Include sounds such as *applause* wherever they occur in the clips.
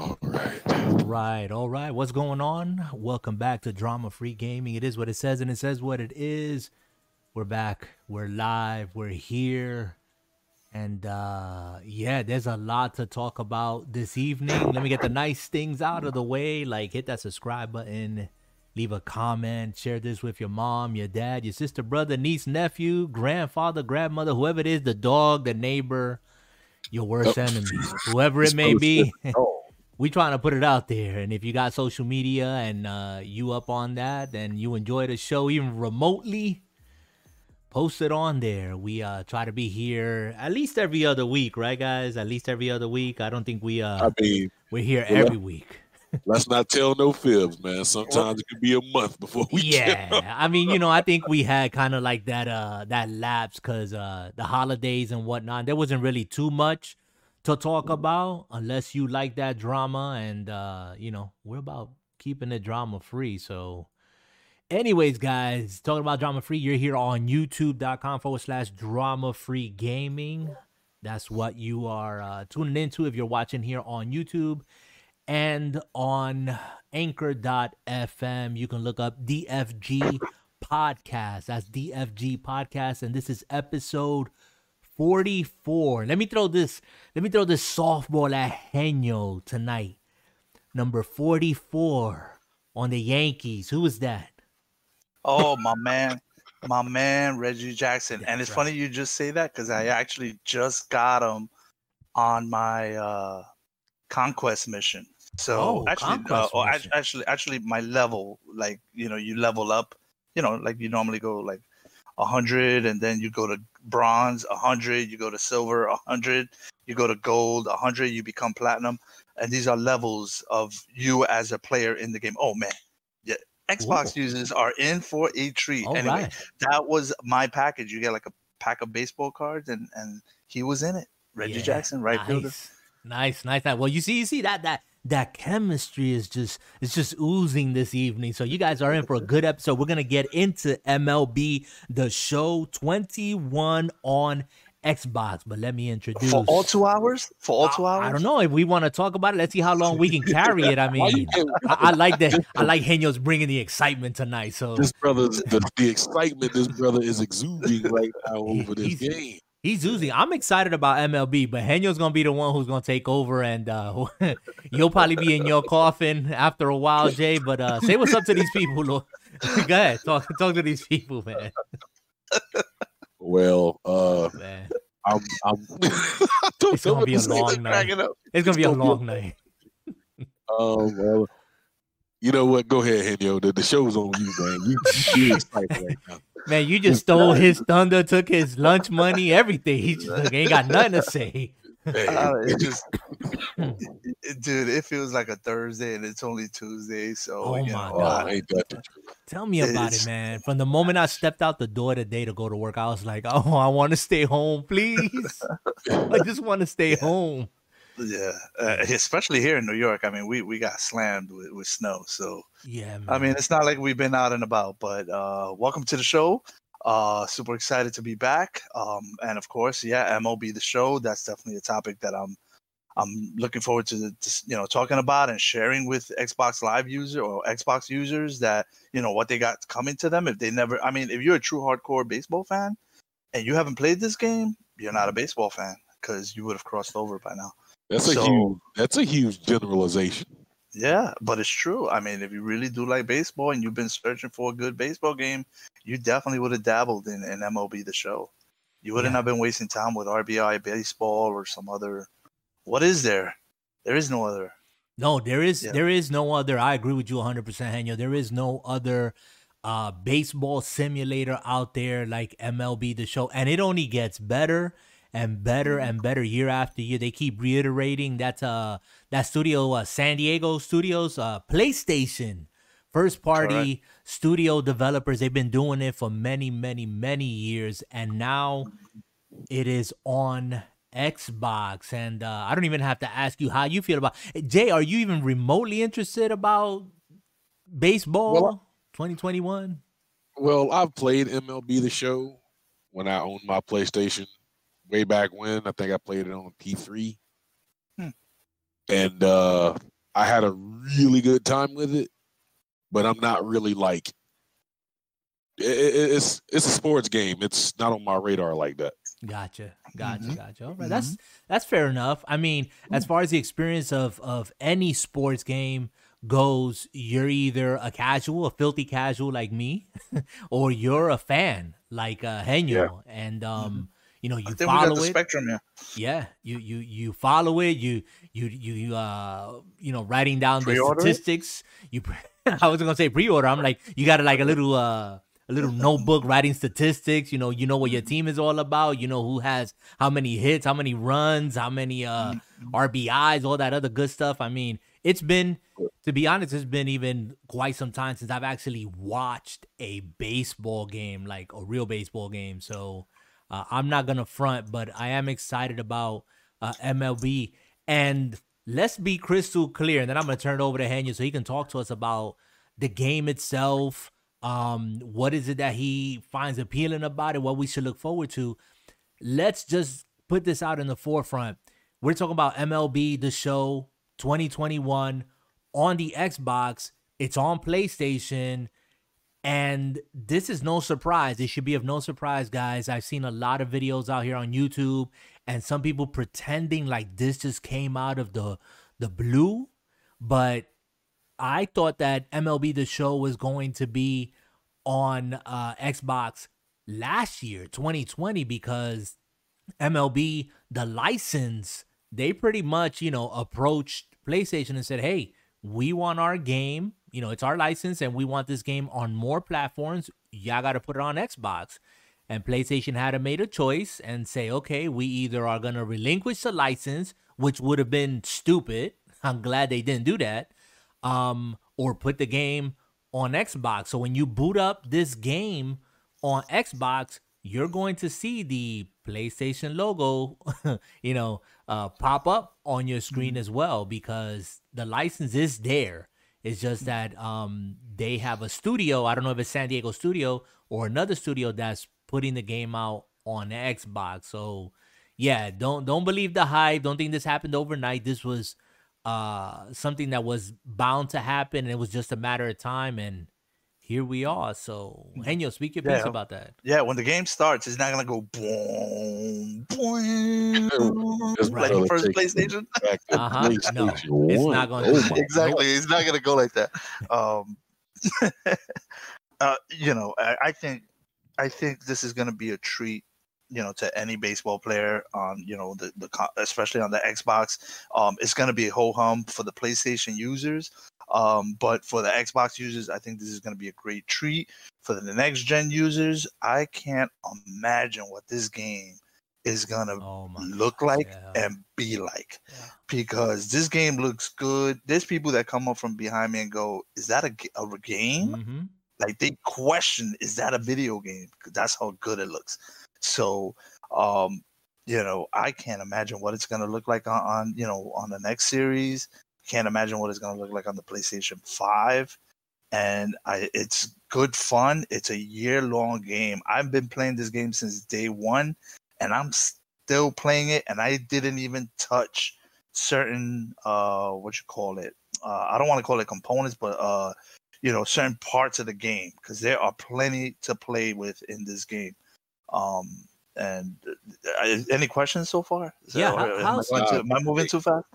All right. All right, all right. What's going on? Welcome back to Drama Free Gaming. It is what it says, and it says what it is. We're back. We're live. We're here. And uh yeah, there's a lot to talk about this evening. Let me get the nice things out of the way. Like hit that subscribe button, leave a comment, share this with your mom, your dad, your sister, brother, niece, nephew, grandfather, grandmother, whoever it is, the dog, the neighbor, your worst Oh. enemy, whoever it may be. *laughs* We trying to put it out there. And if you got social media and uh, you up on that and you enjoy the show even remotely post it on there. We uh try to be here at least every other week right guys? At least every other week. I don't think we uh I mean, we're here yeah. every week. *laughs* let's not tell no fibs, man. Sometimes it could be a month before we yeah. i mean you know i think we had kind of like that uh that lapse because uh the holidays and whatnot there wasn't really too much to talk about unless you like that drama and uh you know we're about keeping it drama free. So anyways guys talking about drama free you're here on youtube.com forward slash drama free gaming. That's what you are uh, tuning into if you're watching here on youtube and on anchor.fm you can look up dfg podcast. That's dfg podcast. And this is episode 44 let me throw this let me throw this softball at henyo tonight number 44 on the yankees who is that Oh, my *laughs* man, my man Reggie Jackson. and That's it's funny you just say that because I actually just got him on my uh, conquest mission. So Oh, actually, uh, oh, mission. actually, actually, my level, like you know, you level up. You know, like you normally go like a hundred, and then you go to bronze, a hundred. You go to silver, a hundred. You go to gold, a hundred. You become platinum, and these are levels of you as a player in the game. Oh man, yeah. Xbox users are in for a treat. all anyway, right that was my package. You get like a pack of baseball cards, and and he was in it. Reggie Yeah, Jackson, right fielder. nice. nice nice nice well you see you see that that that chemistry is just it's just oozing this evening so you guys are in for a good episode we're gonna get into mlb the show 21 on xbox but let me introduce For all two hours? For all two hours? I don't know if we want to talk about it. Let's see how long we can *laughs* carry it. I mean, I, I like that. I like Henyo's bringing the excitement tonight. So this brother's the, the excitement this brother is exuding right now over this he's- game. He's oozing. I'm excited about MLB, but Henyo's gonna be the one who's gonna take over, and uh, *laughs* you'll probably be in your coffin after a while, Jay. But uh, say what's up to these people. Lord. *laughs* Go ahead, talk talk to these people, man. Well, uh, man. I'm, I'm *laughs* It's gonna be a long night. cracking. It's gonna be a gonna be a- long night. Um, well, you know what? Go ahead, Henyo. The, the show's on you, man. You, you excited right now. Man, you just stole his thunder, took his lunch money, everything. He just like, ain't got nothing to say. Hey, *laughs* Uh, it just, it- dude, it feels like a Thursday and it's only Tuesday. So, Oh you my know, oh, God. ain't that? Tell me about it, man. From the moment I stepped out the door today to go to work, I was like, *laughs* "Oh, I want to stay home, please. *laughs* I just want to stay home." Yeah, uh, *laughs* especially here in New York. I mean, we, we got slammed with, with snow. So, Yeah, man. I mean, it's not like we've been out and about, but uh, welcome to the show. Uh, super excited to be back. Um, and of course, yeah, MLB the show. That's definitely a topic that I'm I'm looking forward to, to you know talking about and sharing with Xbox Live user or Xbox users that you know what they got coming to them if they never. I mean, if you're a true hardcore baseball fan and you haven't played this game, you're not a baseball fan because you would have crossed over by now. That's a So- huge. That's a huge generalization. Yeah, but it's true. I mean, if you really do like baseball and you've been searching for a good baseball game, you definitely would have dabbled in, in MLB the show. You wouldn't Yeah. have been wasting time with RBI baseball or some other. What is there? There is no other. No, there is Yeah. there is no other. I agree with you 100%, Henyo. There is no other uh baseball simulator out there like MLB the show and it only gets better and better Mm-hmm. and better year after year. They keep reiterating that uh that studio uh, San Diego Studios uh PlayStation first party studio developers. They've been doing it for many many many years and now it is on Xbox, and uh, I don't even have to ask you how you feel about Jay. Are you even remotely interested about baseball Well, 2021? Well, I've played MLB the Show when I owned my PlayStation way back when. I think I played it on P3. Hmm. And uh I had a really good time with it, but I'm not really like it, it, it's it's a sports game. It's not on my radar like that. Gotcha, gotcha, Mhm. gotcha. All right, that's that's fair enough. I mean, as far as the experience of of any sports game goes, you're either a casual, a filthy casual like me, *laughs* or you're a fan like uh Henyo, and um, you know, you I think we got follow the it. spectrum here. Yeah, you you you follow it. You you you you, uh you know writing down the Pre-order it? statistics. You *laughs* I was gonna say pre-order. I'm like you got like a little uh a little notebook writing statistics. You know you know what your team is all about. You know who has how many hits, how many runs, how many uh RBIs, all that other good stuff. I mean, it's been to be honest, it's been even quite some time since I've actually watched a baseball game, like a real baseball game. So uh, I'm not gonna front, but I am excited about uh, MLB. And let's be crystal clear, and then I'm gonna turn it over to Henyo so he can talk to us about the game itself. Um, what is it that he finds appealing about it? What we should look forward to. Let's just put this out in the forefront. We're talking about MLB the Show 2021 on the Xbox. It's on PlayStation. And this is no surprise. It should be of no surprise, guys. I've seen a lot of videos out here on YouTube and some people pretending like this just came out of the the blue, but I thought that MLB the show was going to be on uh Xbox last year, 2020 because MLB the license, they pretty much, you know, approached PlayStation and said, "Hey, we want our game. You know, it's our license, and we want this game on more platforms. Y'all got to put it on Xbox." And PlayStation had to made a choice and say, "Okay, we either are gonna relinquish the license, which would have been stupid. *laughs* I'm glad they didn't do that, um, or put the game on Xbox. So when you boot up this game on Xbox, you're going to see the PlayStation logo, *laughs* you know, uh, pop up on your screen as well because the license is there. It's just that um, they have a studio. I don't know if it's San Diego Studio or another studio that's putting the game out on Xbox. So yeah, don't don't believe the hype. Don't think this happened overnight. This was uh something that was bound to happen and it was just a matter of time and here we are. So Henyo, speak your piece about that. Yeah, when the game starts, it's not gonna go boom, boom, It's like the first PlayStation. *laughs* Uh-huh. No, it's not gonna- Oh my exactly, it's not gonna go like that. Um, *laughs* uh, you know, I, I think, I think this is gonna be a treat. You know, to any baseball player on you know the the especially on the Xbox, um, it's gonna be a ho hum for the PlayStation users. Um, but for the Xbox users, I think this is going to be a great treat. For the next gen users, I can't imagine what this game is going to Oh my look like yeah. and be like Yeah. because this game looks good. There's people that come up from behind me and go, "Is that a game?" Mhm. Like they question, "Is that a video game?" 'Cause that's how good it looks. So, um, you know, I can't imagine what it's going to look like on, on you know on the next series. Can't imagine what it's going to look like on the PlayStation Five. And I, it's good fun. It's a year long game. I've been playing this game since day one, and I'm still playing it. And I didn't even touch certain uh what you call it. Uh, I don't want to call it components, but uh, you know, certain parts of the game because there are plenty to play with in this game. Um, and uh, any questions so far? Is Yeah, or how- am, I too- am I moving too fast?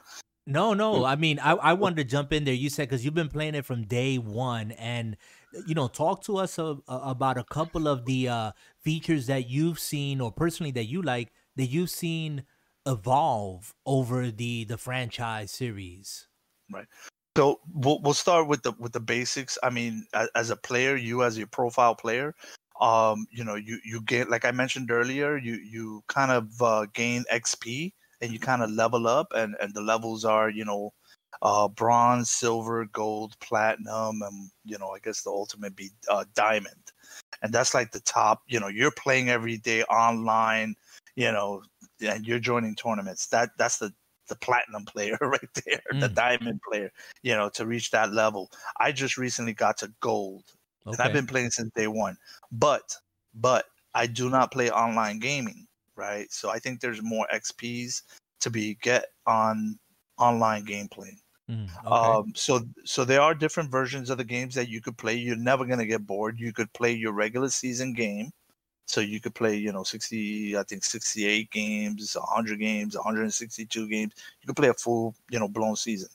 No, no. I mean, I, I wanted to jump in there. You said because you've been playing it from day one, and you know, talk to us a, a- about a couple of the uh, features that you've seen, or personally that you like, that you've seen evolve over the the franchise series. Right. So we'll we'll start with the with the basics. I mean, as, as a player, you as your profile player, um, you know, you you get like I mentioned earlier, you you kind of uh, gain XP and you kind of level up, and and the levels are you know, uh, bronze, silver, gold, platinum, and you know, I guess the ultimate be uh, diamond, and that's like the top. You know, you're playing every day online, you know, and you're joining tournaments. That that's the the platinum *laughs* player right there, the Mm. diamond player, you know, to reach that level. I just recently got to gold, and I've been playing since day one. But but I do not play online gaming, right? So I think there's more XPs to be get on online gameplay. Mm, okay. Um, so so there are different versions of the games that you could play. You're never gonna get bored. You could play your regular season game. So you could play, you know, 60, I think 68 games, 100 games, 162 games. You could play a full, you know, blown season.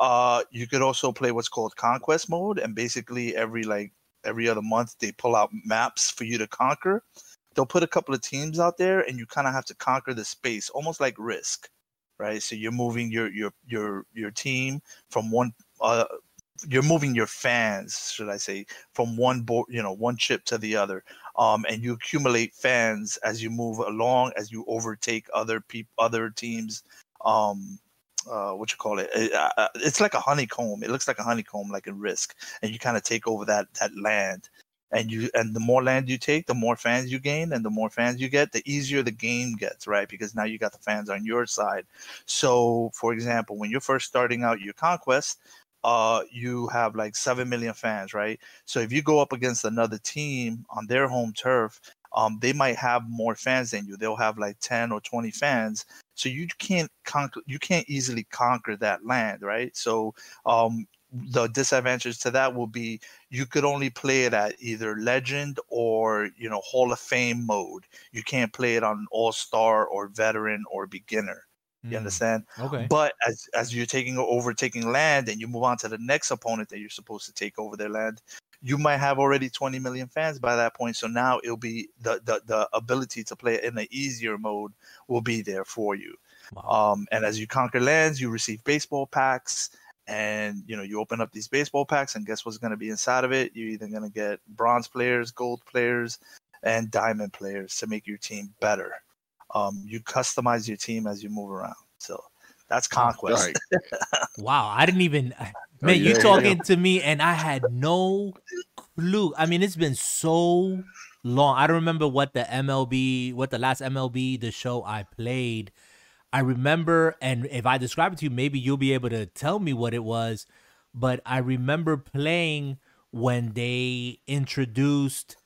Uh, you could also play what's called conquest mode, and basically every like every other month they pull out maps for you to conquer. They'll put a couple of teams out there, and you kind of have to conquer the space, almost like Risk, right? So you're moving your your your your team from one. Uh, you're moving your fans, should I say, from one board, you know, one chip to the other, um, and you accumulate fans as you move along, as you overtake other people, other teams, um, uh, what you call it? it uh, uh, it's like a honeycomb. It looks like a honeycomb, like in Risk, and you kind of take over that that land. And you and the more land you take, the more fans you gain, and the more fans you get, the easier the game gets, right? Because now you got the fans on your side. So, for example, when you're first starting out your conquest, uh, you have like seven million fans, right? So if you go up against another team on their home turf, um, they might have more fans than you. They'll have like ten or twenty fans, so you can't conquer. You can't easily conquer that land, right? So um, the disadvantage to that will be you could only play it at either legend or you know hall of fame mode. You can't play it on all star or veteran or beginner. You Mm, understand? Okay. but as as you're taking over taking land and you move on to the next opponent that you're supposed to take over their land you might have already 20 million fans by that point. So now it'll be the the, the ability to play it in the easier mode will be there for you. Wow. um, and as you conquer lands, you receive baseball packs, and you know you open up these baseball packs, and guess what's going to be inside of it? You're either going to get bronze players, gold players, and diamond players to make your team better. Um, you customize your team as you move around. So that's conquest. Right. *laughs* Wow, I didn't even Oh, man. yeah, you yeah, talking to me, and I had no clue. I mean, it's been so long. I don't remember what the MLB, what the last MLB, the show I played. I remember, and if I describe it to you, maybe you'll be able to tell me what it was. But I remember playing when they introduced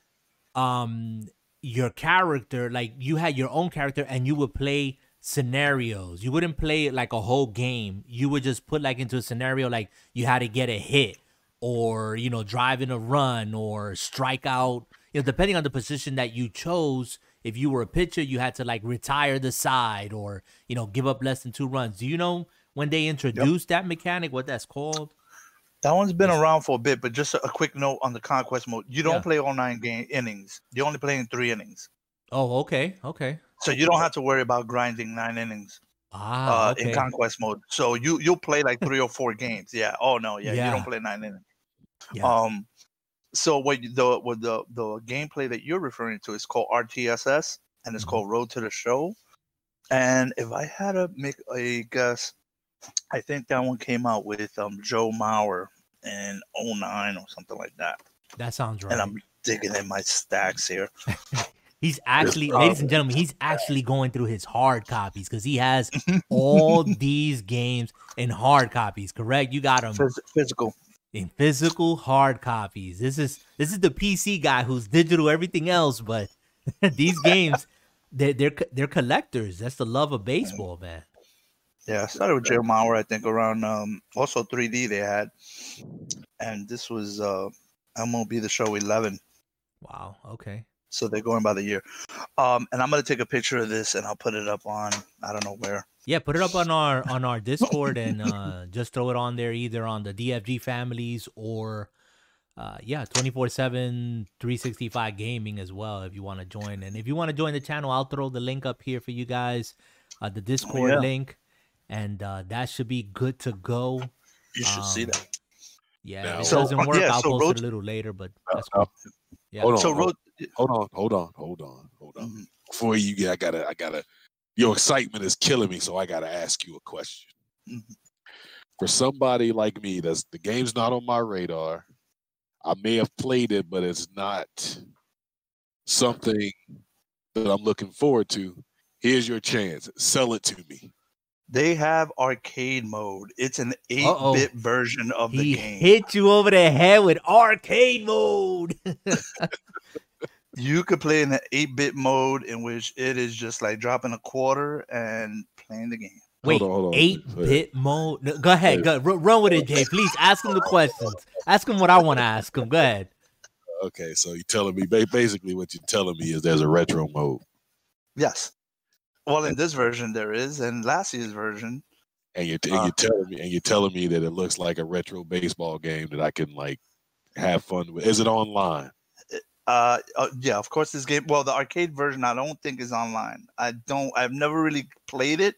um your character like you had your own character and you would play scenarios you wouldn't play like a whole game you would just put like into a scenario like you had to get a hit or you know drive in a run or strike out you know depending on the position that you chose if you were a pitcher you had to like retire the side or you know give up less than two runs do you know when they introduced that mechanic what that's called That one's been around for a bit, but just a, a quick note on the conquest mode. You don't Yeah. play all nine game innings. You only play in three innings. oh okay okay So you don't have to worry about grinding nine innings. ah uh, okay. in conquest mode. So you you'll play like three or four *laughs* games. Yeah. Oh no, yeah, you don't play nine innings. Yeah. Um, so what the what the the gameplay that you're referring to is called RTTS, and it's Mhm. called Road to the Show. And if I had to make a guess, I think that one came out with um Joe Mauer in 09 or something like that. that sounds right And I'm digging in my stacks here. *laughs* He's actually, ladies and gentlemen, he's *laughs* actually going through his hard copies because he has *laughs* all these games in hard copies. Correct? You got them Phys- physical. In physical hard copies. This is this is the PC guy who's digital everything else, but *laughs* these games, they're they're they're collectors. That's the love of baseball, man. Yeah, I started with Joe Mauer, I think around um also 3D they had. And this was uh MLB the show 11. Wow. Okay. So they're going by the year. Um and I'm going to take a picture of this and I'll put it up on I don't know where. Yeah, put it up on our on our Discord and uh, just throw it on there either on the DFG families or uh, yeah, 24/7 365 gaming as well if you want to join. And if you want to join the channel, I'll throw the link up here for you guys, uh, the Discord yeah. link, and uh, that should be good to go. You should see Um, that. Yeah, Now- if it So, doesn't work, yeah, I'll so post road- it a little later, but that's Uh, cool. Yeah. Hold on. So road hold on. Hold on. Hold on. Hold on. Mhm. Before you get, I gotta, I gotta. Your excitement is killing me, so I gotta ask you a question. Mhm. For somebody like me, that's the game's not on my radar. I may have played it, but it's not something that I'm looking forward to. Here's your chance. Sell it to me. they have arcade mode. It's an Uh-oh. 8-bit version of the game. hit you over the head with arcade mode. *laughs* you could play in the 8-bit mode in which it is just like dropping a quarter and playing the game. Wait, hold on, hold on. eight bit mode. No, go ahead, go r- run with it, Jay. Please ask him the questions. Ask him what I want to ask him. Go ahead. Okay, so you're telling me basically what you're telling me is there's a retro mode, Yes. Well, in this version there is, and last year's version, and you're, and Uh. you're telling me and you're telling me that it looks like a retro baseball game that I can like have fun with. Is it online? Uh, uh, yeah, of course, this game. Well, the arcade version, I don't think is online. I don't. I've never really played it,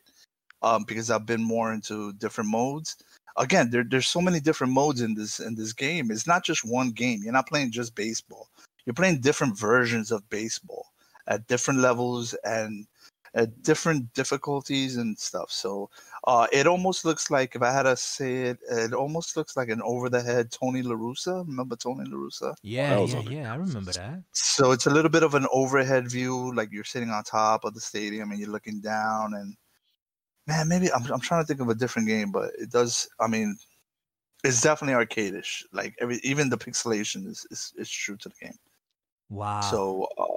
um, because I've been more into different modes. Again, there, there's so many different modes in this in this game. It's not just one game. You're not playing just baseball. You're playing different versions of baseball at different levels and at different difficulties and stuff. So uh, it almost looks like, if I had to say it, it almost looks like an over the head Tony La Russa. Remember Tony La Russa? Yeah, yeah, on it. yeah. I *laughs* remember that. So it's a little bit of an overhead view, like you're sitting on top of the stadium and you're looking down. And man, maybe I'm, I'm trying to think of a different game, but it does. I mean, it's definitely arcadish. Like every, even the pixelation is, is is true to the game. Wow. So uh,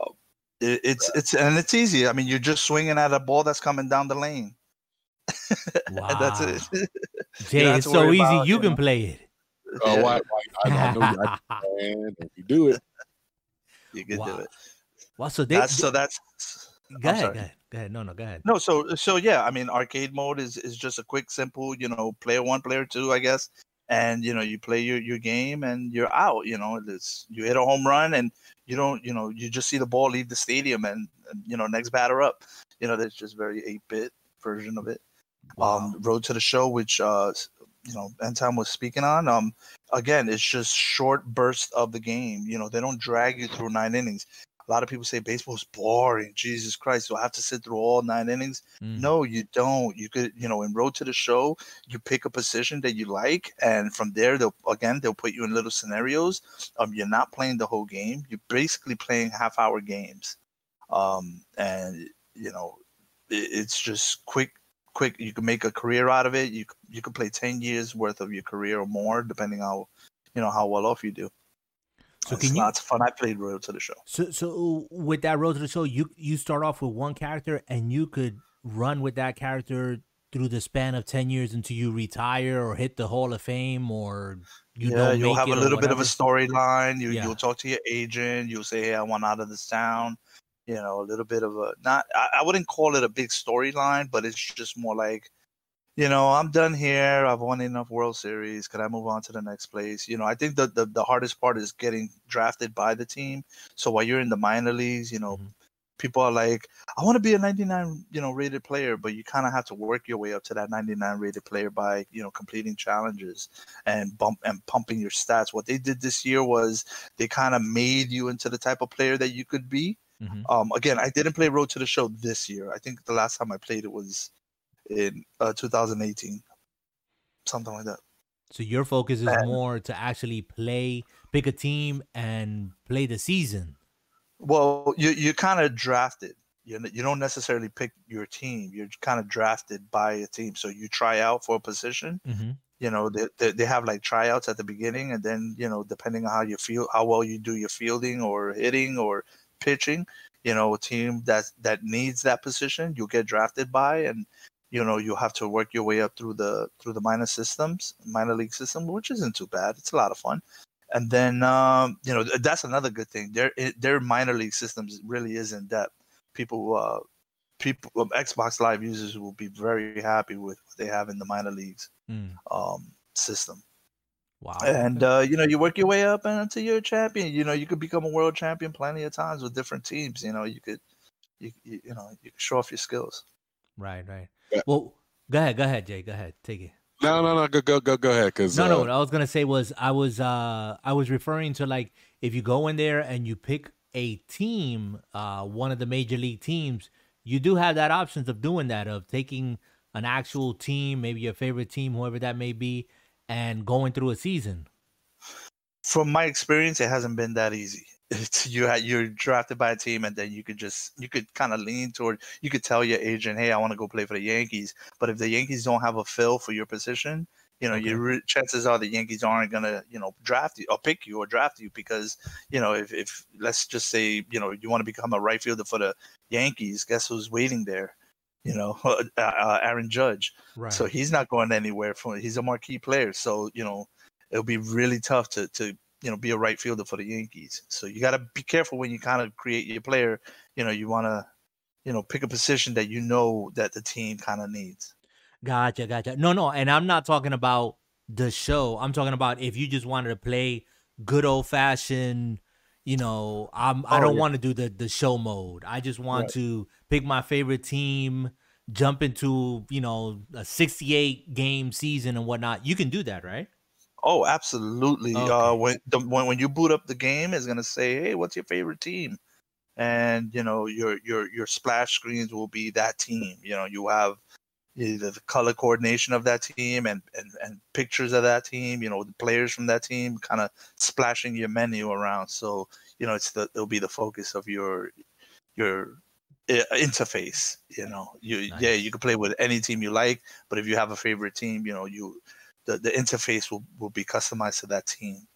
it, it's it's and it's easy. I mean, you're just swinging at a ball that's coming down the lane. wow. *laughs* And that's it. *laughs* Jay, it's so easy. about, you you can know. play it. Oh, Yeah, why, why, I, I know you, I, man, if you do it. you can Wow. do it. Wow. So they, That's so that's go ahead, go ahead. Go ahead. No, no, go ahead. No, so so yeah, I mean, arcade mode is is just a quick, simple, you know, player one, player two, I guess, and you know, you play your your game and you're out. You know, it's you hit a home run and you don't, you know, you just see the ball leave the stadium and, and you know, next batter up. You know, that's just very eight bit version of it. Um, Road to the Show, which uh, you know, Anton was speaking on. Um, again, it's just short bursts of the game. You know, they don't drag you through nine innings. A lot of people say baseball is boring. Jesus Christ, do I have to sit through all nine innings? Mm. No, you don't. You could, you know, in Road to the Show, you pick a position that you like, and from there, they'll again they'll put you in little scenarios. Um, you're not playing the whole game. You're basically playing half-hour games, um, and you know, it, it's just quick, quick. You can make a career out of it. You you can play ten years worth of your career or more, depending how, you know, how well off you do. So it's can you? lots of fun. I played Road to the Show. So, so with that road to the show, you you start off with one character, and you could run with that character through the span of ten years until you retire or hit the Hall of Fame, or you yeah, you'll have a little bit of a storyline. You Yeah. you'll talk to your agent. You'll say, "Hey, I want out of this town." You know, a little bit of a not. I, I wouldn't call it a big storyline, but it's just more like, you know, I'm done here. I've won enough World Series. Could I move on to the next place? You know, I think the the, the hardest part is getting drafted by the team. So while you're in the minor leagues, you know. Mhm. People are like, I want to be a 99, you know, rated player, but you kind of have to work your way up to that 99 rated player by, you know, completing challenges and bump and pumping your stats. What they did this year was they kind of made you into the type of player that you could be. Mhm. Um, again, I didn't play Road to the Show this year. I think the last time I played it was in uh, 2018, something like that. So your focus is And- more to actually play, pick a team, and play the season. Well, you you kind of drafted. You you don't necessarily pick your team. You're kind of drafted by a team. So you try out for a position. Mm-hmm. You know, they, they they have like tryouts at the beginning, and then you know, depending on how you feel, how well you do your fielding or hitting or pitching, you know, a team that that needs that position, you'll get drafted by, and you know, you'll have to work your way up through the through the minor systems, minor league system, which isn't too bad. It's a lot of fun. And then um, you know that's another good thing. Their their minor league systems really is in depth. People uh, people um, Xbox Live users will be very happy with what they have in the minor leagues Mm. um, system. Wow. And uh, you know, you work your way up and until you're a champion. You know, you could become a world champion plenty of times with different teams. You know, you could, you you, you know, you show off your skills. right, right. Yeah. Well, go ahead, go ahead, Jay. Go ahead, take it. No, no, no. Go, go, go, go ahead. Because No, uh, no. What I was gonna say was I was uh I was referring to like if you go in there and you pick a team, uh, one of the major league teams, you do have that options of doing that of taking an actual team, maybe your favorite team, whoever that may be, and going through a season. From my experience, it hasn't been that easy. It's you had you're drafted by a team, and then you could just you could kind of lean toward. You could tell your agent, "Hey, I want to go play for the Yankees." But if the Yankees don't have a fill for your position, you know, Okay. your re- chances are the Yankees aren't gonna, you know, draft you or pick you or draft you because, you know, if, if let's just say, you know, you want to become a right fielder for the Yankees, guess who's waiting there? you know, *laughs* uh, uh, Aaron Judge. Right. So he's not going anywhere. From he's a marquee player. So you know, it'll be really tough to to you know be a right fielder for the Yankees. So you got to be careful when you kind of create your player. You know, you want to you know pick a position that you know that the team kind of needs. Gotcha, gotcha. No, no, and I'm not talking about the show. I'm talking about if you just wanted to play good old fashioned you know, I'm I Oh, don't yeah. want to do the the show mode. I just want Right. to pick my favorite team, jump into you know a 68 game season and whatnot. You can do that, right? Oh, absolutely. Uh, when the when when you boot up the game, it's gonna say, "Hey, what's your favorite team?" And you know your your your splash screens will be that team. You know you have either the color coordination of that team and and, and pictures of that team. You know the players from that team, kind of splashing your menu around. So you know it's the it'll be the focus of your your uh, interface. You know you yeah you can play with any team you like, but if you have a favorite team, you know you the, the interface will, will be customized to that team.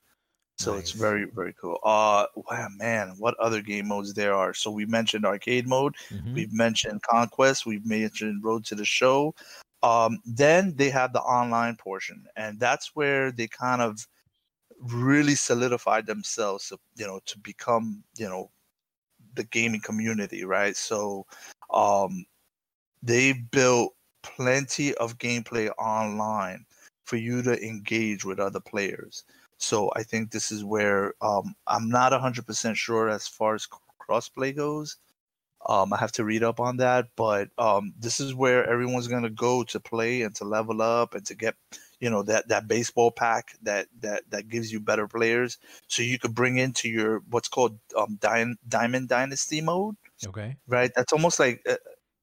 So it's very, very cool. Uh wow man, what other game modes there are? So we mentioned arcade mode, Mhm. we've mentioned conquest, we've mentioned road to the show. Um then they have the online portion, and that's where they kind of really solidified themselves to, you know, to become, you know, the gaming community, right? So um they built plenty of gameplay online for you to engage with other players. So I think this is where um, I'm not 100% sure as far as crossplay goes. Um, I have to read up on that, but um, this is where everyone's gonna go to play and to level up and to get, you know, that that baseball pack that that that gives you better players, so you could bring into your what's called um, Diamond Diamond Dynasty mode Okay. right? That's almost like uh,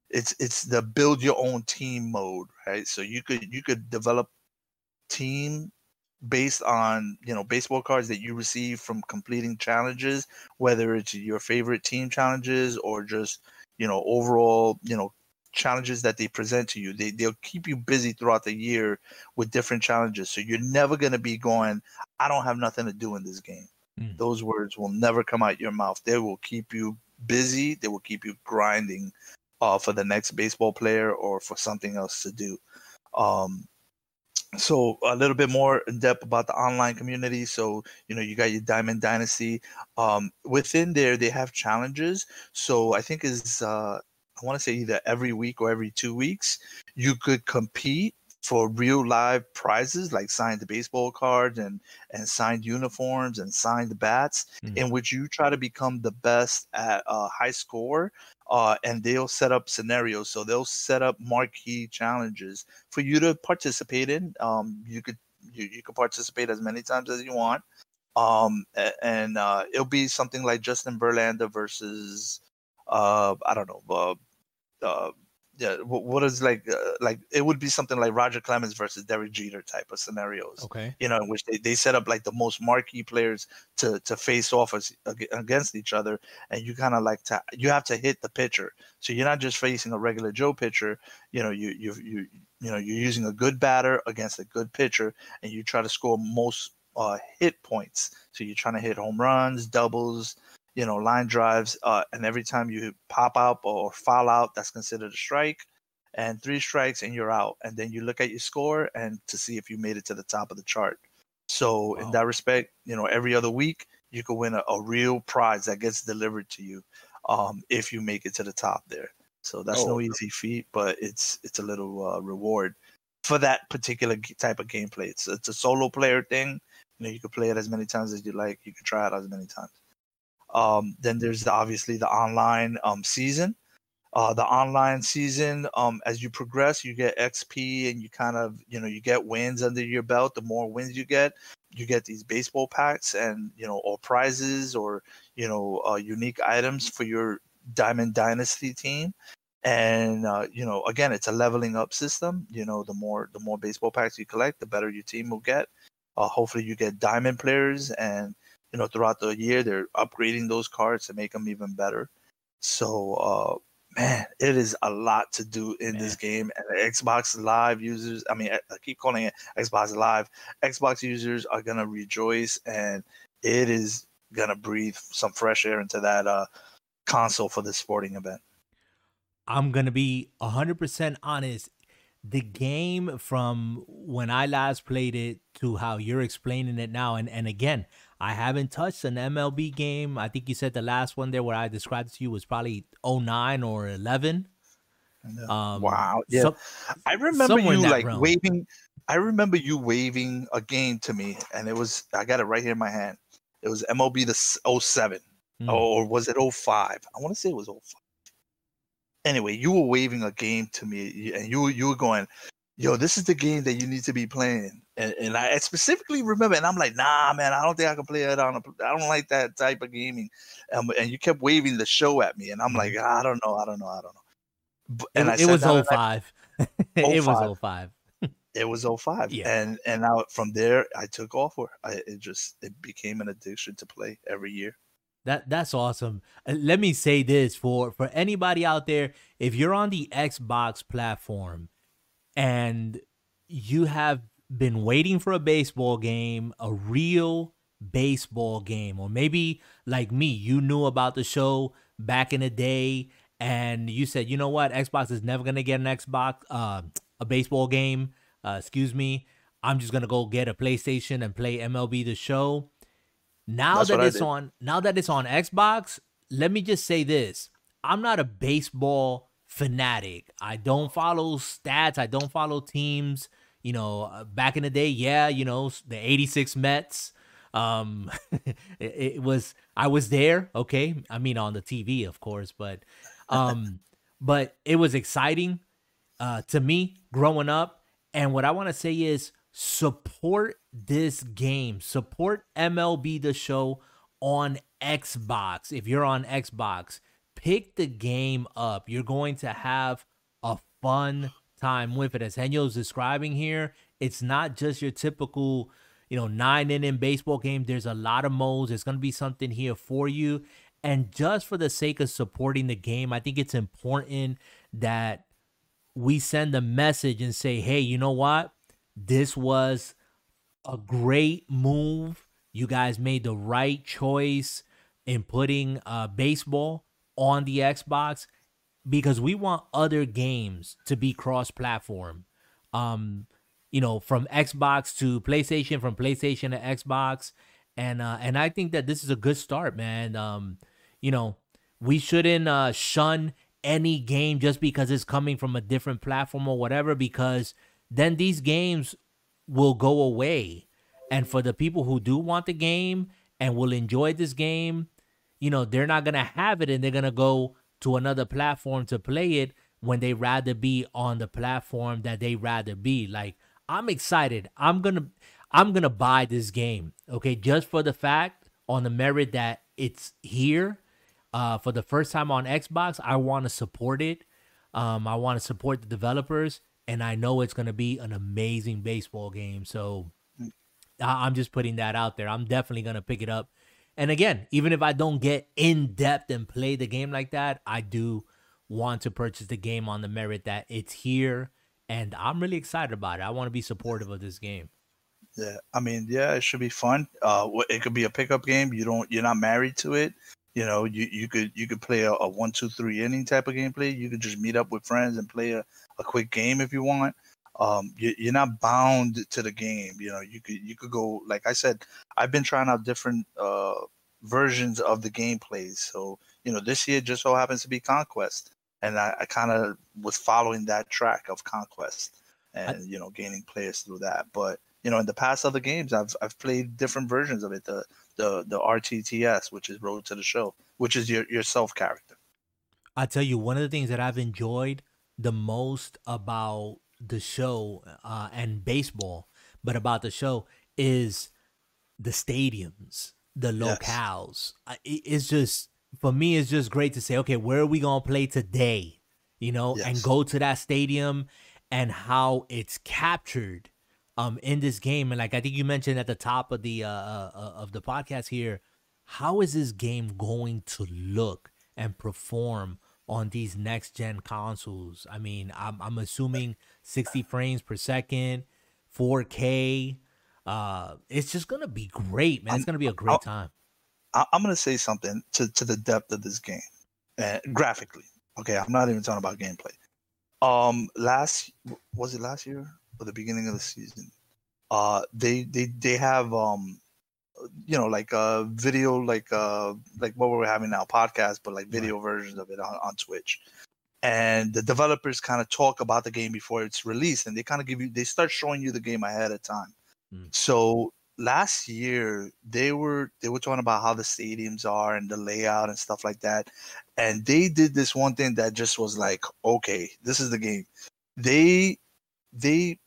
it's it's the build your own team mode, right? So you could you could develop team based on you know baseball cards that you receive from completing challenges, whether it's your favorite team challenges or just you know overall you know challenges that they present to you. They they'll keep you busy throughout the year with different challenges. So you're never gonna be going, I don't have nothing to do in this game. Mm. Those words will never come out your mouth. They will keep you busy. They will keep you grinding uh, for the next baseball player or for something else to do. Um, so a little bit more in depth about the online community. So you know you got your Diamond Dynasty. Um, within there, they have challenges. So I think is uh, I want to say either every week or every two weeks, you could compete for real live prizes like signed baseball cards and and signed uniforms and signed bats Mm. in which you try to become the best at uh, high score uh, and they'll set up scenarios. So they'll set up marquee challenges for you to participate in. Um, you could you, you could participate as many times as you want. Um, and uh, it'll be something like justin verlander versus uh, i don't know uh, uh, yeah, what, is like uh, like it would be something like Roger Clemens versus Derek Jeter type of scenarios Okay. you know, in which they, they set up like the most marquee players to to face off as, against each other, and you kind of like to you have to hit the pitcher, so you're not just facing a regular Joe pitcher. You know, you you you you know you're using a good batter against a good pitcher, and you try to score most uh, hit points. So you're trying to hit home runs, doubles, you know, line drives, uh, and every time you pop up or foul out, that's considered a strike and three strikes and you're out and then you look at your score and to see if you made it to the top of the chart. So in that respect you know every other week you could win a, a real prize that gets delivered to you um, if you make it to the top there. So that's Oh, no easy feat but it's it's a little uh, reward for that particular type of gameplay. It's, it's a solo player thing. You know you can play it as many times as you like. You can try it as many times um, then there's the, obviously the online um, season. Uh, the online season um, as you progress you get xp and you kind of you know you get wins under your belt. The more wins you get you get these baseball packs and you know or prizes or you know uh, unique items for your diamond dynasty team. And uh, you know again it's a leveling up system. You know the more the more baseball packs you collect the better your team will get. Uh, hopefully you get diamond players and you know throughout the year they're upgrading those cards to make them even better. So uh man it is a lot to do in this game and xbox live users i mean i I keep calling it xbox live xbox users are gonna rejoice and it is gonna breathe some fresh air into that uh console for this sporting event. I'm gonna be hundred percent honest. The game from when I last played it to how you're explaining it now, and and again, I haven't touched an MLB game. I think you said the last one there where I described to you was probably 09 or 11. Um, wow. Yeah. So, I remember you like realm. waving. I remember you waving a game to me, and it was, I got it right here in my hand. It was MLB the 07, mm. or was it 05? I want to say it was 05. Anyway, you were waving a game to me, and you you were going, yo, this is the game that you need to be playing. And, and I specifically remember, and I'm like, nah, man, I don't think I can play it on. A, I don't like that type of gaming. Um, and you kept waving the show at me, and I'm like, mm-hmm. I don't know, I don't know, I don't know. And it, it was 05. *laughs* it was 05. It was 05. Yeah. And and now from there I took off where I it just it became an addiction to play every year. That that's awesome. Uh, let me say this for for anybody out there, if you're on the Xbox platform and you have been waiting for a baseball game, a real baseball game, or maybe like me, you knew about the show back in the day and you said, you know what, Xbox is never gonna get an Xbox, uh, a baseball game. Uh, excuse me, I'm just gonna go get a PlayStation and play MLB the Show. Now That's that it's on, now that it's on Xbox, let me just say this: I'm not a baseball fanatic. I don't follow stats. I don't follow teams. You know, uh, back in the day, yeah, you know, the 86 Mets. Um, *laughs* it, it, was, I was there. Okay. I mean, on the TV, of course, but, um, *laughs* but it was exciting, uh, to me growing up. And what I want to say is support this game, support MLB the show on Xbox. If you're on Xbox, pick the game up. You're going to have a fun time with it. As Henyo's describing here, it's not just your typical, you know, nine inning baseball game. There's a lot of modes. There's going to be something here for you. And just for the sake of supporting the game, I think it's important that we send a message and say, hey, you know what? This was a great move. You guys made the right choice in putting uh, baseball on the Xbox because we want other games to be cross-platform. Um, you know, from Xbox to PlayStation, from PlayStation to Xbox, and uh, and I think that this is a good start, man. Um, you know, we shouldn't uh, shun any game just because it's coming from a different platform or whatever, because then these games will go away. And for the people who do want the game and will enjoy this game, you know, they're not going to have it and they're going to go to another platform to play it when they rather be on the platform that they rather be. Like, I'm excited. I'm going to I'm going to buy this game. Okay, just for the fact on the merit that it's here uh for the first time on Xbox, I want to support it. Um I want to support the developers and I know it's going to be an amazing baseball game. So I- I'm just putting that out there. I'm definitely going to pick it up and again, even if I don't get in depth and play the game like that, I do want to purchase the game on the merit that it's here and I'm really excited about it. I want to be supportive of this game. Yeah, I mean, yeah, it should be fun. Uh, it could be a pickup game. You don't, you're not married to it. You know, you, you could you could play a, a one, two, three inning type of gameplay. You could just meet up with friends and play a, a quick game if you want um, you, are not bound to the game. You know, you could you could go like I said. I've been trying out different uh, versions of the gameplays. So you know, this year just so happens to be Conquest, and I, I kind of was following that track of Conquest, and I, you know, gaining players through that. But you know, in the past other games, I've I've played different versions of it. The the the RTTS, which is Road to the Show, which is your your self character. I tell you, one of the things that I've enjoyed the most about the show uh, and baseball, but about the show is the stadiums, the locales. Yes. It's just for me, it's just great to say, okay, where are we gonna play today? You know, yes. and go to that stadium and how it's captured um in this game. And like I think you mentioned at the top of the uh, uh, uh of the podcast here, how is this game going to look and perform on these next gen consoles? I mean, I'm I'm assuming 60 frames per second, 4K. Uh, it's just gonna be great, man. It's gonna be a great time. I'm gonna say something to, to the depth of this game, uh, graphically. Okay, I'm not even talking about gameplay. Um, last was it last year or the beginning of the season? Uh, they they they have um, you know, like uh, video, like uh, like what we're having now, podcast, but like video right. versions of it on, on Twitch. And the developers kind of talk about the game before it's released, and they kind of give you, they start showing you the game ahead of time. Mm. So last year they were they were talking about how the stadiums are and the layout and stuff like that and they did this one thing that just was like okay this is the game they they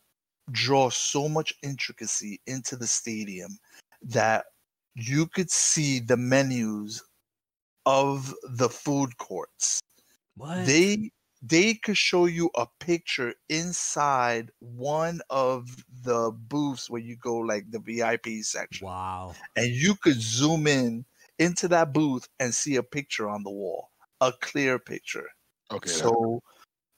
draw so much intricacy into the stadium that you could see the menus of the food courts what? they they could show you a picture inside one of the booths where you go like the VIP section. Wow. And you could zoom in into that booth and see a picture on the wall, a clear picture. Okay. So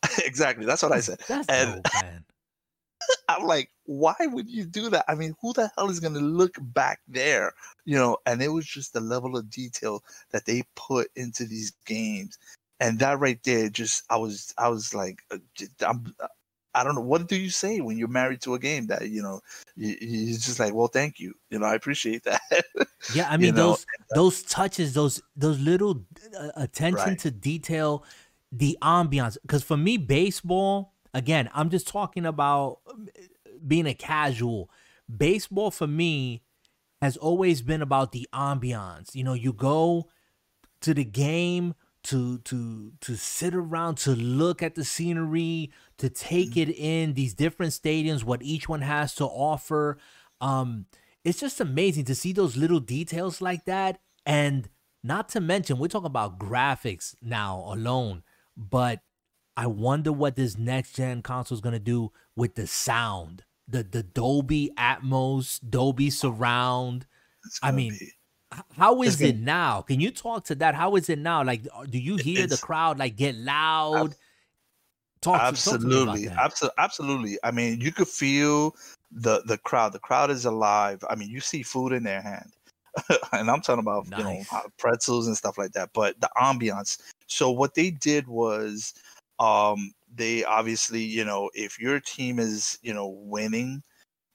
*laughs* exactly, that's what I said. *laughs* That's and dope, man. *laughs* I'm like, why would you do that? I mean, who the hell is going to look back there? You know, and it was just the level of detail that they put into these games and that right there just i was i was like uh, i'm i don't know what do you say when you're married to a game that you know you, you're just like well thank you you know i appreciate that *laughs* yeah i mean you know? those those touches those those little uh, attention right. to detail the ambiance because for me baseball again i'm just talking about um, being a casual baseball for me has always been about the ambiance you know you go to the game to to to sit around to look at the scenery to take mm-hmm. it in these different stadiums what each one has to offer. Um it's just amazing to see those little details like that. And not to mention we're talking about graphics now alone but i wonder what this next gen console is going to do with the sound the the dolby atmos dolby surround. I mean be how is it now? Can you talk to that? How is it now? Like, uh, do you hear the crowd like get loud? Talk absolutely, to, absolutely. I mean, you could feel the the crowd. The crowd is alive. I mean, you see food in their hand, *laughs* and I'm talking about nice. you know pretzels and stuff like that. But the ambiance. So what they did was, um, they obviously, you know, if your team is you know winning,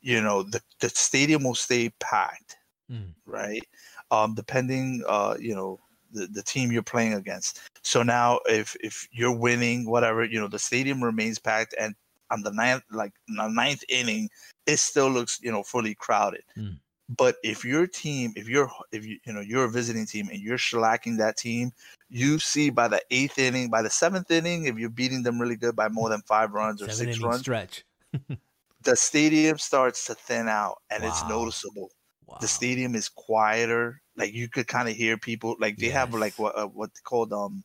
you know the the stadium will stay packed, mm. right? Um, depending, uh, you know, the, the team you're playing against. So now, if if you're winning, whatever, you know, the stadium remains packed, and on the ninth, like the ninth inning, it still looks, you know, fully crowded. Mm. But if your team, if you're, if you, you know, you're a visiting team and you're shellacking that team, you see by the eighth inning, by the seventh inning, if you're beating them really good by more than five runs or Seven six runs, stretch, *laughs* the stadium starts to thin out, and wow. it's noticeable. Wow. The stadium is quieter. Like you could kind of hear people. Like they yes. have like what uh, what called um,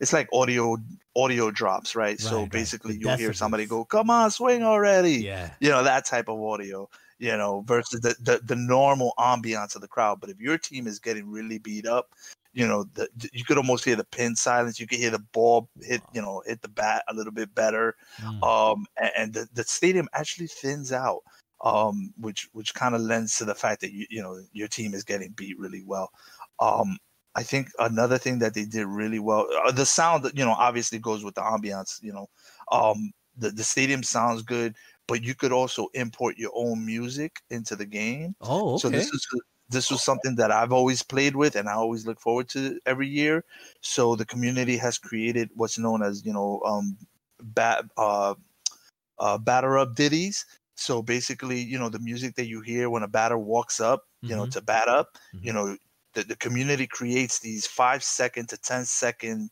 it's like audio audio drops, right? right so basically, right. you'll hear somebody go, "Come on, swing already!" Yeah, you know that type of audio. You know, versus the, the the normal ambiance of the crowd. But if your team is getting really beat up, you know, the, you could almost hear the pin silence. You could hear the ball hit, you know, hit the bat a little bit better. Mm. Um, and, and the, the stadium actually thins out um, which which kind of lends to the fact that you you know your team is getting beat really well. Um, I think another thing that they did really well, uh, the sound you know obviously goes with the ambiance. You know, um, the the stadium sounds good, but you could also import your own music into the game. Oh, okay. So this is this was something that I've always played with and I always look forward to every year. So the community has created what's known as you know um, bat uh, uh, batter up ditties so basically, you know, the music that you hear when a batter walks up, you mm-hmm. know, to bat up, mm-hmm. you know, the, the community creates these five second to ten second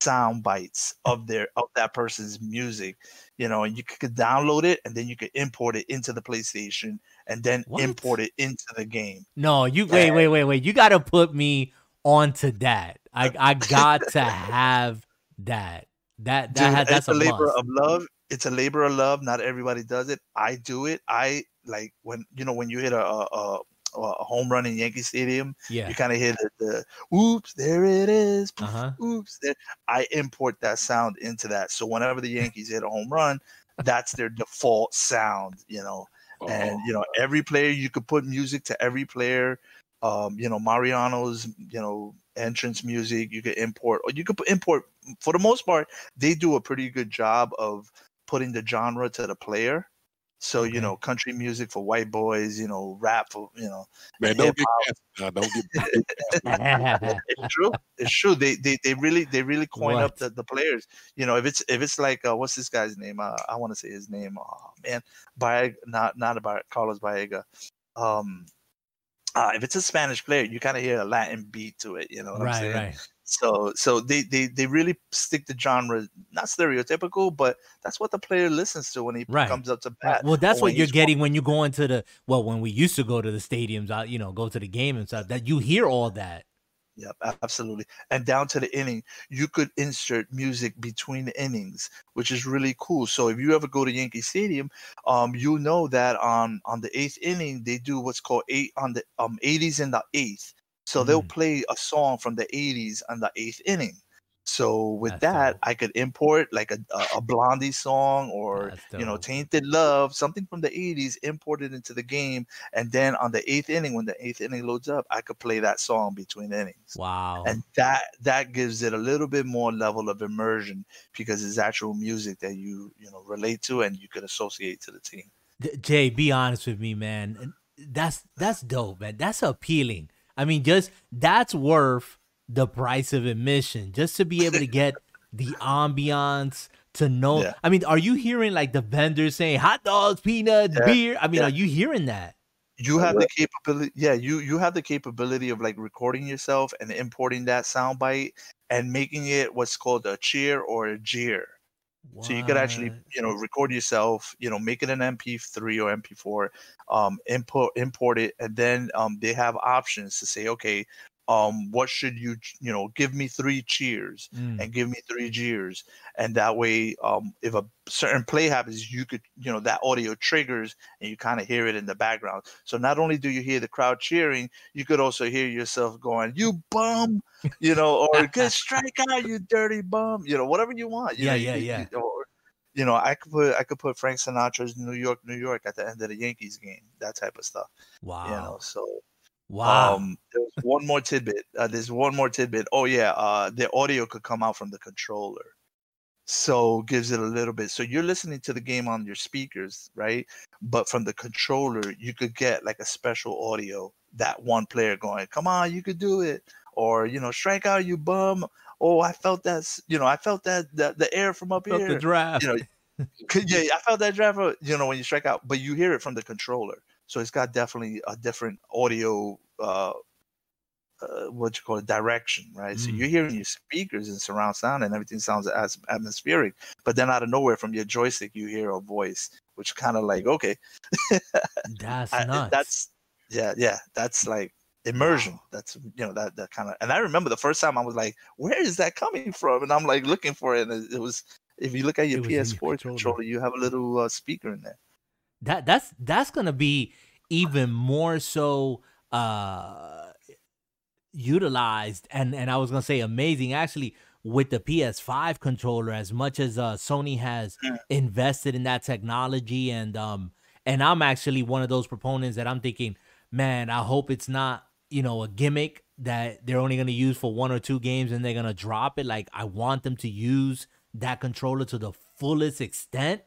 sound bites of their of that person's music you know and you could download it and then you could import it into the playstation and then what? import it into the game no you wait wait wait wait you gotta put me onto that i i got to have that that that *laughs* Dude, that's a, a labor must. of love it's a labor of love. Not everybody does it. I do it. I like when you know when you hit a, a, a home run in Yankee Stadium. Yeah, you kind of hear the, the "Oops, there it is." Uh-huh. Oops, there. I import that sound into that. So whenever the *laughs* Yankees hit a home run, that's their default sound. You know, oh. and you know every player you could put music to every player. Um, you know Mariano's you know entrance music. You could import, or you could import for the most part, they do a pretty good job of putting the genre to the player. So you know, country music for white boys, you know, rap for you know, Man, don't get now. Don't get *laughs* it's true. It's true. They they they really they really coin up the, the players. You know, if it's if it's like uh, what's this guy's name? Uh, I want to say his name. Oh man, Baeg, not not about Carlos Baerga. Um, uh, if it's a Spanish player, you kind of hear a Latin beat to it. You know what I'm right, saying? right. So so they, they they really stick the genre, not stereotypical, but that's what the player listens to when he Right. comes up to Right. bat. Well, that's what you're getting when you go into the well, when we used to go to the stadiums, out you know, go to the game and stuff. That you hear all that. Yep, absolutely. And down to the inning, you could insert music between the innings, which is really cool. So if you ever go to Yankee Stadium, um, you know that on on the eighth inning they do what's called eight on the um 80s in the eighth. So they'll Mm. play a song from the 80s on the eighth inning. So with That's that, dope. I could import like a, a, a Blondie song or you know. Tainted Love, something from the 80s, imported into the game, and then on the eighth inning, when the eighth inning loads up, I could play that song between innings Wow. and that that gives it a little bit more level of immersion because it's actual music that you you know relate to and you could associate to the team Jay, be honest with me, man. That's that's dope, man. That's appealing. I mean, just that's worth the price of admission just to be able to *laughs* get the ambiance to know. Yeah. I mean, are you hearing like the vendors saying hot dogs, peanuts, Yeah, beer? I mean, yeah. are you hearing that? you have the capability yeah you you have the capability of like recording yourself and importing that sound bite and making it what's called a cheer or a jeer so you could actually you know record yourself you know make it an mp3 or mp4 um import import it and then um they have options to say okay um what should you you know give me three cheers Mm. and give me three jeers and that way um if a certain play happens you could you know that audio triggers and you kind of hear it in the background so not only do you hear the crowd cheering you could also hear yourself going you bum you know or good *laughs* strike out you dirty bum you know whatever you want you Yeah, know, yeah, could- yeah. you- or, you know i could put i could put frank sinatra's new york new york at the end of the yankees game that type of stuff Wow. you know so wow. um, there's one more tidbit. Uh, there's one more tidbit. Oh yeah, uh, the audio could come out from the controller, so gives it a little bit. So you're listening to the game on your speakers, right? But from the controller, you could get like a special audio that one player going, "Come on, you could do it," or you know, "Strike out, you bum." Oh, I felt that. You know, I felt that that the air from up Felt here. the draft. you know, *laughs* *laughs* yeah, I felt that driver. You know, when you strike out, but you hear it from the controller, so it's got definitely a different audio. Uh, uh, what you call it, direction, right? So Mm. you're hearing your speakers and surround sound, and everything sounds as atmospheric. But then out of nowhere, from your joystick, you hear a voice, which kind of like, okay, that's *laughs* I- nuts. that's yeah, yeah, that's like immersion. Wow. That's you know that that kind of. And I remember the first time I was like, where is that coming from? And I'm like looking for it, and it, it was. If you look at your It was in your PS4 controller. controller, you have a little uh, speaker in there. That that's that's gonna be even more so uh utilized and and I was gonna say amazing actually with the PS5 controller as much as uh Sony has Mm. invested in that technology and um and I'm actually one of those proponents that I'm thinking man I hope it's not you know a gimmick that they're only gonna use for one or two games and they're gonna drop it like I want them to use that controller to the fullest extent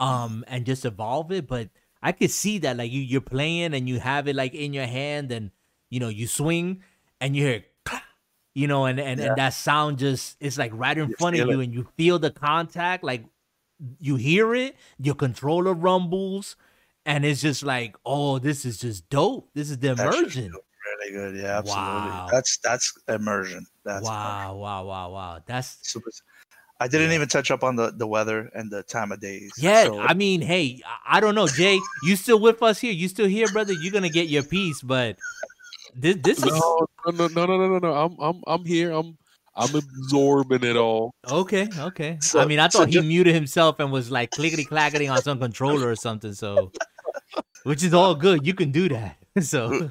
um and just evolve it but i could see that like you you're playing and you have it like in your hand and you know you swing and you hear you know and and, Yeah. and that sound just it's like right in You front of you it. and you feel the contact like you hear it your controller rumbles and it's just like oh this is just dope this is the immersion Really good, yeah, absolutely. Wow. That's that's immersion. That's immersion. wow wow wow wow that's super. I didn't Yeah. even touch up on the the weather and the time of days. Yeah, so, I mean, hey, I- I don't know, Jay. You still with us here? You still here, brother? You're gonna get your piece, but this this is No, no, no, no, no, no, no. I'm, I'm, I'm here. I'm, I'm absorbing it all. okay. Okay. I mean, I so thought he just- muted himself and was like clickety clacketing on some controller or something. So, which is all good. You can do that. *laughs* So,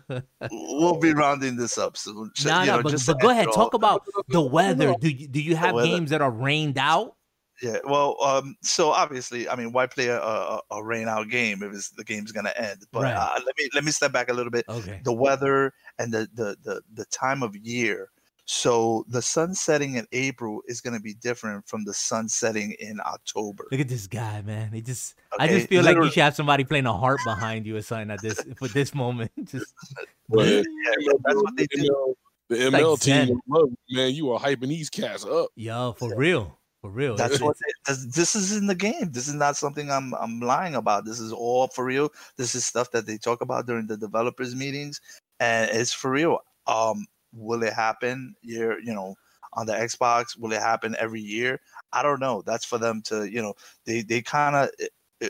we'll be rounding this up soon. So, nah, you nah, know, but, but go ahead. Talk about the *laughs* weather. Do you do you have games that are rained out? Yeah, well, um, so obviously, I mean, why play a, a, a rain out game if it's, the game's gonna end? But Right. uh, let me let me step back a little bit. Okay. The weather and the, the the the time of year. So the sun setting in April is going to be different from the sun setting in October. Look at this guy, man. He just I just feel like you should have somebody playing a harp behind you or something at this for this moment. *laughs* Just *laughs* But Yeah, that's what they do. know, the Like ML team, love man, you are hyping these cats up. yo, for real. For real. That's It's- what they- this, this is in the game. This is not something I'm I'm lying about. This is all for real. This is stuff that they talk about during the developers meetings, and it's for real. Um, will it happen? Year, you know, on the Xbox, will it happen every year? I don't know. That's for them to, you know, they they kind of.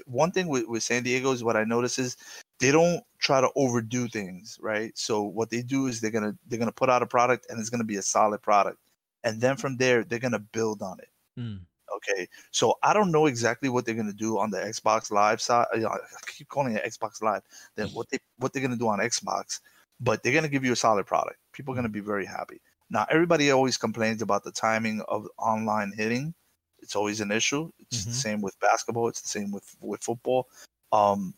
One thing with, with San Diego is what I notice is they don't try to overdo things, right? So what they do is they're gonna they're gonna put out a product and it's gonna be a solid product, and then from there they're gonna build on it. Mm. Okay, so I don't know exactly what they're gonna do on the Xbox Live side. I keep calling it Xbox Live. Then *laughs* what they what they're gonna do on Xbox, but they're gonna give you a solid product. People are gonna be very happy. Now everybody always complains about the timing of online hitting. It's always an issue. It's the Mhm. same with basketball. It's the same with with football. Um,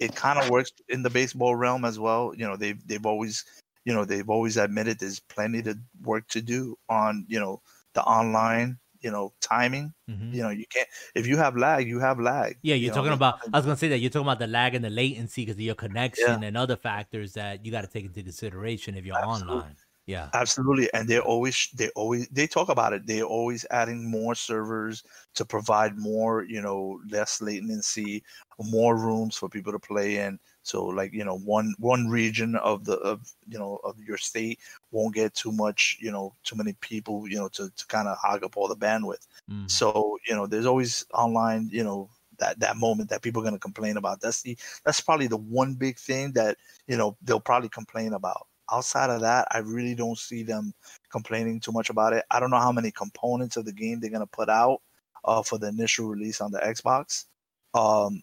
it kind of works in the baseball realm as well. You know, they've they've always you know they've always admitted there's plenty to work to do on you know the online you know timing Mhm. you know you can't if you have lag you have lag Yeah, you you're know, talking there's about. I was gonna say that you're talking about the lag and the latency because of your connection and other factors that you got to take into consideration if you're Absolutely. online. Yeah. absolutely and they're always they always they talk about it they're always adding more servers to provide more you know less latency more rooms for people to play in so like you know one one region of the of you know of your state won't get too much you know too many people you know to, to kind of hog up all the bandwidth Mm. So you know, there's always online, you know, that that moment that people are going to complain about. That's the that's probably the one big thing that you know they'll probably complain about. Outside of that, I really don't see them complaining too much about it. I don't know how many components of the game they're going to put out uh, for the initial release on the Xbox. Um,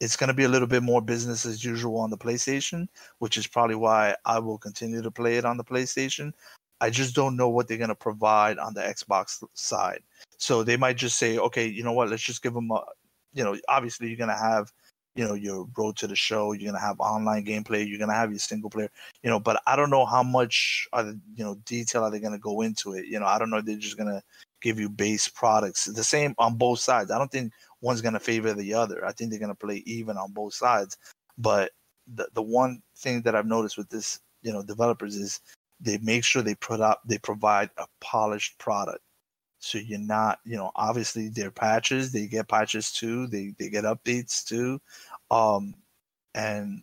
it's going to be a little bit more business as usual on the PlayStation, which is probably why I will continue to play it on the PlayStation. I just don't know what they're going to provide on the Xbox side. So they might just say, okay, you know what, let's just give them a, you know, obviously you're going to have, you know, your road to the show, you're going to have online gameplay, you're going to have your single player, you know, but I don't know how much, are the, you know, detail are they going to go into it. You know, I don't know they're just going to give you base products. The same on both sides. I don't think one's going to favor the other. I think they're going to play even on both sides. But the, the one thing that I've noticed with this, you know, developers is they make sure they put up they provide a polished product so you're not you know obviously their patches they get patches too they they get updates too um and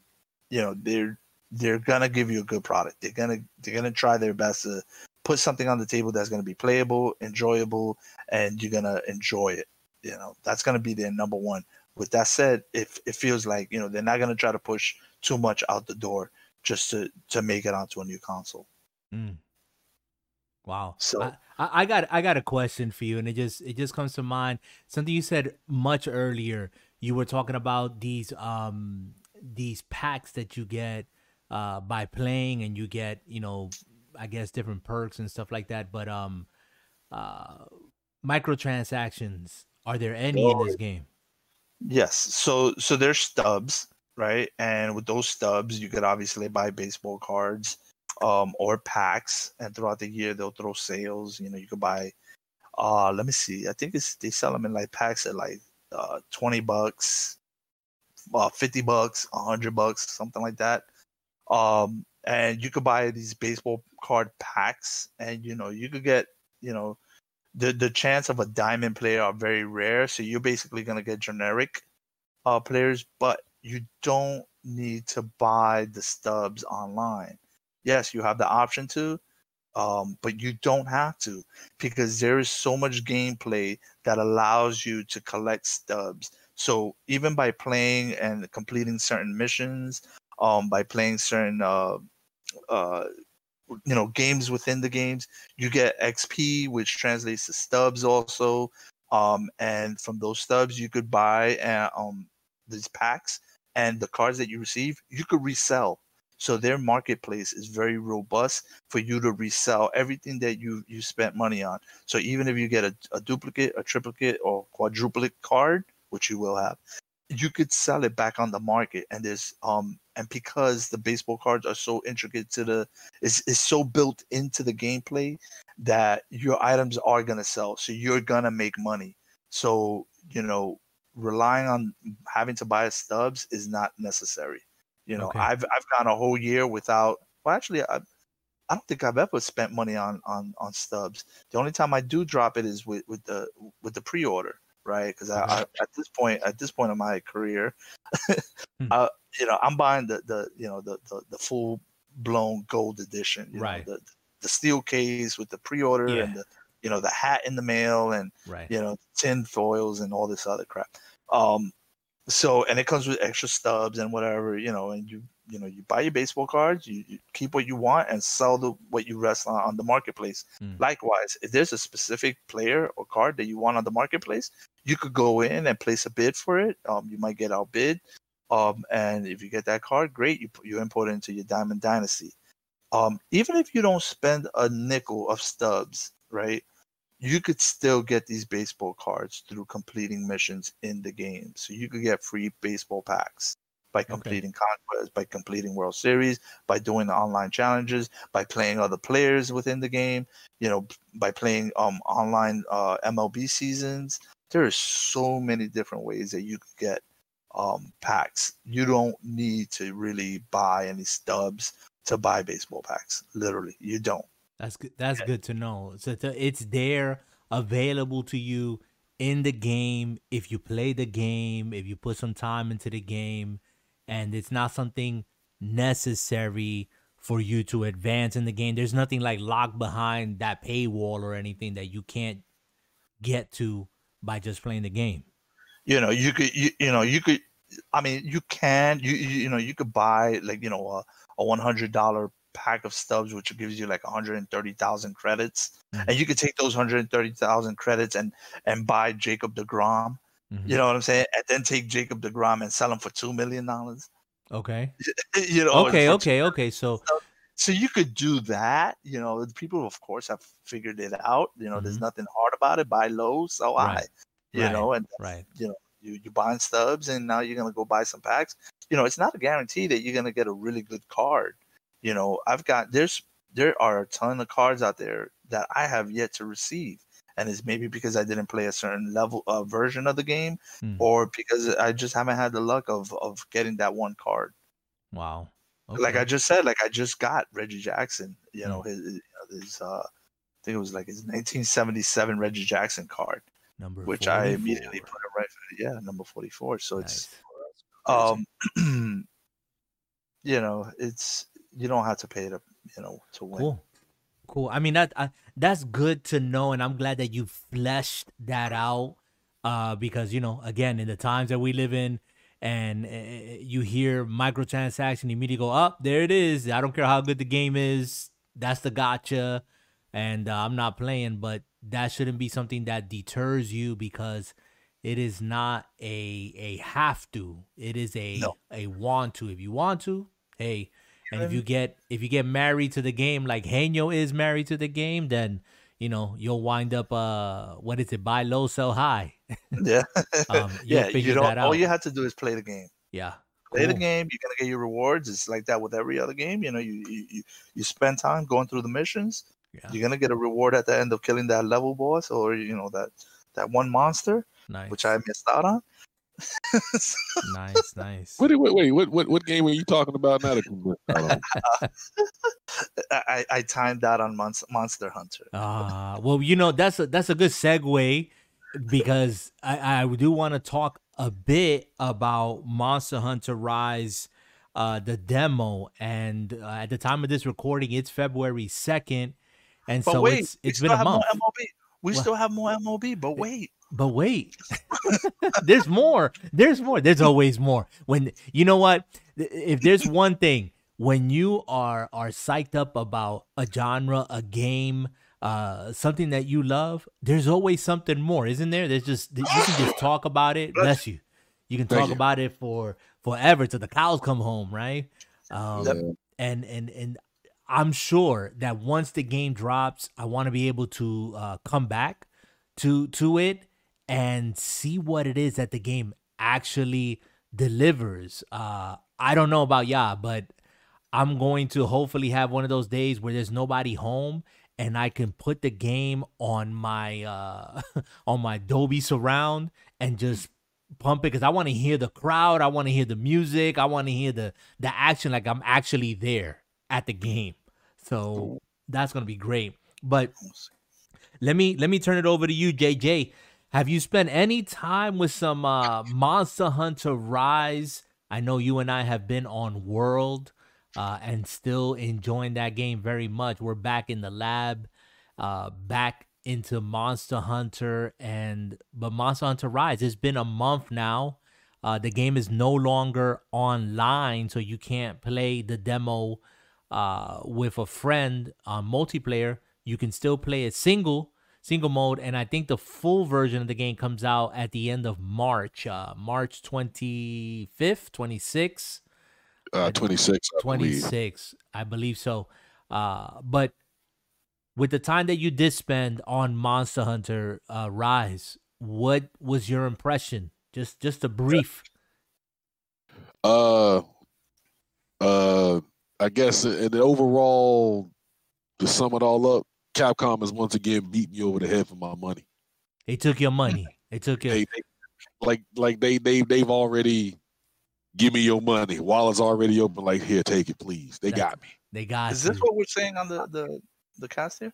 you know they're they're gonna give you a good product they're gonna they're gonna try their best to put something on the table that's gonna be playable enjoyable and you're gonna enjoy it you know that's gonna be their number one with that said if it feels like you know they're not gonna try to push too much out the door just to to make it onto a new console Mm. Wow. So- I, I I got I got a question for you, and it just it just comes to mind something you said much earlier. You were talking about these um these packs that you get uh by playing, and you get you know I guess different perks and stuff like that. But um uh microtransactions are there any in this game? Yes. So so there's stubs, right? And with those stubs, you could obviously buy baseball cards, um, or packs. And throughout the year, they'll throw sales. You know, you could buy. Uh, let me see. I think it's they sell them in like packs at like uh twenty bucks, uh, fifty bucks, hundred bucks, something like that. Um, and you could buy these baseball card packs, and you know you could get you know the the chance of a diamond player are very rare. So you're basically gonna get generic uh, players, but you don't need to buy the stubs online. Yes, you have the option to, um, but you don't have to because there is so much gameplay that allows you to collect stubs. So even by playing and completing certain missions, um, by playing certain uh, uh, you know games within the games, you get XP, which translates to stubs also. Um, and from those stubs, you could buy uh, um, these packs and the cards that you receive, you could resell. So their marketplace is very robust for you to resell everything that you you spent money on. So even if you get a, a duplicate, a triplicate, or quadruplicate card, which you will have, you could sell it back on the market. And there's um and because the baseball cards are so intricate to the is is so built into the gameplay that your items are gonna sell. So you're gonna make money. So you know relying on having to buy stubs is not necessary you know Okay. i've i've gone a whole year without well actually i I don't think I've ever spent money on on on stubs. The only time I do drop it is with with the with the pre-order, right? Because I, I at this point at this point in my career, Hmm. *laughs* uh, you know, I'm buying the the you know the the, the full blown gold edition, you know, Right. the the steel case with the pre-order Yeah. and the you know the hat in the mail and Right. you know tin foils and all this other crap. Um, so and it comes with extra stubs and whatever you know, and you you know you buy your baseball cards, you, you keep what you want and sell the what you rest on on the marketplace. Mm. Likewise, if there's a specific player or card that you want on the marketplace, you could go in and place a bid for it. Um, you might get outbid. Um, and if you get that card, great. You put- you import it into your Diamond Dynasty. Um, even if you don't spend a nickel of stubs, right? You could still get these baseball cards through completing missions in the game. So you could get free baseball packs by completing conquest, by completing World Series, by doing the online challenges, by playing other players within the game. You know, by playing um online uh, MLB seasons. There are so many different ways that you could get um, packs. You don't need to really buy any stubs to buy baseball packs. Literally, you don't. That's good. That's good to know. So it's, it's there, available to you in the game if you play the game, if you put some time into the game, and it's not something necessary for you to advance in the game. There's nothing like locked behind that paywall or anything that you can't get to by just playing the game. You know, you could, you, you know, you could. I mean, you can, you, you, you know, you could buy like you know a, a one hundred dollar pack of stubs, which gives you like one hundred and thirty thousand credits, Mhm. and you could take those hundred and thirty thousand credits and and buy Jacob deGrom. Mhm. You know what I'm saying? And then take Jacob deGrom and sell him for two million dollars. Okay. *laughs* You know? Okay. Okay. Okay. *laughs* So so you could do that you know people of course have figured it out you know there's Mhm. nothing hard about it buy low so Right. high you Right. know and right. you know you you buying stubs and now you're gonna go buy some packs you know it's not a guarantee that you're gonna get a really good card you know i've got there's there are a ton of cards out there that i have yet to receive and it's maybe because i didn't play a certain level uh, version of the game Hmm. or because i just haven't had the luck of of getting that one card Wow. like I just said, like I just got Reggie Jackson. Hmm. You know, his, his, his uh, I think it was like his 1977 Reggie Jackson card, number which I immediately put him right. For, yeah, number 44. So it's um, *clears throat* you know, it's you don't have to pay to you know to win. Cool. Cool. I mean that I, that's good to know, and I'm glad that you fleshed that out. Uh, because you know, again, in the times that we live in, and uh, you hear microtransaction, you immediately go up. there it is. I don't care how good the game is. That's the gotcha, and uh, I'm not playing. But that shouldn't be something that deters you because it is not a a have to. It is a No. a want to. If you want to, hey. And if you get if you get married to the game like Henyo is married to the game, then you know you'll wind up uh what is it buy low sell high. *laughs* Yeah, Um, yeah. You don't. All you have to do is play the game. Yeah, Play the game. You're gonna get your rewards. It's like that with every other game. You know, you you you, you spend time going through the missions. Yeah. You're gonna get a reward at the end of killing that level boss or you know that that one monster, nice, which I missed out on. *laughs* nice, nice. Wait, wait, wait. What, what, what game are you talking about now? that you missed out on? I, I I timed out on Monst- Monster Hunter. Uh well, you know that's a that's a good segue because I I do want to talk a bit about Monster Hunter Rise, uh, the demo, and uh, at the time of this recording, it's February second, and But so wait, it's we it's still been a have month. more MLB. We What? still have more MLB, but wait, But wait, there's more. There's more. There's always more. When you know what, if there's one thing, when you are are psyched up about a genre, a game, uh, something that you love, there's always something more, isn't there? There's just you can just talk about it. Bless you. You can talk you. about it for forever till the cows come home, right? Um, Yep. and and and I'm sure that once the game drops, I want to be able to uh, come back to to it and see what it is that the game actually delivers. Uh, I don't know about y'all, but I'm going to hopefully have one of those days where there's nobody home and I can put the game on my uh *laughs* on my Dolby surround and just pump it because I want to hear the crowd, I want to hear the music, I want to hear the the action like I'm actually there at the game. So that's gonna be great. But let me let me turn it over to you, JJ. Have you spent any time with some uh Monster Hunter Rise? I know you and I have been on World uh, and still enjoying that game very much. We're back in the lab, uh, back into Monster Hunter, and but Monster Hunter Rise. It's been a month now. Uh, the game is no longer online, so you can't play the demo uh, with a friend on multiplayer. You can still play it single, single mode, and I think the full version of the game comes out at the end of March, uh, March twenty fifth, twenty sixth uh, 26. I 26, believe. I believe so. Uh, but with the time that you did spend on Monster Hunter uh, Rise, what was your impression? Just just a brief. Uh, uh, I guess in the overall, to sum it all up, Capcom is once again beating you over the head for my money. They took your money. *laughs* They took your They, they, like like they they they've already give me your money. Wallet's already open. Like here, take it, please. They That's- got me. they got. Is this you. what we're saying on the the the cast here?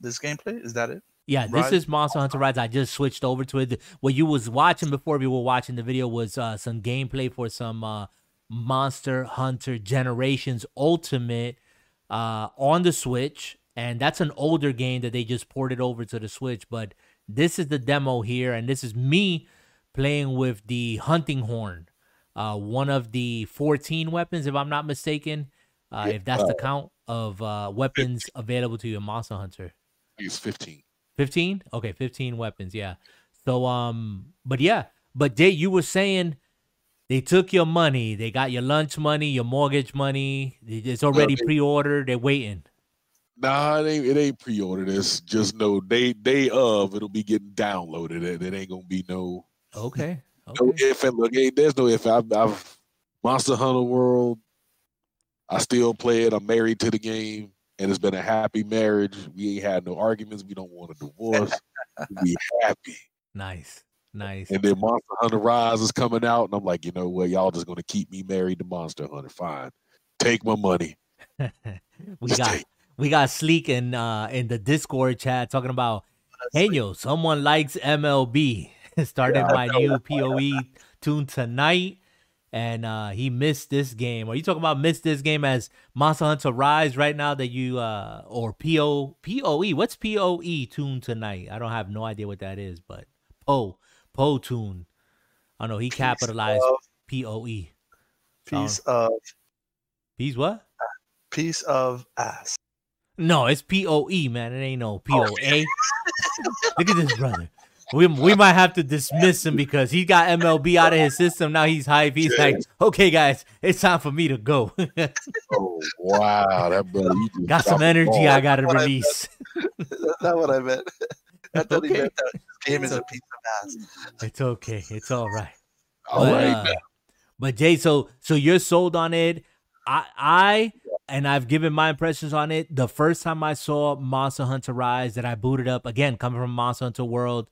This gameplay is that it? Yeah, this Rise? is Monster Hunter Rise. I just switched over to it. What you was watching before we were watching the video was uh, some gameplay for some uh, Monster Hunter Generations Ultimate uh, on the Switch, and that's an older game that they just ported over to the Switch. But this is the demo here, and this is me playing with the hunting horn, uh, one of the 14 weapons, if I'm not mistaken. Uh, Yeah, if that's the uh, count of uh, weapons available to you in Monster Hunter. It's 15. 15 okay 15 weapons yeah so um but yeah but jay you were saying they took your money they got your lunch money your mortgage money it's already pre-ordered they're waiting Nah, it ain't it ain't pre-ordered. It's just no day day of it'll be getting downloaded. It, it ain't gonna be no okay no if and look. There's no if. I've, I've Monster Hunter World. I still play it. I'm married to the game, and it's been a happy marriage. We ain't had no arguments. We don't want a divorce. we *laughs* happy. nice nice And then Monster Hunter Rise is coming out, and I'm like, you know what? Y'all just gonna keep me married to Monster Hunter. Fine, take my money. *laughs* we Just got take- we got sleek in uh in the discord chat talking about hey yo someone likes mlb *laughs* started my new poe tune tonight and uh he missed this game. Are you talking about missed this game as monster hunter rise right now that you uh or po poe what's poe tune tonight? I don't have no idea what that is but poe poe tune. I know he Piece capitalized of- poe Piece of he's what? Piece of ass. No, it's P O E, man. It ain't no P O A. *laughs* Look at this brother. We, we might have to dismiss him because he got MLB out of his system. Now he's hype. He's like, okay, guys, it's time for me to go. Oh wow, that brother. got some energy ball. I got to release. That's not what I meant. *laughs* I thought he Okay. meant that game is a piece of ass. It's okay. It's all right. All but, right, uh, but Jay, so so you're sold on it. I I and I've given my impressions on it. The first time I saw Monster Hunter Rise that I booted up again, coming from Monster Hunter World,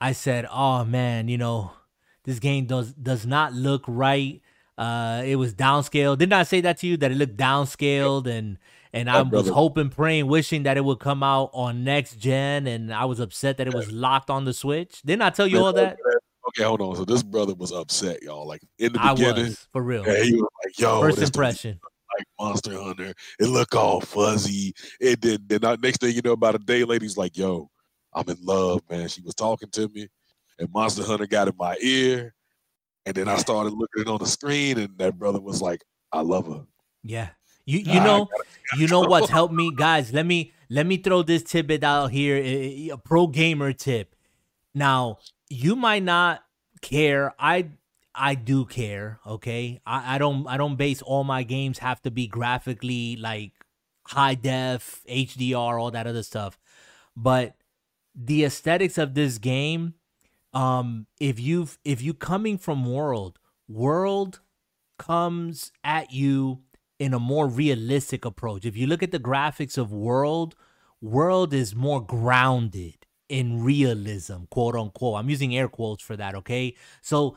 I said, "Oh man, you know, this game does does not look right. Uh, it was downscaled. Didn't I say that to you that it looked downscaled and and I Oh, was hoping, praying, wishing that it would come out on next gen, and I was upset that it was locked on the Switch. Didn't I tell you all that? Okay, hold on. So this brother was upset, y'all. Like in the I beginning, was for real. yeah, he was like, "Yo, First impression. Like Monster Hunter. It look all fuzzy. It did. Then I- next thing you know, about a day later, he's like, "Yo, I'm in love, man." She was talking to me, and Monster Hunter got in my ear, and then I started looking on the screen, and that brother was like, "I love her." Yeah. You you know you know what's helped me guys let me let me throw this tidbit out here a, a pro gamer tip now you might not care i i do care okay? I, I don't i don't base all my games have to be graphically like high def hdr all that other stuff. But the aesthetics of this game um if you've if you coming from world world comes at you in a more realistic approach. If you look at the graphics of world world is more grounded in realism quote unquote. I'm using air quotes for that okay? So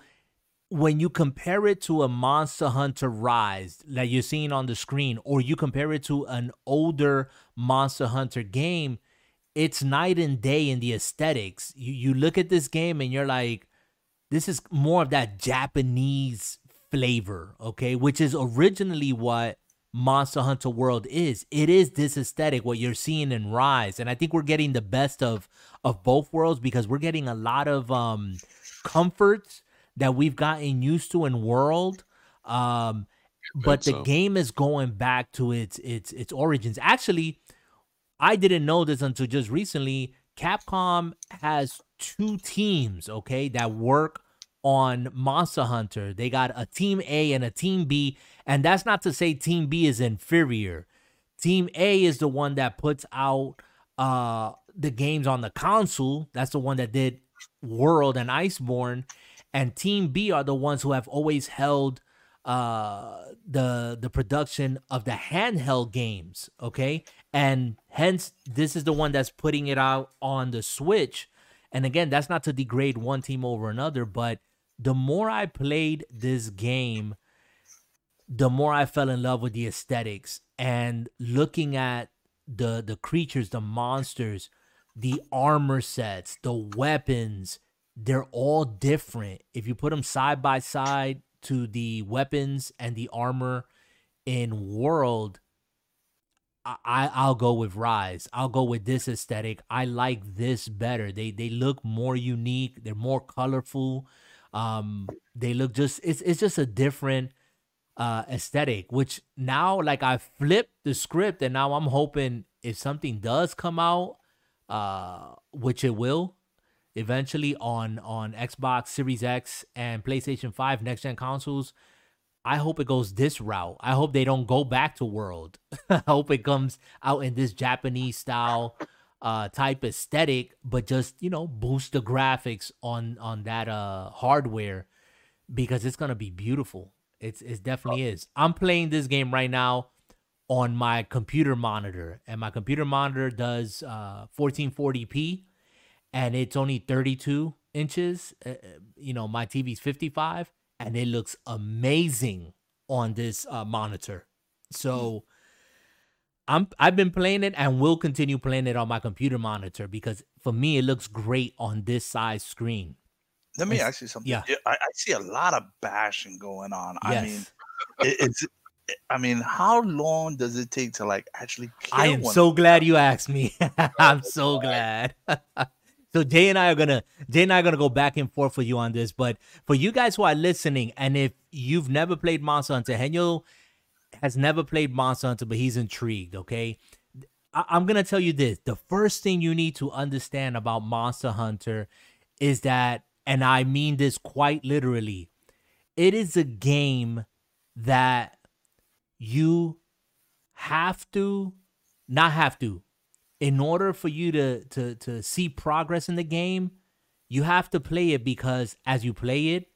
when you compare it to a monster hunter rise that you're seeing on the screen or you compare it to an older monster hunter game it's night and day in the aesthetics. You you look at this game and you're like, this is more of that Japanese flavor, okay? Which is originally what Monster Hunter World is. It is this aesthetic, what you're seeing in Rise. And I think we're getting the best of of both worlds because we're getting a lot of um comforts that we've gotten used to in World. Um but the so. game is going back to its its its origins. Actually, I didn't know this until just recently. Capcom has two teams, okay, that work on Monster Hunter. They got a team A and a team B, and that's not to say team B is inferior. Team A is the one that puts out uh the games on the console. That's the one that did World and Iceborne. And Team B are the ones who have always held uh the the production of the handheld games okay? And hence this is the one that's putting it out on the switch. And again that's not to degrade one team over another but the more i played this game the more i fell in love with the aesthetics. And looking at the the creatures the monsters the armor sets the weapons they're all different if you put them side by side to the weapons and the armor in World, I I'll go with Rise. I'll go with this aesthetic. I like this better. They they look more unique. They're more colorful. Um, they look just it's it's just a different uh aesthetic. Which now like I flipped the script and now I'm hoping if something does come out, uh, which it will, eventually on on Xbox Series X and PlayStation 5 next gen consoles. I hope it goes this route. I hope they don't go back to World. *laughs* I hope it comes out in this Japanese style uh type aesthetic, but just, you know, boost the graphics on on that uh hardware because it's going to be beautiful. It's it definitely is. I'm playing this game right now on my computer monitor and my computer monitor does uh 1440p and it's only 32 inches. Uh, uh you know, my TV's 55 and it looks amazing on this uh, monitor. So I'm I've been playing it and will continue playing it on my computer monitor because for me it looks great on this size screen. Let me it's, ask you something. Yeah, I, I, see a lot of bashing going on. Yes. I mean, it, it's I mean, how long does it take to like actually? I am so glad you asked me. *laughs* I'm so glad. *laughs* So Jay and I are gonna Jay and I are gonna go back and forth with you on this. But for you guys who are listening, and if you've never played Monster Hunter, has never played Monster Hunter, but he's intrigued. Okay, I- I'm gonna tell you this: the first thing you need to understand about Monster Hunter is that, and I mean this quite literally, it is a game that you have to not have to in order for you to to to see progress in the game, you have to play it because as you play it,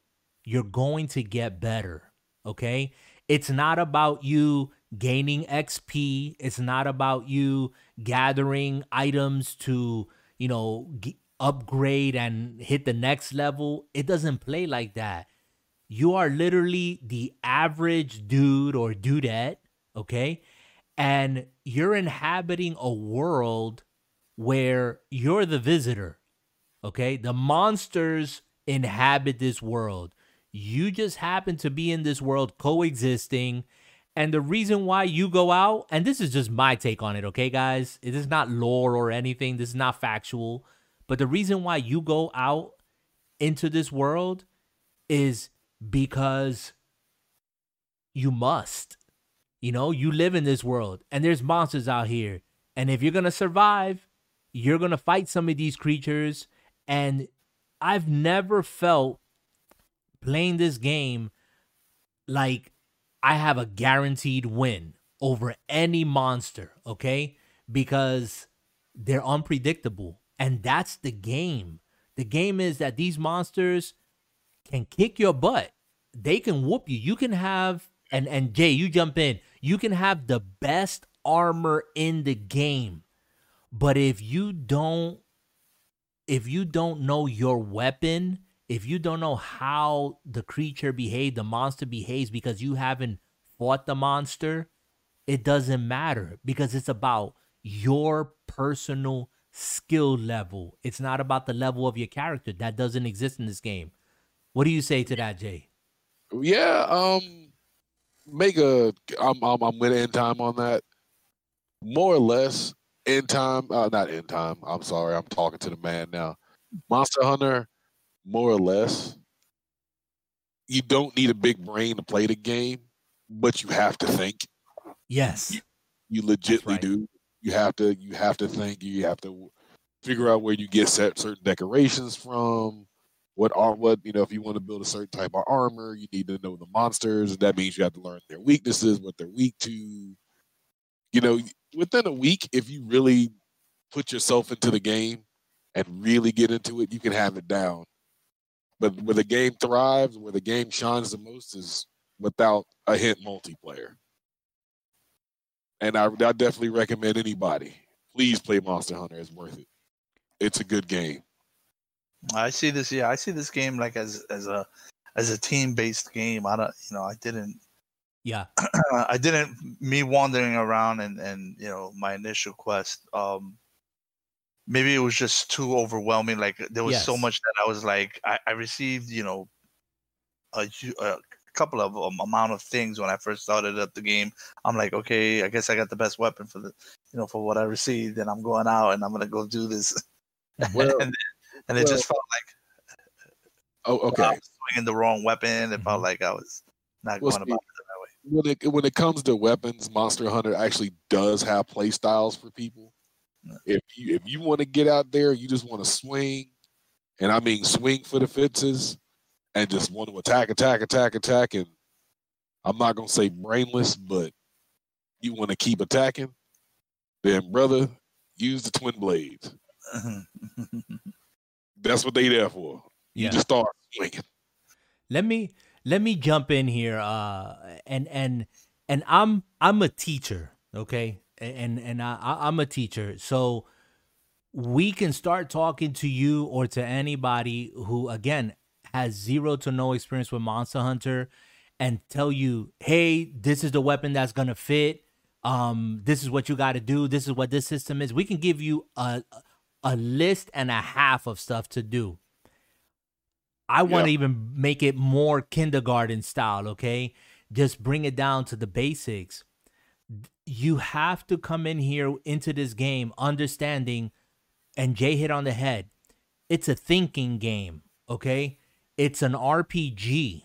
you're going to get better. Okay? It's not about you gaining XP, it's not about you gathering items to, you know, g- upgrade and hit the next level. It doesn't play like that. You are literally the average dude or dudette, okay? And you're inhabiting a world where you're the visitor. Okay? The monsters inhabit this world. You just happen to be in this world coexisting. And the reason why you go out, and this is just my take on it, okay, guys? It is not lore or anything. This is not factual. But the reason why you go out into this world is because you must. You know, you live in this world and there's monsters out here. And if you're going to survive, you're going to fight some of these creatures. And I've never felt playing this game like I have a guaranteed win over any monster, okay? Because they're unpredictable. And that's the game. The game is that these monsters can kick your butt. They can whoop you. You can have and and Jay, you jump in. You can have the best armor in the game. But if you don't if you don't know your weapon, if you don't know how the creature behaves, the monster behaves because you haven't fought the monster, it doesn't matter because it's about your personal skill level. It's not about the level of your character. That doesn't exist in this game. What do you say to that, Jay? Yeah, um make a I'm I'm, I'm with end time on that. More or less, end time, uh, not end time. I'm sorry, I'm talking to the man now. Monster Hunter, more or less. You don't need a big brain to play the game, but you have to think. Yes. You, you legitly right. do. You have to you have to think, you have to figure out where you get set certain decorations from. What are what you know? If you want to build a certain type of armor, you need to know the monsters. And that means you have to learn their weaknesses, what they're weak to. You know, within a week, if you really put yourself into the game and really get into it, you can have it down. But where the game thrives, where the game shines the most, is without a hint multiplayer. And I, I definitely recommend anybody, please play Monster Hunter. It's worth it. It's a good game. I see this. Yeah, I see this game like as as a as a team based game. I don't, you know, I didn't, Yeah. *clears throat* I didn't. Me wandering around and and you know my initial quest. Um, maybe it was just too overwhelming. Like there was so much that I was like, I, I received, you know, a, a couple of um, amount of things when I first started up the game. I'm like, okay, I guess I got the best weapon for the, you know, for what I received, and I'm going out and I'm gonna go do this. *laughs* Well, and and it well, just felt like oh, okay I was swinging the wrong weapon. It felt Mhm. like I was not Well, going about it that way. when it when it comes to weapons, Monster Hunter actually does have play styles for people. If you if you want to get out there, you just want to swing, and I mean swing for the fences, and just want to attack, attack, attack, attack, and I'm not gonna say brainless, but you want to keep attacking, then brother, use the twin blades. *laughs* *laughs* That's what they there for. You Yeah. just start swinging. let me let me jump in here uh and and and i'm i'm a teacher okay and and I, i'm a teacher so we can start talking to you or to anybody who again has zero to no experience with monster hunter and tell you hey this is the weapon that's gonna fit um this is what you got to do this is what this system is we can give you a a list and a half of stuff to do I want to Yeah. even make it more kindergarten style, okay? Just bring it down to the basics. You have to come in here into this game understanding, and Jay hit on the head. It's a thinking game, okay? It's an RPG,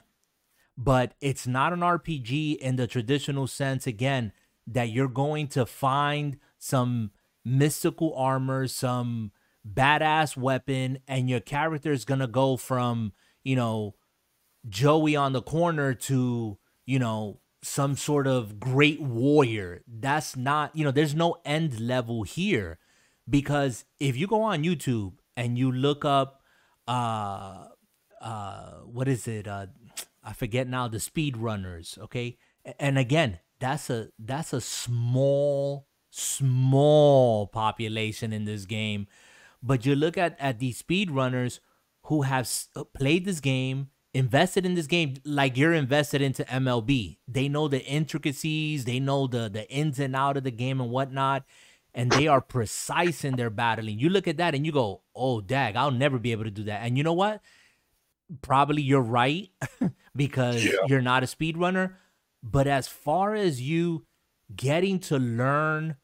but it's not an RPG in the traditional sense, again, that you're going to find some mystical armor, some badass weapon, and your character is gonna go from, you know, Joey on the corner to, you know, some sort of great warrior. That's not, you know, there's no end level here. Because if you go on YouTube and you look up uh uh what is it? Uh I forget now the speed runners, okay? And again, that's a that's a small small population in this game. But you look at at these speedrunners who have uh, played this game invested in this game like you're invested into mlb they know the intricacies they know the the ins and out of the game and whatnot and they are precise in their battling. You look at that and you go oh dag i'll never be able to do that. And you know what? Probably you're right *laughs* because Yeah. you're not a speedrunner. But as far as you getting to learn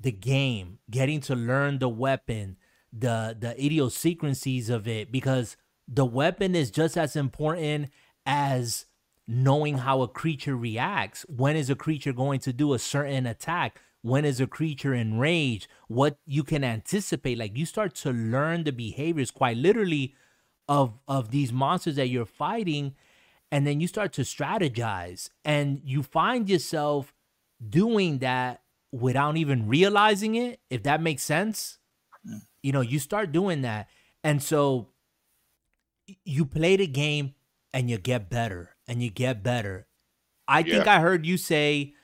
the game, getting to learn the weapon, the the idiosyncrasies of it, because the weapon is just as important as knowing how a creature reacts. When is a creature going to do a certain attack? When is a creature enraged? What you can anticipate. Like you start to learn the behaviors quite literally of of these monsters that you're fighting and then you start to strategize and you find yourself doing that without even realizing it if that makes sense you know you start doing that and so you play the game and you get better and you get better. I think I heard you say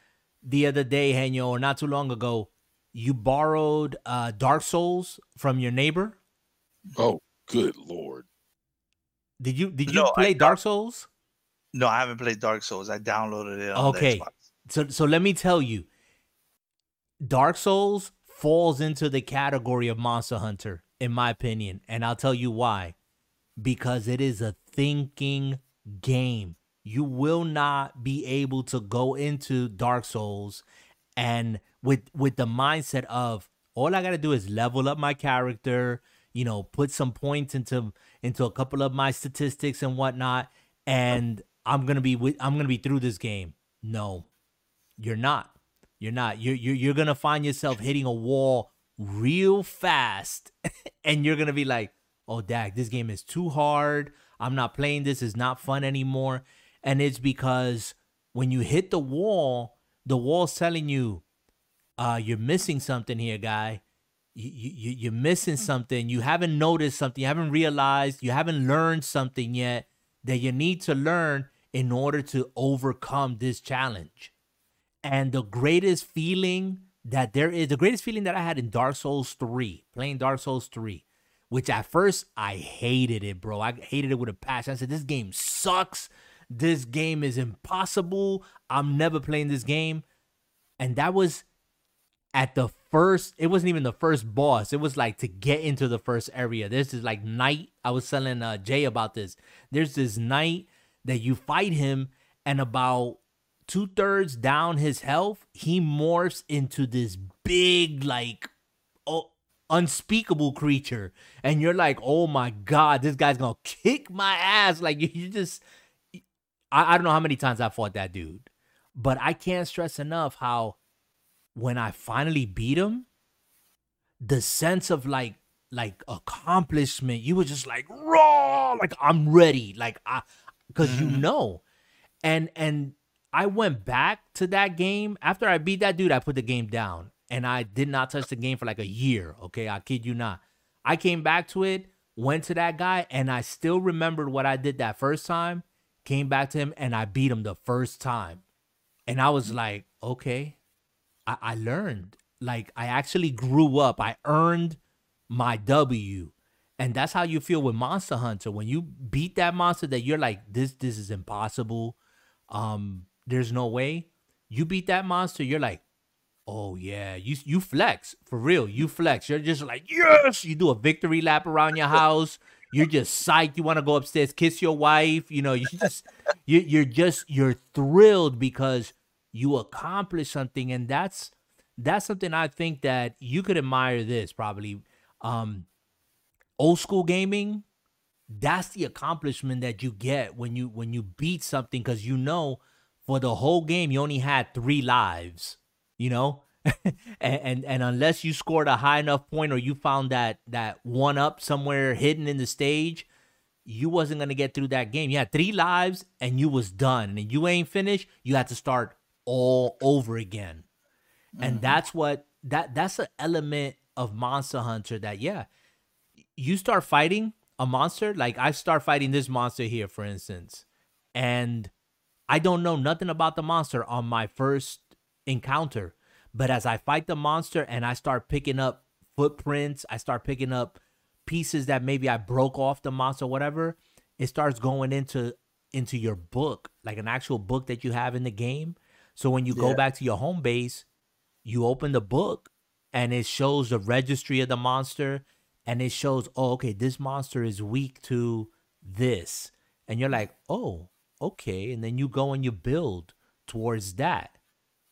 the other day, Henyo, or not too long ago, you borrowed uh, Dark Souls from your neighbor. Oh, good lord. Did you did you No, I play Dark Souls? No, I haven't played Dark Souls. I downloaded it. On Okay. The Xbox. So so let me tell you, Dark Souls falls into the category of Monster Hunter, in my opinion, and I'll tell you why. Because it is a thinking game. You will not be able to go into Dark Souls and with with the mindset of all I gotta do is level up my character, you know, put some points into into a couple of my statistics and whatnot, and I'm gonna be with I'm gonna be through this game. No, you're not. You're not. You're you're you're gonna find yourself hitting a wall real fast, *laughs* and you're gonna be like, "Oh, Dak, this game is too hard. I'm not playing this. It's not fun anymore." And it's because when you hit the wall, the wall's telling you, "Uh, you're missing something here, guy. You, you you're missing something. You haven't noticed something. You haven't realized. You haven't learned something yet that you need to learn in order to overcome this challenge." And the greatest feeling that there is, the greatest feeling that I had in Dark Souls 3, playing Dark Souls 3, which at first I hated it, bro. I hated it with a passion. I said, this game sucks. This game is impossible. I'm never playing this game. And that was at the first, it wasn't even the first boss. It was like to get into the first area. There's this like knight. I was telling uh, Jay about this. There's this knight that you fight him, and about two thirds down his health, he morphs into this big, like, oh, unspeakable creature. And you're like, oh my God, this guy's gonna kick my ass. Like, you, just, I, I don't know how many times I fought that dude, but I can't stress enough how when I finally beat him, the sense of like, like accomplishment, you were just like raw, like I'm ready, like I, because you mm-hmm. know, and and I went back to that game after I beat that dude. I put the game down and I did not touch the game for like a year. Okay, I kid you not. I came back to it, went to that guy, and I still remembered what I did that first time. Came back to him and I beat him the first time, and I was like, okay, I, I learned. Like I actually grew up. I earned my W. And that's how you feel with Monster Hunter. When you beat that monster that you're like, this this is impossible. Um, there's no way. You beat that monster, you're like, oh yeah, you you flex for real. You flex. You're just like, yes. You do a victory lap around your house. You're just psyched. You want to go upstairs, kiss your wife. You know, you just you you're just you're thrilled because you accomplished something, and that's that's something I think that you could admire. This probably, um, old school gaming. That's the accomplishment that you get when you when you beat something because you know for the whole game you only had three lives. You know, *laughs* and, and and unless you scored a high enough point or you found that that one up somewhere hidden in the stage, you wasn't gonna get through that game. You had three lives and you was done. And you ain't finished, you had to start all over again. And mm-hmm. that's what that that's an element of Monster Hunter that yeah, you start fighting a monster, like I start fighting this monster here, for instance, and I don't know nothing about the monster on my first encounter. But as I fight the monster and I start picking up footprints, I start picking up pieces that maybe I broke off the monster, whatever, it starts going into into your book, like an actual book that you have in the game. So when you go back to your home base, you open the book and it shows the registry of the monster and it shows, oh, okay, this monster is weak to this. And you're like, oh, okay. And then you go and you build towards that.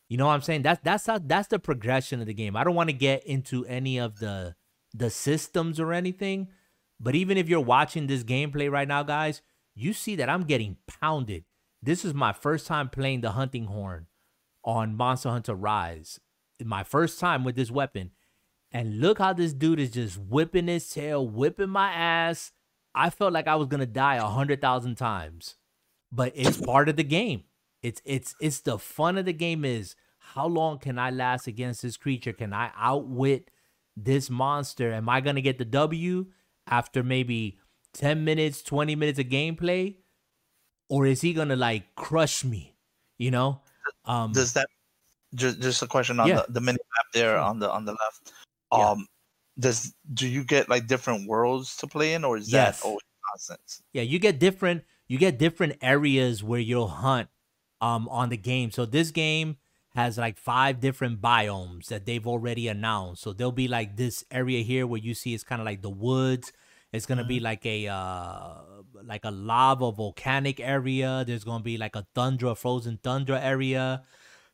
You know what I'm saying? That's that's how that's the progression of the game. I don't want to get into any of the the systems or anything, but even if you're watching this gameplay right now, guys, you see that I'm getting pounded. This is my first time playing the hunting horn on Monster Hunter Rise. My first time with this weapon. And look how this dude is just whipping his tail, whipping my ass. I felt like I was gonna die a hundred thousand times. But it's part of the game. It's it's it's the fun of the game is how long can I last against this creature? Can I outwit this monster? Am I gonna get the W after maybe 10 minutes, 20 minutes of gameplay, or is he gonna like crush me? You know? Um does that just just a question on yeah. the, the mini map there sure. on the on the left. Um yeah. does do you get like different worlds to play in or is yes. that always constant? Yeah, you get different you get different areas where you'll hunt um on the game. So this game has like five different biomes that they've already announced. So there'll be like this area here where you see it's kind of like the woods. It's gonna mm-hmm. be like a uh like a lava volcanic area. There's gonna be like a tundra, frozen tundra area,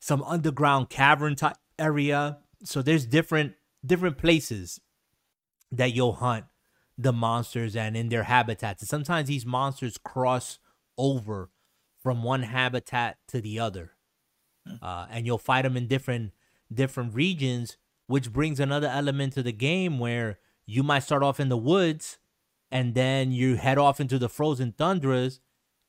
some underground cavern type area. So there's different different places that you'll hunt the monsters and in their habitats. And sometimes these monsters cross over from one habitat to the other. Hmm. Uh, and you'll fight them in different different regions, which brings another element to the game where you might start off in the woods and then you head off into the frozen tundras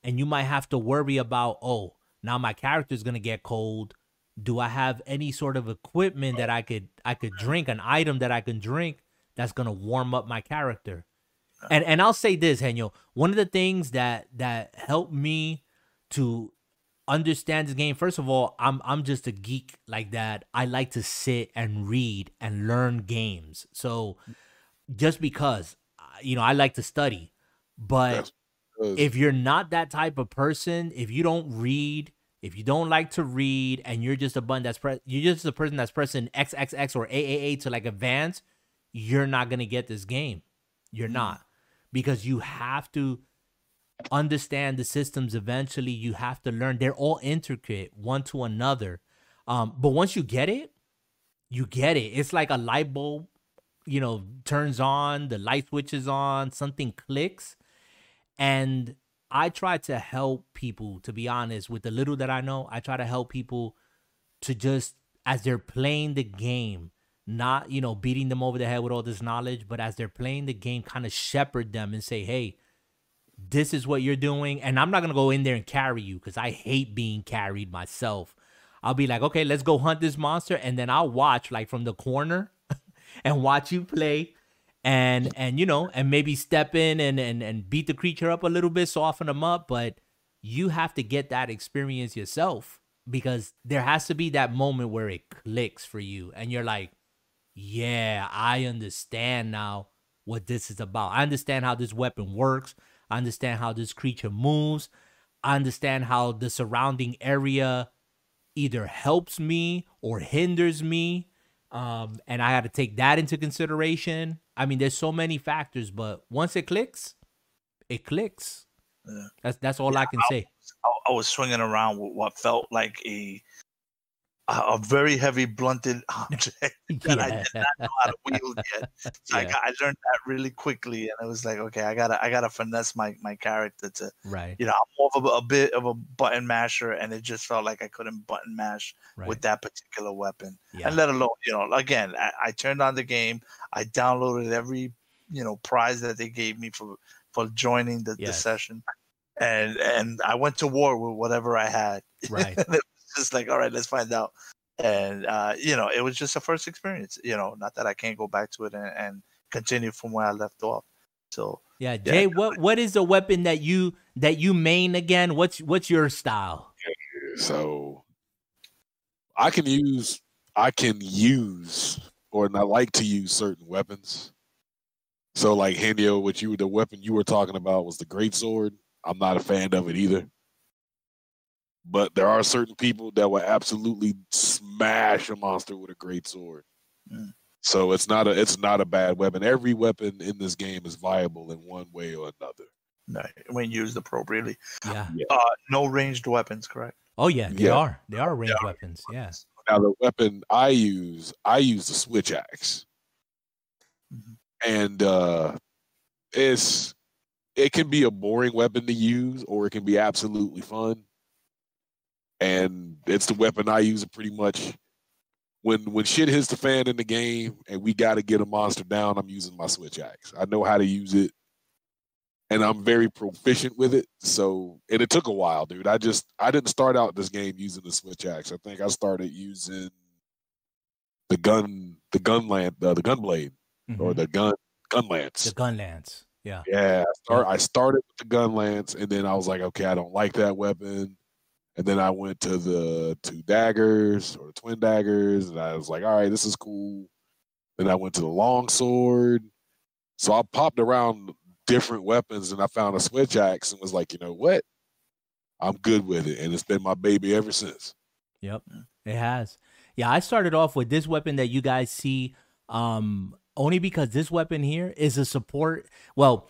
and you might have to worry about, oh, now my character is gonna get cold. Do I have any sort of equipment that I could I could drink, an item that I can drink that's gonna warm up my character? And and I'll say this, Henyo, one of the things that that helped me to understand this game, first of all, I'm I'm just a geek like that. I like to sit and read and learn games. So just because uh, you know, I like to study, but if you're not that type of person, if you don't read, if you don't like to read, and you're just a button that's press, you're just a person that's pressing XXX or AAA to like advance, you're not gonna get this game. You're mm. not. Because you have to understand the systems eventually. You have to learn. They're all intricate one to another. Um, but once you get it you get it. It's like a light bulb you know turns on the light switches on something clicks. And i try to help people to be honest with the little that i know i try to help people to just as they're playing the game not you know beating them over the head with all this knowledge but as they're playing the game kind of shepherd them and say hey this is what you're doing and i'm not gonna go in there and carry you because i hate being carried myself. I'll be like okay let's go hunt this monster and then i'll watch like from the corner *laughs* and watch you play and and you know and maybe step in and and, and beat the creature up a little bit soften them up but you have to get that experience yourself because there has to be that moment where it clicks for you and you're like yeah i understand now what this is about i understand how this weapon works I understand how this creature moves. I understand how the surrounding area either helps me or hinders me. Um, and I had to take that into consideration. I mean, there's so many factors, but once it clicks, it clicks. Yeah. That's that's all yeah, I can I, say. I, I was swinging around with what felt like a a very heavy blunted *laughs* object *laughs* that yeah. I did not know how to wield yet. *laughs* So yeah. I, I, learned that really quickly, and it was like, okay, I gotta I gotta finesse my my character to right. You know, I'm more of a, a bit of a button masher, and it just felt like I couldn't button mash right. with that particular weapon. Yeah. And let alone, you know, again, I, I turned on the game, I downloaded every you know prize that they gave me for for joining the, yes. the session and and I went to war with whatever I had. Right. Just like, all right, let's find out. And uh, you know, it was just a first experience. You know, not that I can't go back to it and, and continue from where I left off. So yeah, Jay, yeah. what what is the weapon that you that you main again? What's what's your style? So I can use I can use or not like to use certain weapons. So like Henyo, what you the weapon you were talking about was the great sword. I'm not a fan of it either but there are certain people that will absolutely smash a monster with a great sword. Mm. So it's not a it's not a bad weapon. Every weapon in this game is viable in one way or another. Right. When used appropriately. Yeah. Uh, no ranged weapons, correct? Oh yeah, they yeah. are. They are ranged yeah. weapons. Yes. Now the weapon I use, I use the switch axe. Mm-hmm. And uh it's it can be a boring weapon to use or it can be absolutely fun and it's the weapon I use pretty much when when shit hits the fan in the game and we got to get a monster down. I'm using my switch axe. I know how to use it, and I'm very proficient with it. So and it took a while, dude. I just I didn't start out this game using the switch axe. I think I started using the gun the gun land uh, the gun blade mm-hmm. or the gun gun lance the gun lance Yeah. Yeah. I, start, I started with the gun lance, and then I was like, okay, I don't like that weapon. And then I went to the two daggers or the twin daggers, and I was like, all right, this is cool. Then I went to the long sword. So I popped around different weapons, and I found a switch axe, and was like, you know what? I'm good with it, and it's been my baby ever since. Yep, it has. Yeah, I started off with this weapon that you guys see, um, only because this weapon here is a support. Well,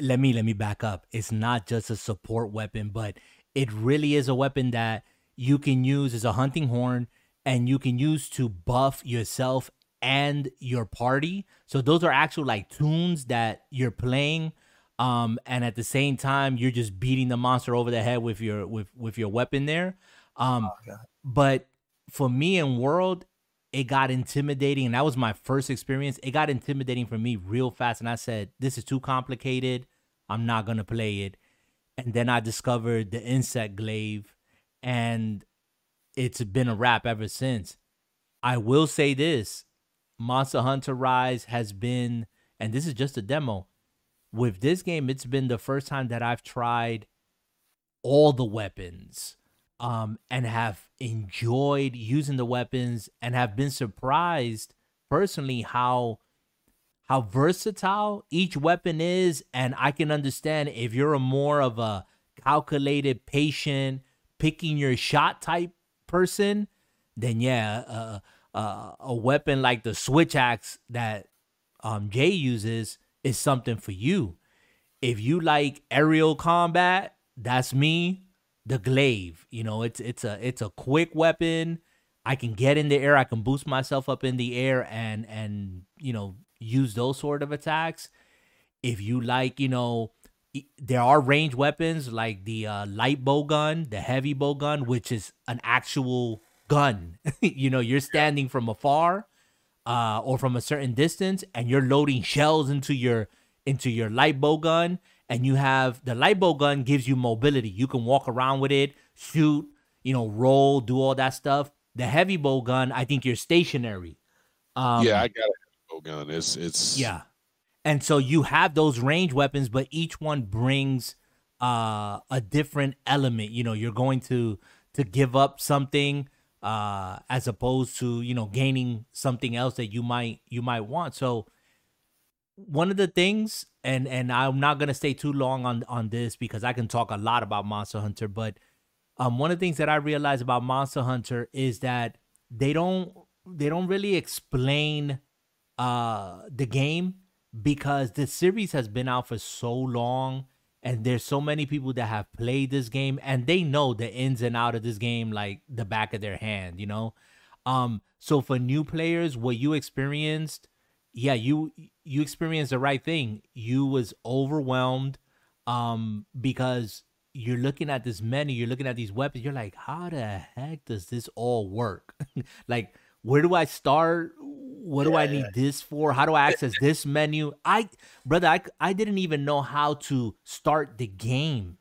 let me let me back up. It's not just a support weapon, but it really is a weapon that you can use as a hunting horn and you can use to buff yourself and your party. So those are actual like tunes that you're playing um and at the same time you're just beating the monster over the head with your with with your weapon there. Um Oh, but for me in world it got intimidating and that was my first experience. It got intimidating for me real fast and I said this is too complicated. I'm not going to play it. And then I discovered the insect glaive and it's been a wrap ever since. I will say this Monster Hunter Rise has been, and this is just a demo. With this game, it's been the first time that I've tried all the weapons um, and have enjoyed using the weapons and have been surprised personally how how versatile each weapon is and i can understand if you're a more of a calculated patient picking your shot type person then yeah uh, uh, a weapon like the switch axe that um, jay uses is something for you. If you like aerial combat that's me the glaive you know it's it's a it's a quick weapon. I can get in the air i can boost myself up in the air and and you know use those sort of attacks. If you like you know there are range weapons like the uh, light bow gun the heavy bow gun which is an actual gun. *laughs* You know you're standing from afar uh, or from a certain distance and you're loading shells into your into your light bow gun and you have the light bow gun gives you mobility. You can walk around with it shoot you know roll do all that stuff. The heavy bow gun i think you're stationary. Um, yeah, I got bow gun. It's it's yeah. And so you have those range weapons, but each one brings uh a different element. You know, you're going to to give up something uh as opposed to, you know, gaining something else that you might you might want. So one of the things and and I'm not to stay too long on on this because I can talk a lot about Monster Hunter, but um one of the things that I realize about Monster Hunter is that they don't they don't really explain uh the game because the series has been out for so long and there's so many people that have played this game and they know the ins and out of this game like the back of their hand you know? Um so for new players what you experienced yeah you you experienced the right thing. You was overwhelmed um because you're looking at this menu you're looking at these weapons you're like how the heck does this all work? *laughs* Like where do I start? What do I need this for? How do I access this menu? I, brother, I, I didn't even know how to start the game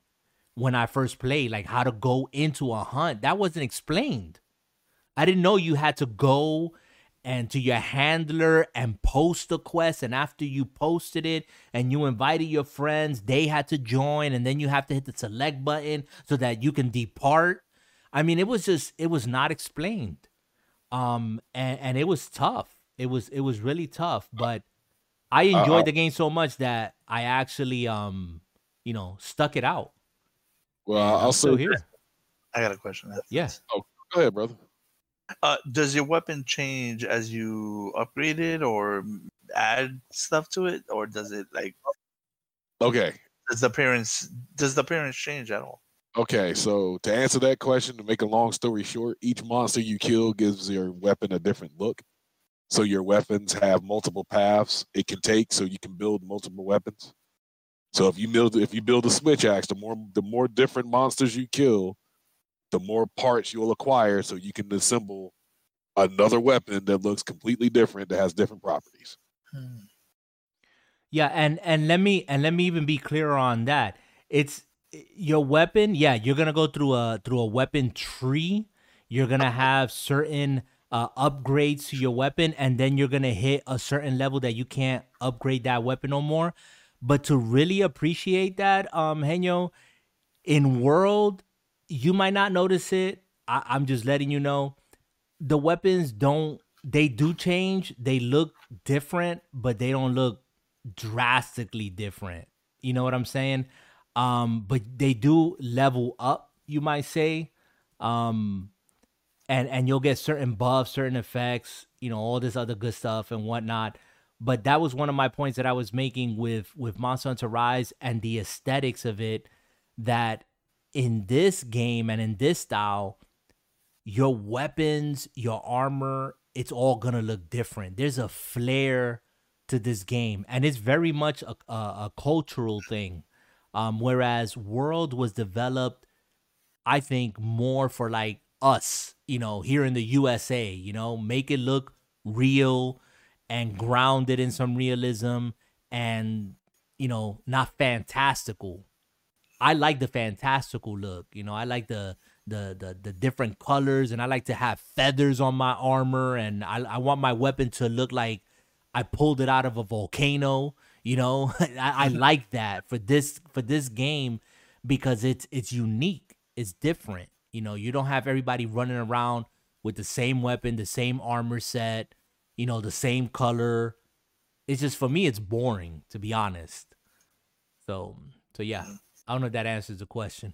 when I first played, like how to go into a hunt. That wasn't explained. I didn't know you had to go and to your handler and post a quest. And after you posted it and you invited your friends, they had to join. And then you have to hit the select button so that you can depart. I mean, it was just, it was not explained um and and it was tough it was it was really tough but i enjoyed uh, the game so much that i actually um you know stuck it out Well, and I'll i'm still say here I got a question. Yes. Yeah. this. Go ahead, brother. Uh, does your weapon change as you upgrade it or add stuff to it, or does it like Okay. does the appearance does the appearance change at all? Okay, so to answer that question, to make a long story short, each monster you kill gives your weapon a different look. So your weapons have multiple paths it can take, so you can build multiple weapons. So if you build if you build a switch axe, the more the more different monsters you kill, the more parts you'll acquire, so you can assemble another weapon that looks completely different that has different properties. Hmm. yeah and and let me and let me even be clear on that it's your weapon yeah you're gonna go through a through a weapon tree you're gonna have certain uh upgrades to your weapon and then you're gonna hit a certain level that you can't upgrade that weapon no more But to really appreciate that, um, Henyo, in world, you might not notice it. I, I'm just letting you know. The weapons don't they do change. They look different, but they don't look drastically different. You know what I'm saying? Um, but they do level up, you might say. Um, and and you'll get certain buffs, certain effects, you know, all this other good stuff and whatnot. But that was one of my points that I was making with with Monster Hunter Rise and the aesthetics of it. That in this game and in this style, your weapons, your armor, it's all gonna look different. There's a flair to this game, and it's very much a, a, a cultural thing. Um, whereas World was developed, I think, more for like us, you know, here in the USA, you know, make it look real and grounded in some realism and, you know, not fantastical. I like the fantastical look, you know, I like the the the the different colors and I like to have feathers on my armor and I, I want my weapon to look like I pulled it out of a volcano. You know, *laughs* I, I *laughs* like that for this for this game because it's it's unique. It's different. You know, you don't have everybody running around with the same weapon, the same armor set, you know, the same color. It's just for me, it's boring to be honest. So so yeah. I don't know if that answers the question.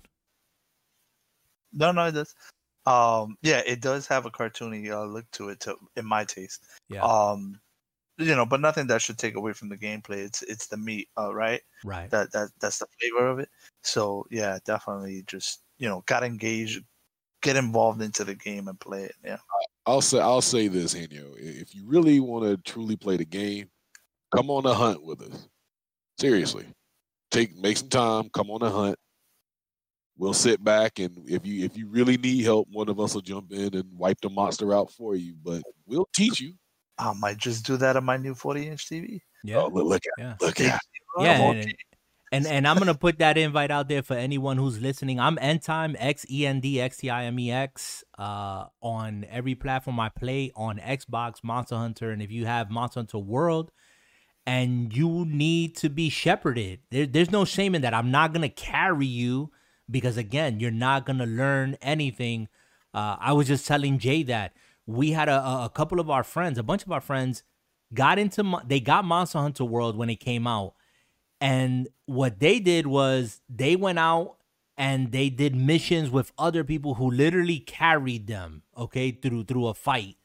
No, no, it does. Um, yeah, it does have a cartoony uh, look to it, to in my taste. Yeah. Um, you know, but nothing that should take away from the gameplay. It's it's the meat, uh, right? Right. That that that's the flavor of it. So yeah, definitely just you know, got engaged, get involved into the game and play it. Yeah. I'll say I'll say this, Henyo. If you really want to truly play the game, come on a hunt with us. Seriously, take make some time. Come on a hunt we'll sit back and if you if you really need help, one of us will jump in and wipe the monster out for you. But we'll teach you. I might just do that on my new 40 inch TV. Yeah. Oh, look at yeah. look at yeah. And, and, and I'm gonna put that invite out there for anyone who's listening. I'm end time X E N D X T I M E X uh on every platform I play on Xbox, Monster Hunter, and if you have Monster Hunter World and you need to be shepherded, there, there's no shame in that. I'm not gonna carry you because again, you're not gonna learn anything. Uh, I was just telling Jay that we had a, a couple of our friends, a bunch of our friends, got into they got Monster Hunter World when it came out, and what they did was they went out and they did missions with other people who literally carried them, okay, through through a fight.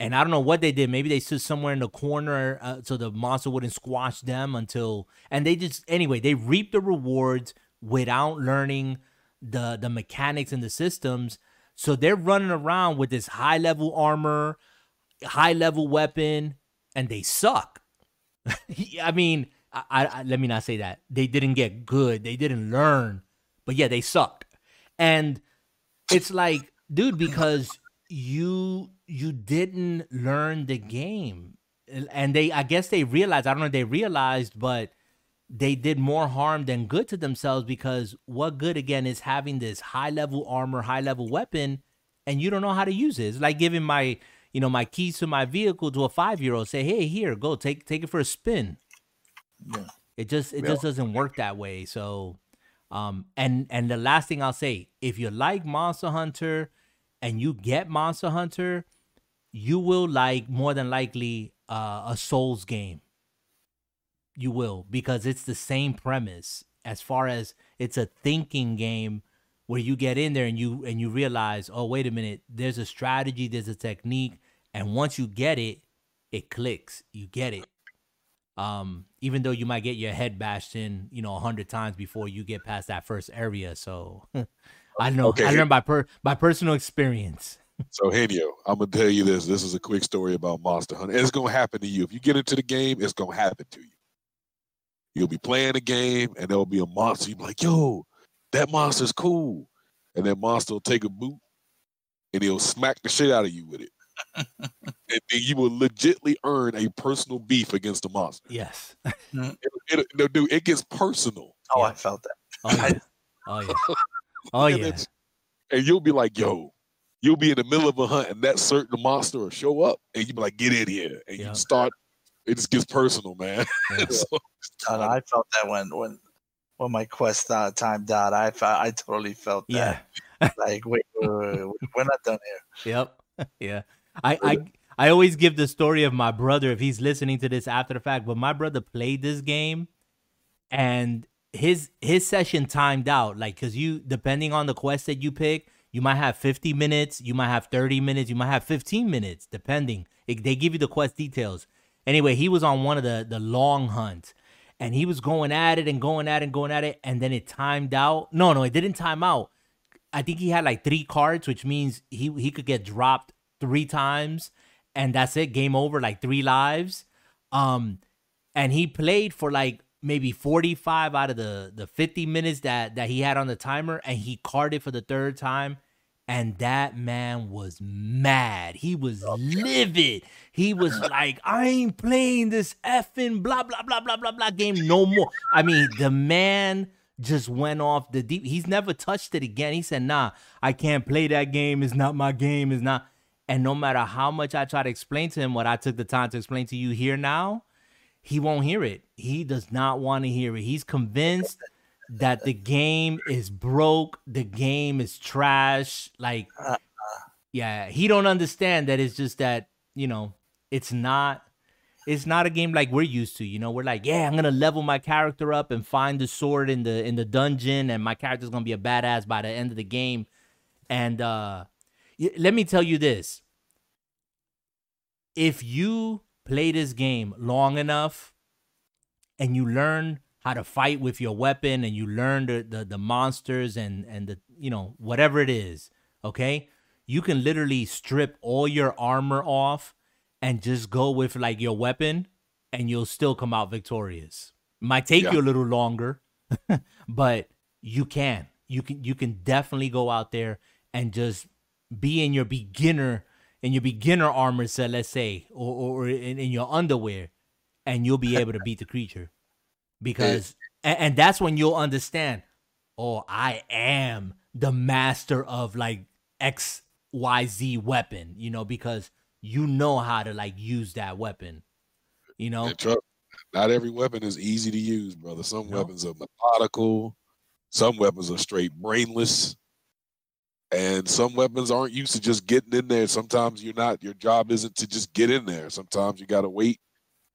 And I don't know what they did. Maybe they stood somewhere in the corner uh, so the monster wouldn't squash them until. And they just anyway they reaped the rewards without learning the the mechanics and the systems. So they're running around with this high level armor, high level weapon, and they suck. *laughs* I mean, I, I, let me not say that they didn't get good. They didn't learn, but yeah, they sucked. And it's like, dude, because you you didn't learn the game, and they I guess they realized. I don't know if they realized, but they did more harm than good to themselves because what good again is having this high level armor, high level weapon, and you don't know how to use it. It's like giving my, you know, my keys to my vehicle to a five year old. Say, hey, here, go take take it for a spin. Yeah. It just it yeah. just doesn't work that way. So, um, and and the last thing I'll say, if you like Monster Hunter, and you get Monster Hunter, you will like more than likely uh, a Souls game you will because it's the same premise as far as it's a thinking game where you get in there and you and you realize, oh wait a minute, there's a strategy, there's a technique, and once you get it, it clicks. You get it. Um, even though you might get your head bashed in, you know, a hundred times before you get past that first area. So *laughs* I know okay. I learned by per by personal experience. *laughs* So Henyo, I'm gonna tell you this. This is a quick story about Monster Hunter. It's gonna happen to you. If you get into the game, it's gonna happen to you. You'll be playing a game and there'll be a monster. You'll be like, yo, that monster's cool. And that monster will take a boot and he'll smack the shit out of you with it. *laughs* and then you will legitly earn a personal beef against the monster. Yes. Mm-hmm. it, it, no, dude, it gets personal. Oh, yeah. I felt that. Oh, yeah. *laughs* Oh, yeah. Oh, and yeah. And you'll be like, yo, you'll be in the middle of a hunt and that certain monster will show up and you'll be like, get in here. And yep. you start it just gets personal, man. *laughs* Yeah. so, And I felt that when when when my quest uh, timed out, I fe- I totally felt that. Yeah. *laughs* Like, wait, wait, wait, wait, we're not done here. Yep. *laughs* yeah. I, I I always give the story of my brother if he's listening to this after the fact, but my brother played this game and his his session timed out like cuz you depending on the quest that you pick, you might have 50 minutes, you might have 30 minutes, you might have 15 minutes depending. It, they give you the quest details. Anyway, he was on one of the the long hunts and he was going at it and going at it and going at it and then it timed out. No, no, it didn't time out. I think he had like three cards, which means he he could get dropped three times, and that's it, game over, like three lives. Um, and he played for like maybe forty five out of the the fifty minutes that that he had on the timer, and he carded for the third time. And that man was mad. He was livid. He was *laughs* like, I ain't playing this effing blah, blah, blah, blah, blah, blah game no more. I mean, the man just went off the deep. He's never touched it again. He said, Nah, I can't play that game. It's not my game. It's not. And no matter how much I try to explain to him what I took the time to explain to you here now, he won't hear it. He does not want to hear it. He's convinced that the game is broke, the game is trash. Like, yeah, he don't understand that it's just that, you know, it's not it's not a game like we're used to. You know, we're like, yeah, I'm gonna level my character up and find the sword in the in the dungeon, and my character's gonna be a badass by the end of the game. And uh let me tell you this: if you play this game long enough, and you learn how to fight with your weapon, and you learn the the, the monsters and and the you know whatever it is, okay, you can literally strip all your armor off and just go with like your weapon and you'll still come out victorious. Might take Yeah. you a little longer, *laughs* but you can. You can you can definitely go out there and just be in your beginner in your beginner armor set, let's say, or, or in, in your underwear, and you'll be *laughs* able to beat the creature. Because and, and that's when you'll understand, oh, I am the master of like XYZ weapon, you know, because you know how to like use that weapon. You know? and trust, not every weapon is easy to use, brother. Some No. weapons are methodical, some weapons are straight brainless, and some weapons aren't used to just getting in there. Sometimes you're not. Your job isn't to just get in there. Sometimes you gotta wait.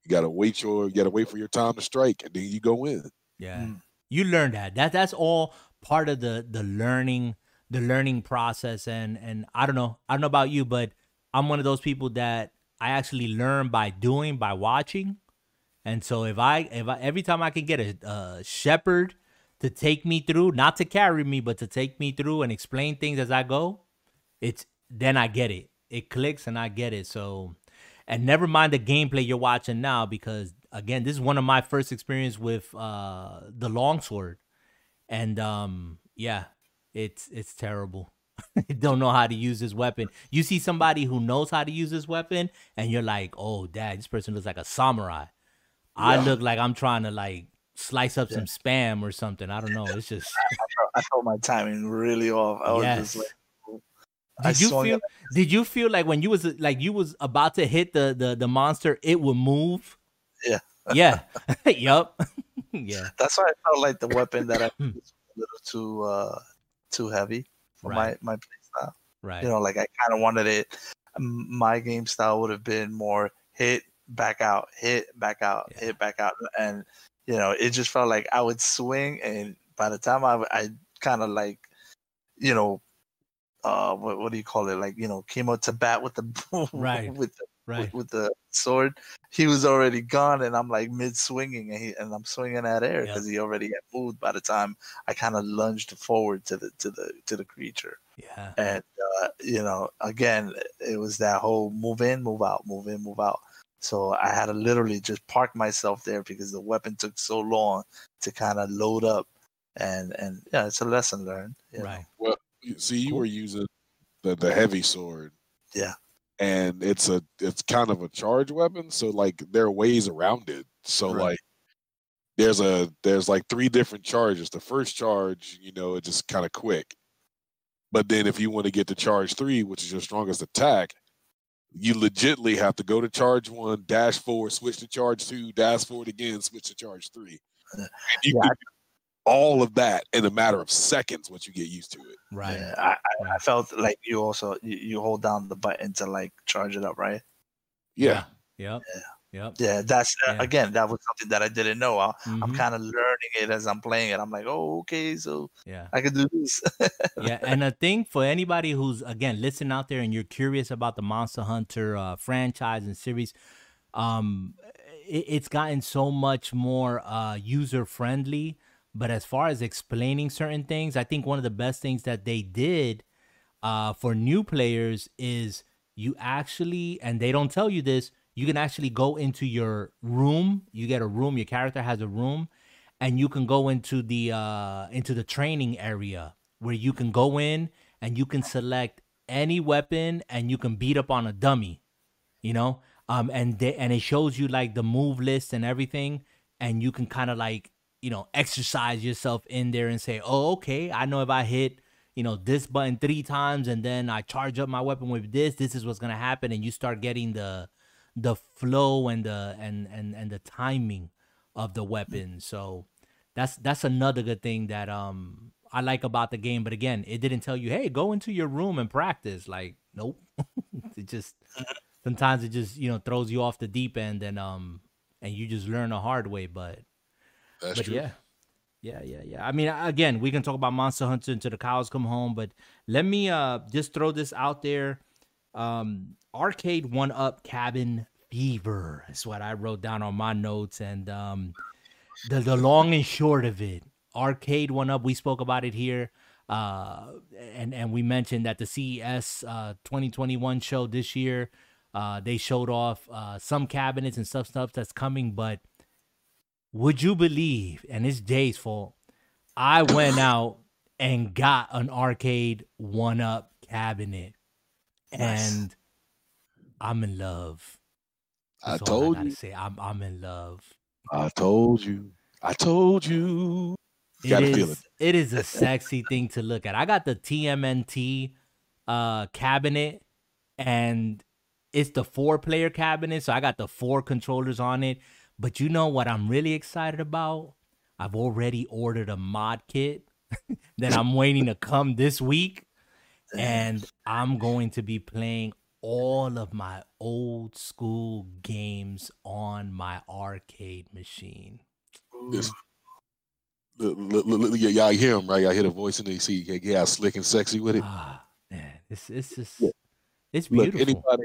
You gotta wait your. You gotta wait for your time to strike, and then you go in. Yeah. Mm. You learn that. That that's all part of the the learning the learning process and and I don't know. I don't know about you, but I'm one of those people that I actually learn by doing, by watching. And so if I if I every time I can get a, a shepherd to take me through, not to carry me, but to take me through and explain things as I go, it's then I get it. It clicks and I get it. So and never mind the gameplay you're watching now because again, this is one of my first experience with uh the longsword. And um yeah, it's it's terrible. *laughs* Don't know how to use this weapon. You see somebody who knows how to use this weapon and you're like, "Oh, dad, this person looks like a samurai." I look like I'm trying to like slice up some spam or something. I don't know. It's just *laughs* I felt my timing really off. I was Yes. just like, I Did you feel it- did you feel like when you was like you was about to hit the the, the monster, it would move? Yeah. *laughs* Yeah. *laughs* yup. *laughs* yeah. that's why I felt like the weapon that I Hmm. was a little too uh too heavy for Right. my my play style. Right. You know, like I kind of wanted it. My game style would have been more hit, back out, hit, back out, Yeah. hit, back out, and you know, it just felt like I would swing, and by the time I I kind of like, you know, uh, what what do you call it? Like you know, came out to bat with the *laughs* Right. with the right. with, with the sword. He was already gone, and I'm like mid swinging, and, he, and I'm swinging at air Yeah. because he already had moved. By the time I kind of lunged forward to the to the to the creature, yeah. and uh, you know, again, it was that whole move in, move out, move in, move out. So I had to literally just park myself there because the weapon took so long to kind of load up, and and yeah, it's a lesson learned. you know. Right. See, you Cool. were using the the heavy sword. Yeah. And it's a it's kind of a charge weapon, so like there are ways around it. So Right. like there's a there's like three different charges. The first charge, you know, it's just kind of quick. But then if you want to get to charge three, which is your strongest attack, you legitly have to go to charge one, dash four, switch to charge two, dash forward again, switch to charge three. Uh, you Yeah. do all of that in a matter of seconds once you get used to it. Right. Yeah, I, I, I felt like you also you, you hold down the button to like charge it up, right? Yeah. Yeah. Yep. Yeah, that's uh, Yeah. again that was something that I didn't know. I, I'm Mhm. kind of learning it as I'm playing it. I'm like, oh, okay, so Yeah. I can do this. *laughs* yeah, and a thing for anybody who's again listening out there and you're curious about the Monster Hunter uh, franchise and series, um, it, it's gotten so much more uh, user friendly. But as far as explaining certain things, I think one of the best things that they did uh, for new players is you actually, and they don't tell you this, you can actually go into your room. You get a room. Your character has a room, and you can go into the uh, into the training area where you can go in and you can select any weapon and you can beat up on a dummy. You know, um, and they, and it shows you like the move list and everything, and you can kind of like you know exercise yourself in there and say, oh, okay, I know if I hit you know this button three times and then I charge up my weapon with this, this is what's gonna happen, and you start getting the the flow and the and and and the timing of the weapon. So that's that's another good thing that um I like about the game. But again, it didn't tell you, hey, go into your room and practice. Like, nope. *laughs* it just sometimes it just you know throws you off the deep end and um and you just learn the hard way. But That's but true. yeah. Yeah, yeah, yeah. I mean, again, we can talk about Monster Hunter until the cows come home, but let me uh just throw this out there. Um Arcade One Up Cabin Fever is what I wrote down on my notes, and um the the long and short of it, Arcade One Up. We spoke about it here, uh, and and we mentioned that the CES uh 2021 show this year, uh, they showed off uh some cabinets and stuff stuff that's coming, but would you believe, and it's Jay's fault, I went out and got an arcade one up cabinet. Nice. And I'm in love. I That's all told gotta you. say. I'm I'm in love. I told you. I told you. It Gotta is, feel it. it is a sexy thing to look at. I got the TMNT uh cabinet and it's the four player cabinet, so I got the four controllers on it. But you know what I'm really excited about? I've already ordered a mod kit *laughs* that I'm waiting to come this week. And I'm going to be playing all of my old school games on my arcade machine. This- Look, look, look, look, y- y'all hear him, right? Y'all hear the voice in the see he slick and sexy with it. Ah, man, it's it's just Look, it's Look, beautiful. anybody,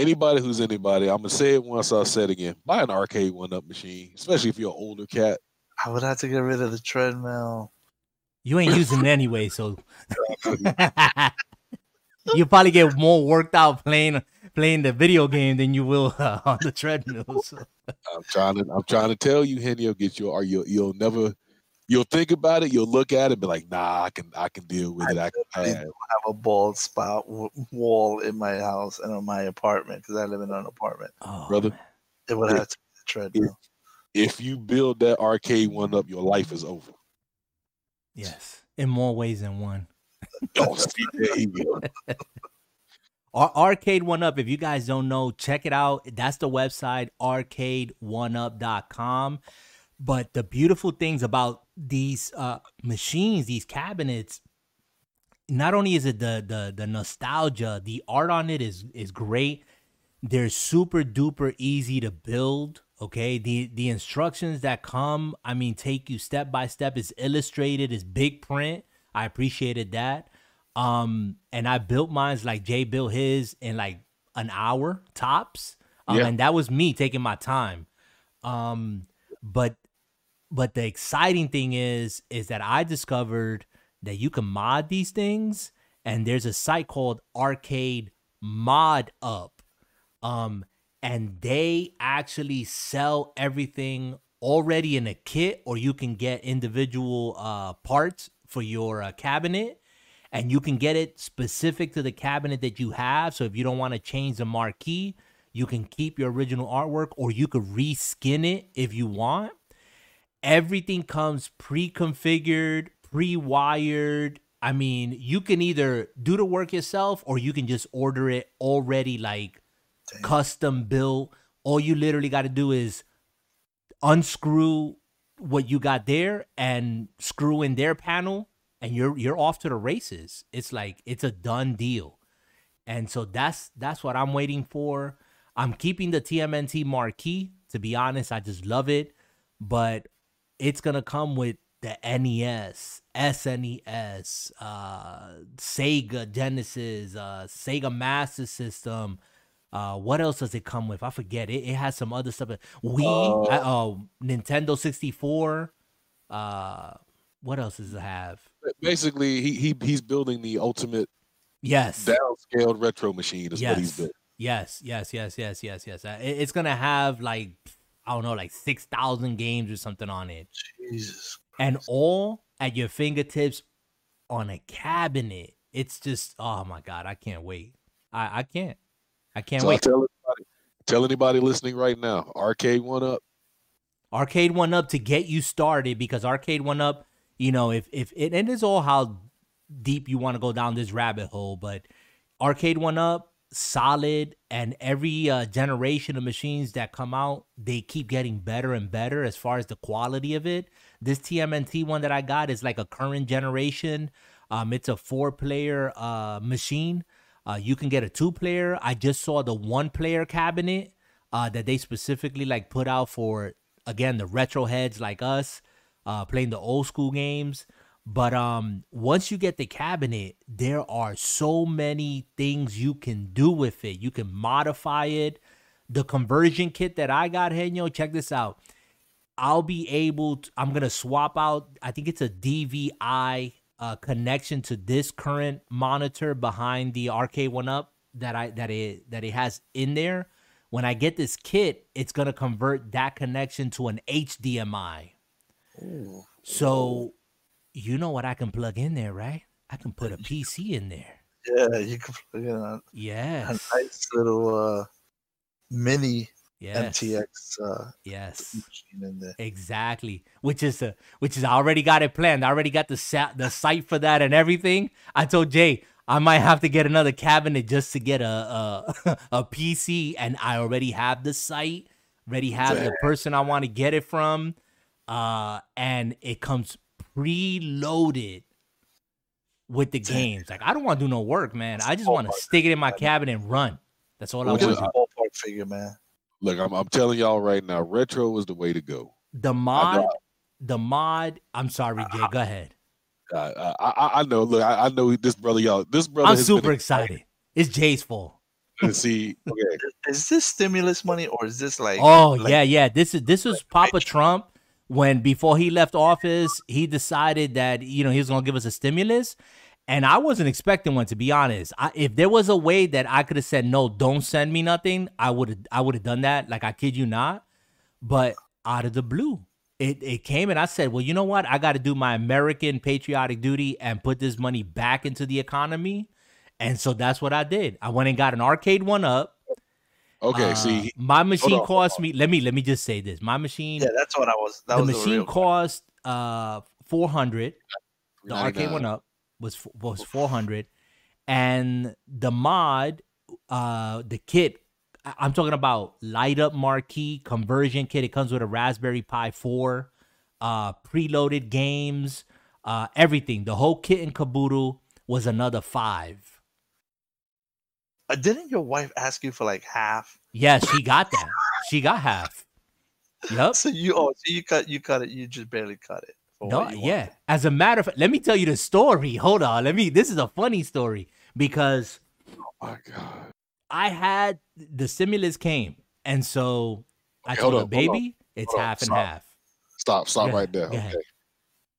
anybody who's anybody, I'm gonna say it once. I'll say it again. Buy an arcade one up machine, especially if you're an older cat. I would have to get rid of the treadmill. You ain't using it anyway, so *laughs* you probably get more worked out playing playing the video game than you will uh, on the treadmill. So. I'm trying to, I'm trying to tell you, Henny, you'll get your, or you'll, you'll never, you'll think about it, you'll look at it, be like, nah, I can, I can deal with it. I can. I have a bald spot w- wall in my house and in my apartment because I live in an apartment. Oh, Brother. man. It would Yeah. have to be the treadmill. If you build that arcade one up, your life is over. yes, in more ways than one. Oh, see, there you *laughs* Arcade One Up, if you guys don't know, check it out. That's the website, arcadeoneup.com. But the beautiful things about these uh, machines, these cabinets, not only is it the the the nostalgia, the art on it is is great. They're super duper easy to build. Okay, the the instructions that come, I mean, take you step by step. It's illustrated. It's big print. I appreciated that. Um, and I built mine's like Jay built his in like an hour tops. Um, Yeah. and that was me taking my time. Um, but but the exciting thing is is that I discovered that you can mod these things, and there's a site called Arcade Mod Up. Um, and they actually sell everything already in a kit, or you can get individual uh parts for your uh, cabinet and you can get it specific to the cabinet that you have. So if you don't want to change the marquee, you can keep your original artwork or you could reskin it if you want. Everything comes pre-configured, pre-wired. I mean, you can either do the work yourself or you can just order it already like custom built. All you literally got to do is unscrew what you got there and screw in their panel, and you're you're off to the races. It's like it's a done deal, and so that's that's what I'm waiting for. I'm keeping the TMNT marquee. To be honest, I just love it, but it's gonna come with the NES, SNES, uh, Sega Genesis, uh, Sega Master System. Uh, what else does it come with? I forget. It, it has some other stuff. Wii, uh, oh, Nintendo 64. Uh, what else does it have? Basically, he he he's building the ultimate Yes. downscaled retro machine. Is what he's Yes. Yes, yes, yes, yes, yes, yes. Uh, it- it's gonna have like I don't know, like six thousand games or something on it, Jesus. and all at your fingertips on a cabinet. It's just oh my god, I can't wait. I I can't, I can't So wait. tell anybody, tell anybody listening right now, arcade one up. Arcade One Up to get you started because Arcade One Up, you know, if if it and it's all how deep you want to go down this rabbit hole, but Arcade One Up, solid, and every uh, generation of machines that come out, they keep getting better and better as far as the quality of it. This TMNT one that I got is like a current generation. Um, it's a four-player uh machine. Uh, you can get a two-player. I just saw the one-player cabinet uh, that they specifically like put out for again the retro heads like us uh, playing the old school games. But um, once you get the cabinet, there are so many things you can do with it. You can modify it. The conversion kit that I got, Henyo, check this out. I'll be able to, I'm going to swap out, I think it's a DVI uh, connection to this current monitor behind the Arcade One Up that I that it that it has in there. When I get this kit, it's gonna convert that connection to an HDMI. Ooh. So you know what I can plug in there, right? I can put a *laughs* PC in there. Yeah, you can plug in a, a nice little uh, mini Yes. ITX uh, Yes. machine in there. Exactly. Which is a which is I already got it planned. I already got the sa- the site for that and everything. I told Jay I might have to get another cabinet just to get a a, *laughs* a PC, and I already have the site, already have the person I want to get it from, uh, and it comes preloaded with the games. Like I don't want to do no work, man. I just want to stick it in my cabinet and run. That's all I Which Look want. at is- ballpark figure, man. Look, I'm, I'm telling y'all right now, retro is the way to go. The mod, the mod. I'm sorry, Jay. Go ahead. I, I I know. Look, I, I know this brother. Y'all, this brother. I'm super excited. It's Jay's fault. to see. Okay, Is this stimulus money or is this like? Oh like- yeah, yeah. This is this was Papa Trump when before he left office, he decided that you know he was gonna give us a stimulus, and I wasn't expecting one to be honest. I, if there was a way that I could have said no, don't send me nothing, I would have I would have done that. Like I kid you not, but out of the blue. It, it came and I said, well, you know what? I got to do my American patriotic duty and put this money back into the economy. And so that's what I did. I went and got an arcade one up. Okay. Uh, see, my machine on, hold cost me. Let me let me just say this. My machine, Yeah, that's what I was. That the was machine real. cost uh four hundred. The arcade one up was was four hundred, and the mod, uh, the kit. I- I'm talking about light up marquee conversion kit. It comes with a Raspberry Pi four, uh, preloaded games, uh, everything. The whole kit and caboodle was another five. Uh, didn't your wife ask you for like half? Yes, she got that. she got half. Yep. So you oh, so you cut you cut it. You just barely cut it. No, yeah. wanted. As a matter of fact, let me tell you the story. Hold on. Let me. This is a funny story because Oh my God. I had the stimulus came, and so I Okay, told hold her, hold baby, it's hold on, half and stop. half. Stop, stop Go right ahead, there. go ahead.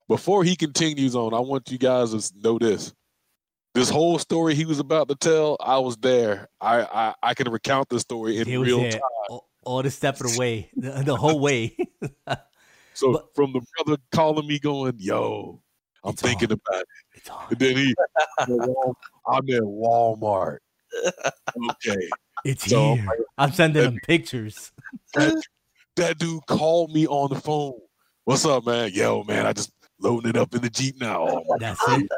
Before he continues on, I want you guys to know this. This whole story he was about to tell, I was there. I I, I can recount the story in real there time. all, all the step of the way, the, the whole way. *laughs* So but- from the brother calling me, going, "Yo, I'm thinking about it," it's and then he, *laughs* I'm at Walmart. Okay, It's So, here. I'm sending him pictures. that, that dude called me on the phone. What's up, man? Yo, man, I just loading it up in the Jeep now. Oh, That's it.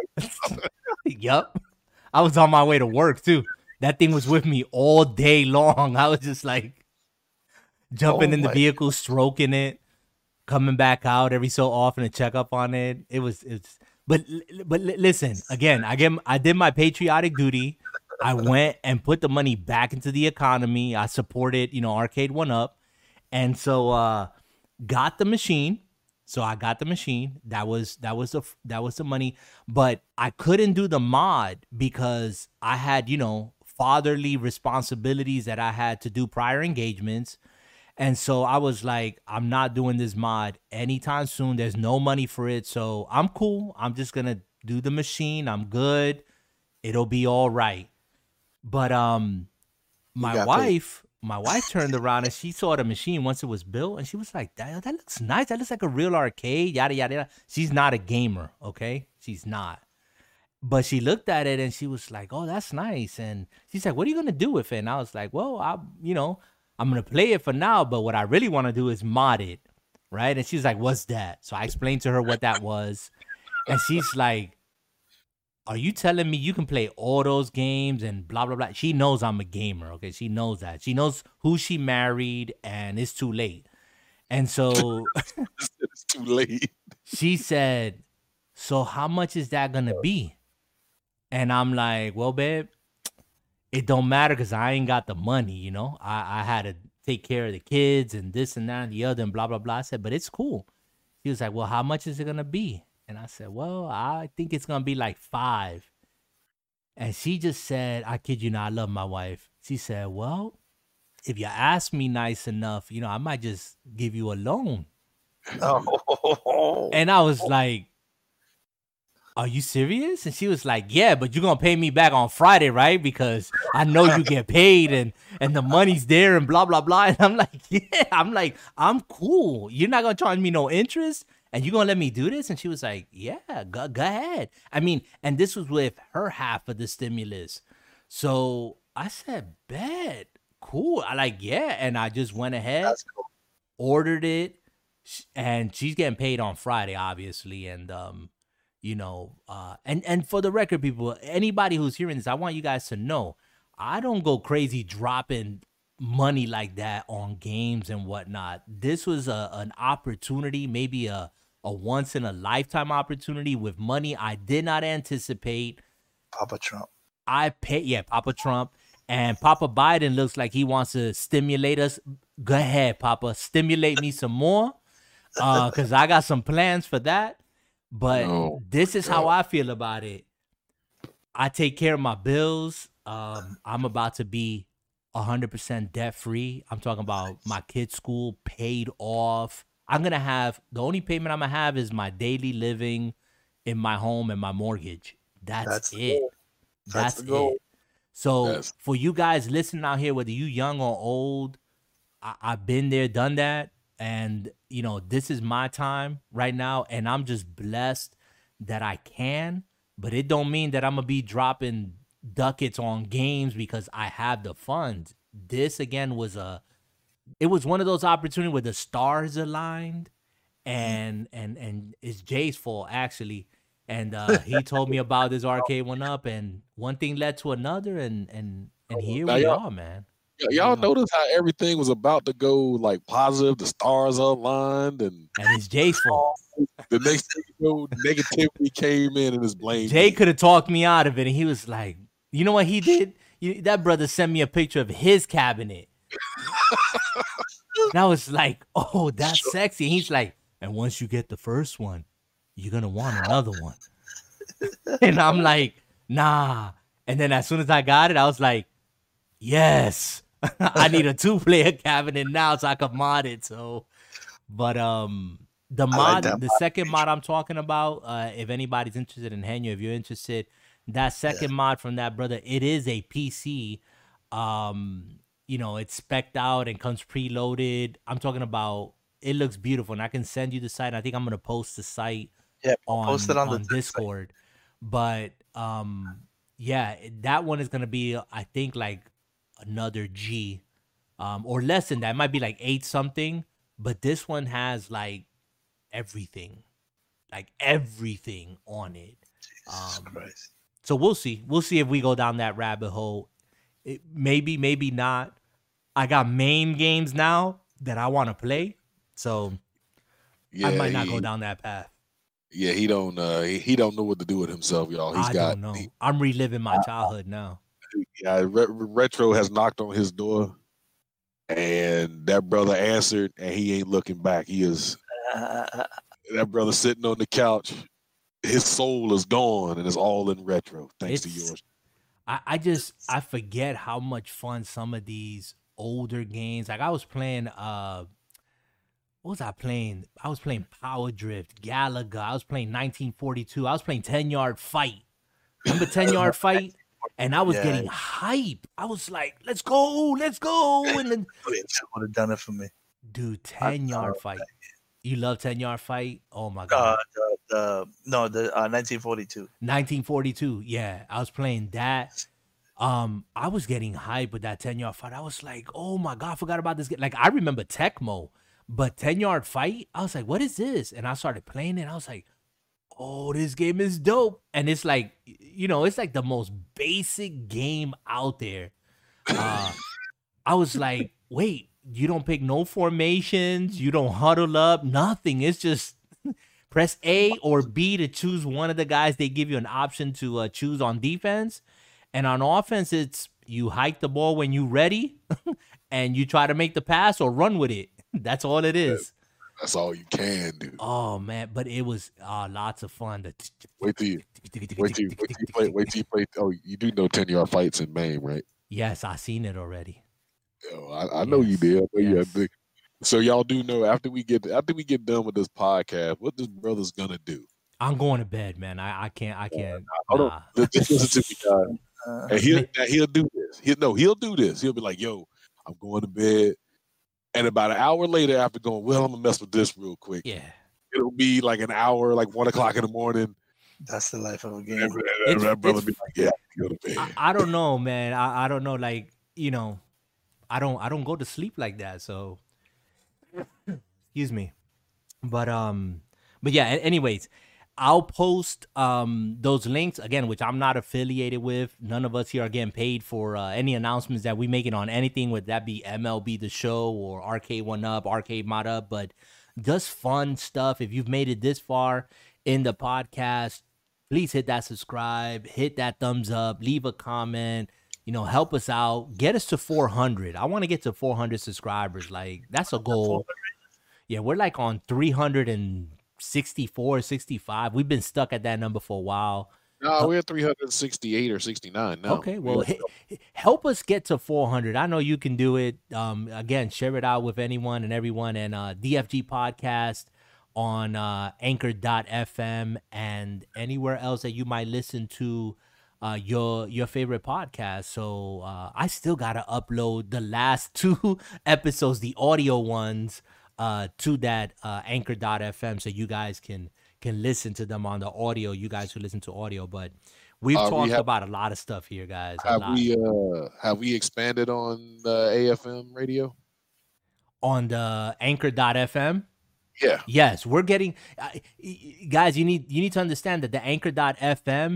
*laughs* yep. I was on my way to work too. that thing was with me all day long. I was just like jumping Oh in the vehicle, stroking it, coming back out every so often to check up on it. It was it's but but listen, again, I get I did my patriotic duty. I went and put the money back into the economy. I supported, you know, Arcade One Up. And so uh got the machine. So I got the machine. That was that was the that was the money, but I couldn't do the mod because I had, you know, fatherly responsibilities that I had to do prior engagements. And so I was like, I'm not doing this mod anytime soon. There's no money for it. So I'm cool. I'm just going to do the machine. I'm good. It'll be all right. But um my wife, my wife turned around and she saw the machine once it was built and she was like, that, that looks nice. That looks like a real arcade, yada yada yada. She's not a gamer, okay? She's not. But she looked at it and she was like, "Oh, that's nice." And she's like, "What are you gonna do with it?" And I was like, "Well, I, you know, I'm gonna play it for now, but what I really want to do is mod it, right?" And she's like, "What's that?" So I explained to her what that was, and she's like, "Are you telling me you can play all those games and blah blah blah?" She knows I'm a gamer. Okay, she knows that. She knows who she married, and it's too late. And so *laughs* it's too late. she said, "So how much is that gonna be?" And I'm like, "Well, babe, it don't matter because I ain't got the money. You know, I I had to take care of the kids and this and that and the other and blah blah blah." I said, "But it's cool." She was like, "Well, how much is it gonna be?" And I said, "Well, I think it's gonna be like five. And she just said, "I kid you not, I love my wife." She said, "Well." If you ask me nice enough, you know, I might just give you a loan. Oh, *laughs* And I was like, Are you serious? And she was like, Yeah, but you're gonna pay me back on Friday, right? Because I know you get paid and and the money's there and blah blah blah. *laughs* And I'm like, Yeah, I'm like, I'm cool. You're not gonna charge me no interest and you're gonna let me do this? And she was like, Yeah, go, go ahead. I mean, and this was with her half of the stimulus. So I said, Bet, cool. I like, yeah, and I just went ahead cool. ordered it and she's getting paid on Friday obviously and um you know uh and and for the record people anybody who's hearing this I want you guys to know I don't go crazy dropping money like that on games and whatnot this was a an opportunity maybe a a once in a lifetime opportunity with money I did not anticipate Papa Trump. I pay yeah, Papa Trump and Papa Biden looks like he wants to stimulate us. Go ahead, Papa, stimulate me some more. Uh, *laughs* cause I got some plans for that. But Oh, this is how I feel about it. I take care of my bills. Um, I'm about to be hundred percent debt free. I'm talking about my kids' school paid off. I'm gonna have the only payment I'm gonna have is my daily living in my home and my mortgage. That's, That's it. That's That's, it. So Yes. for you guys listening out here, whether you young or old, I, I've been there, done that, and you know this is my time right now, and I'm just blessed that I can. But it don't mean that I'm gonna be dropping ducats on games because I have the funds. This again was a, it was one of those opportunities where the stars aligned, and and and it's Jay's fault actually. And uh, he told me about this arcade one up, and one thing led to another, and and and here Now we y'all- are, man. Y'all notice how everything was about to go like positive, the stars aligned, and And it's Jay's fault. *laughs* the next thing you know, negativity came in and it's blamed. Jay could have talked me out of it, and he was like, "You know what he did? You, that brother sent me a picture of his cabinet." And I was like, "Oh, that's sexy." And he's like, "And once you get the first one, you're gonna want another one." *laughs* and I'm like, "Nah." And then as soon as I got it, I was like, "Yes, *laughs* I need a two-player *laughs* cabinet now so I can mod it." So, but um, the mod, that the mod second mod I'm talking about, uh, if anybody's interested in Henyo, if you're interested, that second mod from that brother, it is a PC. Um, you know, it's specked out and comes preloaded. I'm talking about it looks beautiful, and I can send you the site. I think I'm gonna post the site Yeah, on, post it on the Discord. But um, yeah, that one is gonna be, I think, like another G, um, or less than that. It might be like eight something. But this one has like everything, like everything on it. Jesus Um, Christ. So we'll see. We'll see if we go down that rabbit hole. it, maybe, maybe not. I got main games now that I want to play, so Yeah, I might not he- go down that path. Yeah, he don't. Uh, he, he don't know what to do with himself, y'all. He's I got. don't know. he- I'm reliving my childhood now. yeah, Re- retro has knocked on his door, and that brother answered, and he ain't looking back. He is Uh, *laughs* that brother sitting on the couch. His soul is gone, and it's all in retro. Thanks to yours. I, I just I forget how much fun some of these older games. Like I was playing uh what was I playing? I was playing Power Drift, Galaga, I was playing 1942, I was playing 10 yard fight. Remember 10 *coughs* yard fight? And I was Yeah. getting hype. I was like, let's go, let's go. And then *laughs* would have done it for me. dude, I 10 yard fight. You love 10 yard fight? Oh my Uh, god. the no, the uh, 1942. 1942. Yeah, I was playing that. Um, I was getting hype with that 10 yard fight. I was like, oh my god, I forgot about this. game. Like I remember Tecmo, but 10 yard fight, I was like, what is this? And I started playing it. I was like, oh, this game is dope. And it's like, you know, it's like the most basic game out there. Uh, *laughs* I was like, wait, you don't pick no formations, you don't huddle up, nothing. It's just *laughs* press A or B to choose one of the guys. They give you an option to uh, choose on defense, and on offense, it's you hike the ball when you're ready, *laughs* and you try to make the pass or run with it. *laughs* That's all it is. That's all you can do. Oh man, but it was uh, lots of fun. Wait till you wait till you, wait till you play. Wait till you play. Oh, you do know ten yard fights in Maine, right? Yes, I seen it already. Oh, I, I know you did. I know you yes. So y'all do know after we get after we get done with this podcast, what this brother's gonna do? I'm going to bed, man. I, I can't. I can't. Hold on. nah. Li- Just listen to me, guys. Uh, And he'll *laughs* now he'll do this. He'll no, he'll do this. He'll be like, "Yo, I'm going to bed," and about an hour later, after going, "Well, I'm gonna mess with this real quick," Yeah. it'll be like an hour, like one o'clock in the morning. that's the life of a And, game. and It's- that brother it's- be like, "Yeah, go to bed." I, I don't know, man. I, I don't know. Like you know, I don't I don't go to sleep like that. So excuse me, but um, but yeah. Anyways, I'll post um those links again, which I'm not affiliated with. None of us here are getting paid for uh, any announcements that we making on anything. Would that be MLB the Show or Arcade One Up, Arcade Mod Up? But just fun stuff. If you've made it this far in the podcast, please hit that subscribe, hit that thumbs up, leave a comment. You know, help us out. Get us to 400. I want to get to 400 subscribers. Like that's a goal. Yeah, we're like on 364, 65. We've been stuck at that number for a while. No, we're at 368 or 69 now. Okay, well, got- he- he- help us get to 400. I know you can do it. Um, again, share it out with anyone and everyone. And uh, DFG podcast on uh, Anchor.fm and anywhere else that you might listen to uh, your your favorite podcast. So uh, I still gotta upload the last *laughs* two episodes, the audio ones, uh, to that uh, Anchor.fm, so you guys can can listen to them on the audio. You guys who listen to audio, but we've Uh, we talked have- about a lot of stuff here, guys. Have we uh have we expanded on uh, AFM radio? on the Anchor.fm. Yeah. Yes, we're getting uh, guys. You need you need to understand that the Anchor.fm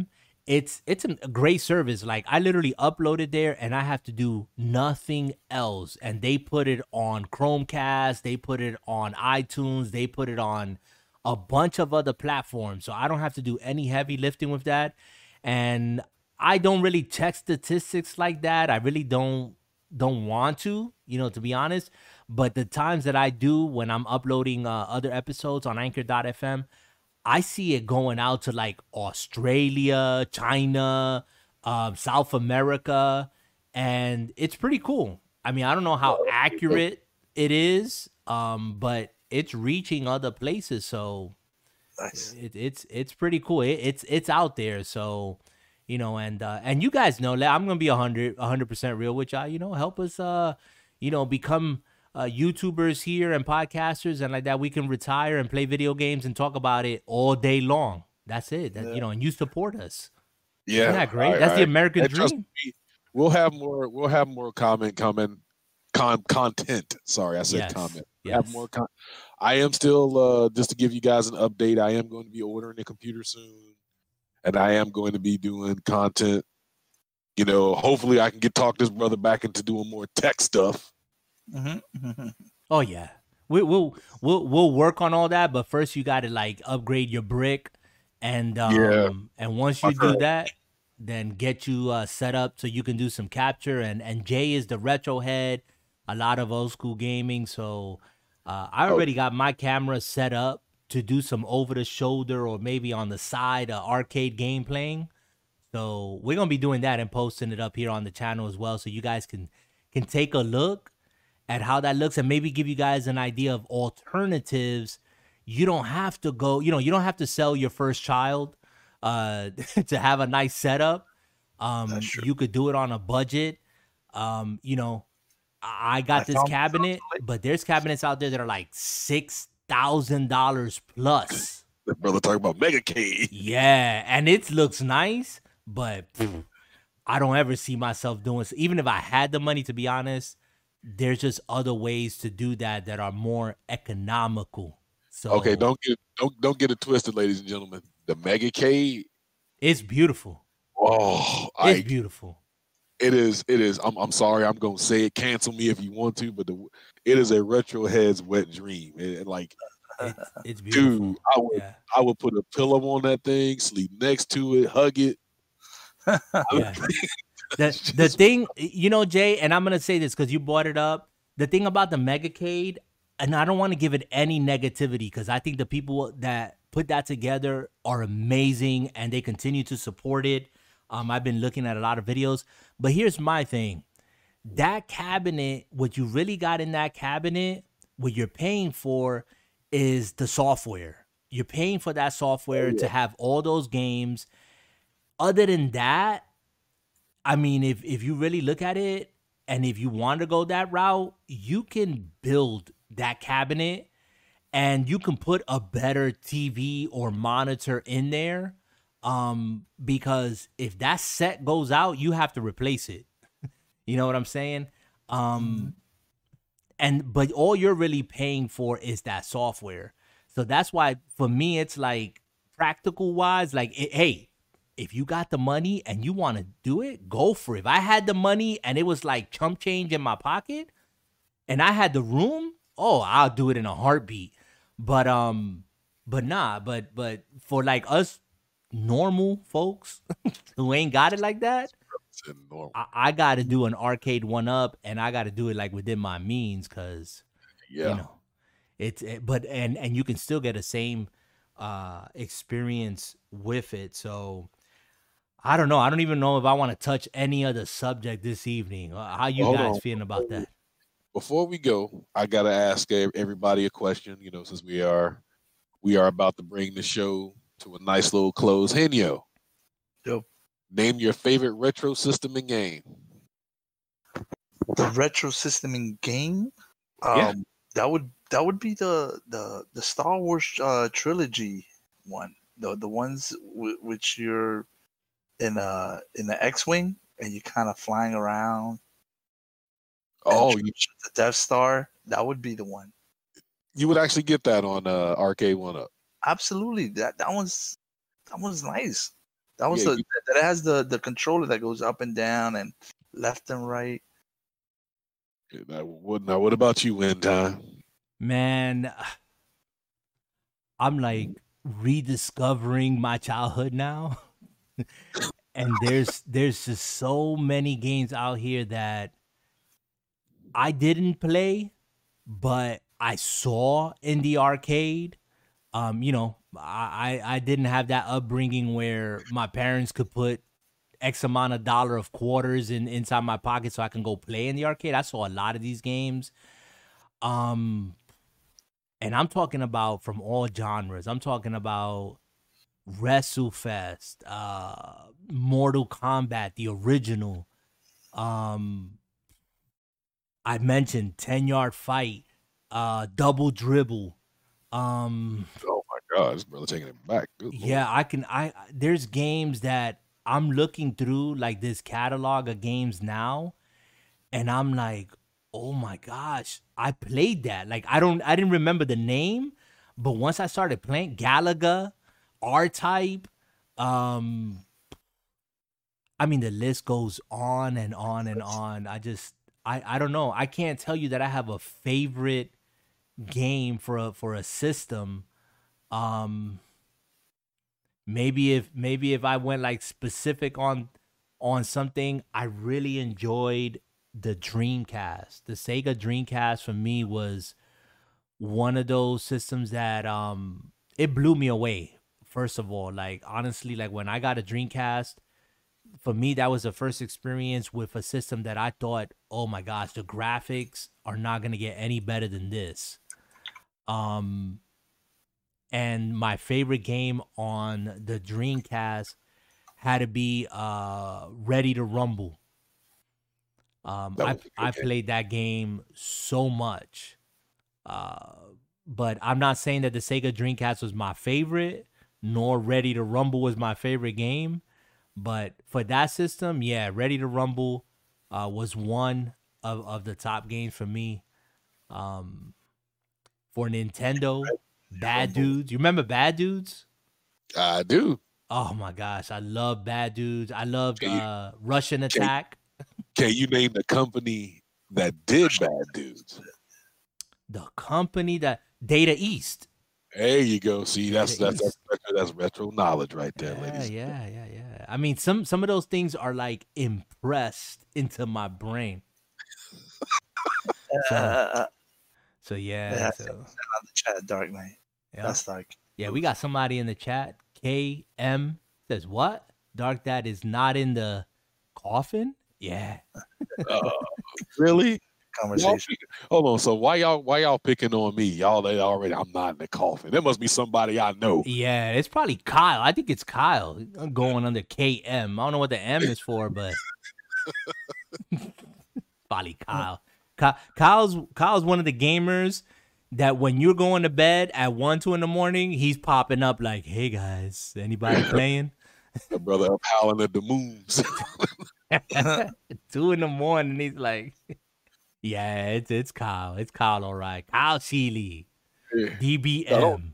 it's it's a great service. Like I literally uploaded there, and I have to do nothing else. And they put it on Chromecast, they put it on iTunes, they put it on a bunch of other platforms. So I don't have to do any heavy lifting with that. And I don't really check statistics like that. I really don't don't want to, you know, to be honest. But the times that I do when I'm uploading uh, other episodes on Anchor.fm, I see it going out to like Australia, China, um, South America, and it's pretty cool. I mean, I don't know how accurate it is, um, but it's reaching other places. So Nice. it, it's it's pretty cool. It, it's it's out there. So you know, and uh, and you guys know, I'm gonna be a hundred a hundred percent real with y'all. You know, help us, uh, you know, become uh, YouTubers here and podcasters and like that. We can retire and play video games and talk about it all day long. That's it. That, Yeah. You know, and you support us. Yeah. Isn't that great? Right, That's the. American And dream. me, we'll have more. We'll have more comment coming. Con content. Sorry, I said Yes, comment. We'll Have more. Con- I am still uh, just to give you guys an update. I am going to be ordering a computer soon, and I am going to be doing content you know, hopefully I can get talk this brother back into doing more tech stuff. Mm-hmm. *laughs* Oh yeah, we, we'll we'll we'll work on all that, but first you got to like upgrade your brick, and um, Yeah. and once you do that, then get you uh, set up so you can do some capture. And and Jay is the retro head, a lot of old school gaming. So uh, I Oh. already got my camera set up to do some over the shoulder or maybe on the side uh, arcade game playing. So we're gonna be doing that and posting it up here on the channel as well, so you guys can can take a look at how that looks and maybe give you guys an idea of alternatives. You don't have to go, you know, you don't have to sell your first child uh *laughs* to have a nice setup. Um you could do it on a budget. Um, you know, I got this cabinet, but there's cabinets out there that are like six thousand dollars plus. That brother talking about Megacade. Yeah, and it looks nice, but pff, I don't ever see myself doing. So even if I had the money, to be honest, there's just other ways to do that that are more economical. So Okay, don't get don't don't get it twisted, ladies and gentlemen. The Megacade, It's beautiful. oh, It's I beautiful. it is it is. I'm I'm sorry, I'm gonna say it. Cancel me if you want to, but the it is a retro head's wet dream. And, and like, It's, it's beautiful. dude, I would Yeah, I would put a pillow on that thing, sleep next to it, hug it. *laughs* yeah. *laughs* The *laughs* the thing, you know, Jay, and I'm gonna say this because you brought it up. The thing about the Megacade, and I don't want to give it any negativity because I think the people that put that together are amazing and they continue to support it. Um, I've been looking at a lot of videos, but here's my thing: that cabinet, what you really got in that cabinet, what you're paying for, is the software. You're paying for that software to have all those games. Other than that, I mean, if if you really look at it, and if you want to go that route, you can build that cabinet, and you can put a better TV or monitor in there. Um, because if that set goes out, you have to replace it. *laughs* you know what I'm saying? Um, and but all you're really paying for is that software. So that's why for me, it's like practical wise, like it, hey, if you got the money and you want to do it, go for it. If I had the money and it was like chump change in my pocket and I had the room, oh, I'll do it in a heartbeat. But um but nah, but but for like us normal folks *laughs* who ain't got it like that, I, I got to do an arcade one up and I got to do it like within my means cuz Yeah. you know it's it, but and and you can still get the same uh experience with it so i don't know i don't even know if i want to touch any other subject this evening Uh, how you Hold guys on. feeling about that before we go, I gotta ask everybody a question. You know, since we are we are about to bring the show to a nice little close. Henyo, Yo. name your favorite retro system and game. the retro system in game um Yeah. that would that would be the the the star wars uh trilogy one the the ones w- which you're in a in the x-wing and you're kind of flying around Oh, you, shoot the death star that would be the one you would actually get that on uh, Arcade One Up. absolutely that that one's that one's nice that was Yeah, the you- that has the the controller that goes up and down and left and right Yeah, That would now. What about you, Win Time? man i'm like rediscovering my childhood now *laughs* and there's there's just so many games out here that i didn't play but i saw in the arcade. Um you know i i didn't have that upbringing where my parents could put x amount of dollar of quarters in inside my pocket so i can go play in the arcade. I saw a lot of these games. Um and i'm talking about from all genres. I'm talking about WrestleFest, uh, Mortal Kombat, the original. Um, I mentioned ten yard fight, uh, double dribble. Um, Oh my God, this brother taking it back. Good Lord. yeah, I can. I there's games that I'm looking through like this catalog of games now, and I'm like, oh my gosh, I played that. Like I don't, I didn't remember the name, but once I started playing Galaga, R Type, um, I mean, the list goes on and on and on. I just, I, I don't know. I can't tell you that I have a favorite game for a for a system. Um, maybe if maybe if I went like specific on on something, I really enjoyed the Dreamcast. The Sega Dreamcast for me was one of those systems that um it blew me away. First of all, like honestly, like when I got a Dreamcast, for me that was the first experience with a system that I thought, oh my gosh, the graphics are not gonna get any better than this. Um, and my favorite game on the Dreamcast had to be uh Ready to Rumble. Um, I I played that game so much. Uh, but I'm not saying that the Sega Dreamcast was my favorite, nor Ready to Rumble was my favorite game. But for that system, yeah, Ready to Rumble uh, was one of, of the top games for me. Um, for Nintendo, Bad Dudes. You remember Bad Dudes? I do. Oh my gosh, I love Bad Dudes. I love uh, Rush'n Attack. Can you name the company that did Bad Dudes? The company that Data East. There you go. See, that's that's, that's retro, that's retro knowledge right there, yeah, ladies. Yeah, yeah, yeah. I mean, some some of those things are like impressed into my brain. so, so yeah. yeah so. on the chat, Dark Knight. Yeah. That's like yeah. We got somebody in the chat. KM says what? Dark Dad is not in the coffin. Yeah. uh, *laughs* really? Conversation. Hold on. So why y'all why y'all picking on me? Y'all they already I'm not in the coffin. There must be somebody I know. Yeah, it's probably Kyle. I think it's Kyle. I'm going under KM. I don't know what the M is for, but *laughs* probably Kyle. Kyle's Kyle's one of the gamers that when you're going to bed at one, two in the morning, he's popping up like, "Hey guys, anybody *laughs* playing?" brother up howling at the moons. *laughs* two in the morning, he's like, yeah, it's it's Kyle. It's Kyle, all right. Kyle Sheely, yeah. DBM. Don't,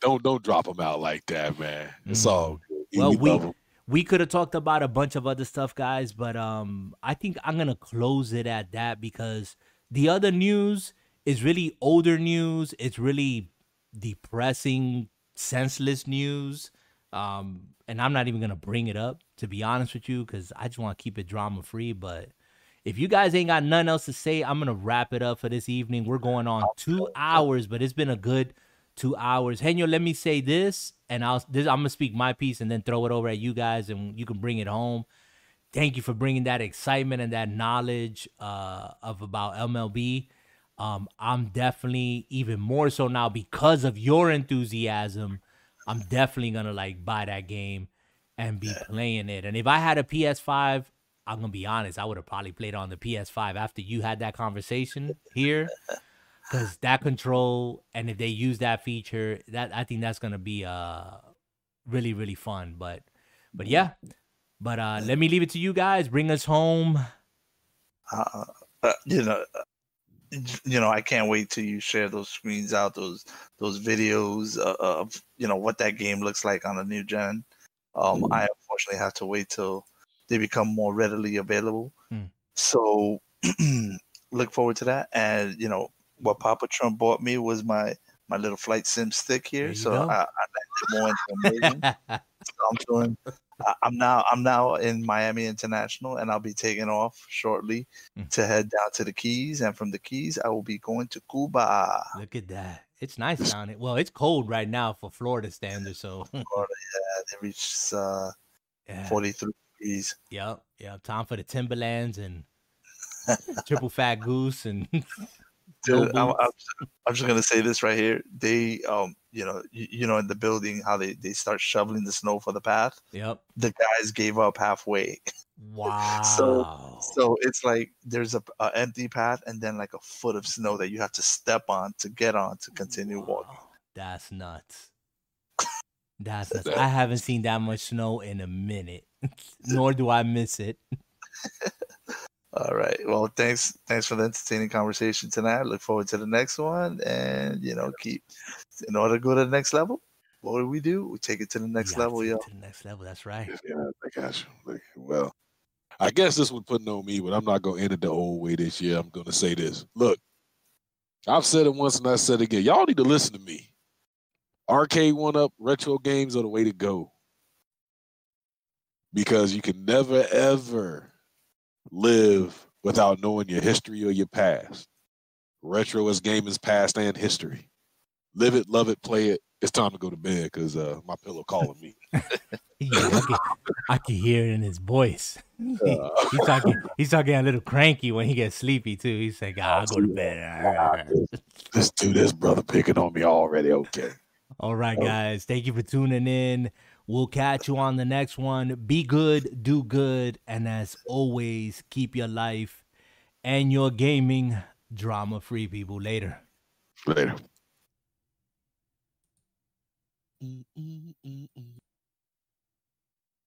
don't, don't drop him out like that, man. It's mm. all good. Well, we we could have talked about a bunch of other stuff, guys, but um, I think I'm gonna close it at that because the other news is really older news. It's really depressing, senseless news. Um, and I'm not even gonna bring it up to be honest with you because I just want to keep it drama free, but if you guys ain't got nothing else to say, I'm gonna wrap it up for this evening. We're going on two hours, but it's been a good two hours. Henyo, let me say this, and I'll this, I'm gonna speak my piece and then throw it over at you guys, and you can bring it home. Thank you for bringing that excitement and that knowledge uh, of about MLB. Um, I'm definitely even more so now because of your enthusiasm. I'm definitely gonna like buy that game and be playing it. And if I had a PS5, I'm gonna be honest, I would have probably played on the PS5 after you had that conversation here. *laughs* Cause that control and if they use that feature, that I think that's gonna be uh really, really fun. But but yeah. But uh let me leave it to you guys. Bring us home. Uh, uh, you know, you know, I can't wait till you share those screens out, those those videos uh, of you know what that game looks like on the new gen. Um, I unfortunately have to wait till they become more readily available. Mm. So *clears throat* look forward to that. And you know what Papa Trump bought me was my my little flight sim stick here. So I, I more into immersion. *laughs* so I'm doing. I'm now I'm now in Miami International, and I'll be taking off shortly mm. to head down to the Keys, and from the Keys I will be going to Cuba. Look at that! It's nice down it. Well, it's cold right now for Florida standards, so *laughs* Florida, yeah, it reaches uh, yeah. 43 degrees. Yep, yep. Time for the Timberlands and *laughs* triple fat goose and. *laughs* Dude, I'm, I'm, I'm, just gonna say this right here. They, um, you know, you, you, know, in the building, how they they start shoveling the snow for the path. Yep. The guys gave up halfway. *laughs* Wow. so, so it's like there's a, a, empty path and then like a foot of snow that you have to step on to get on to continue walking. That's nuts. That's nuts. I haven't seen that much snow in a minute. *laughs* nor do I miss it. *laughs* All right. Well, thanks. Thanks for the entertaining conversation tonight. Look forward to the next one, and you know, keep in order to go to the next level. What do we do? We take it to the next level, yo. To the next level. That's right. Yeah, I got you. Well, I guess this one putting on me, but I'm not gonna end it the old way this year. I'm gonna say this. Look, I've said it once and I said it again. Y'all need to listen to me. Arcade one up retro games are the way to go. Because you can never ever live without knowing your history or your past. Retro is gaming's past and history. Live it, love it, play it. It's time to go to bed because uh, my pillow calling me. *laughs* yeah, I, can, I, can, hear it in his voice. *laughs* Uh, he's talking. He's talking a little cranky when he gets sleepy too. He's like, oh, "I'll go to bed." *laughs* Let's do this, brother. Picking on me already. Okay. All right, guys. Thank you for tuning in. We'll catch you on the next one. Be good, do good, and as always, keep your life and your gaming drama free, people. Later. Later. Mm-mm-mm-mm.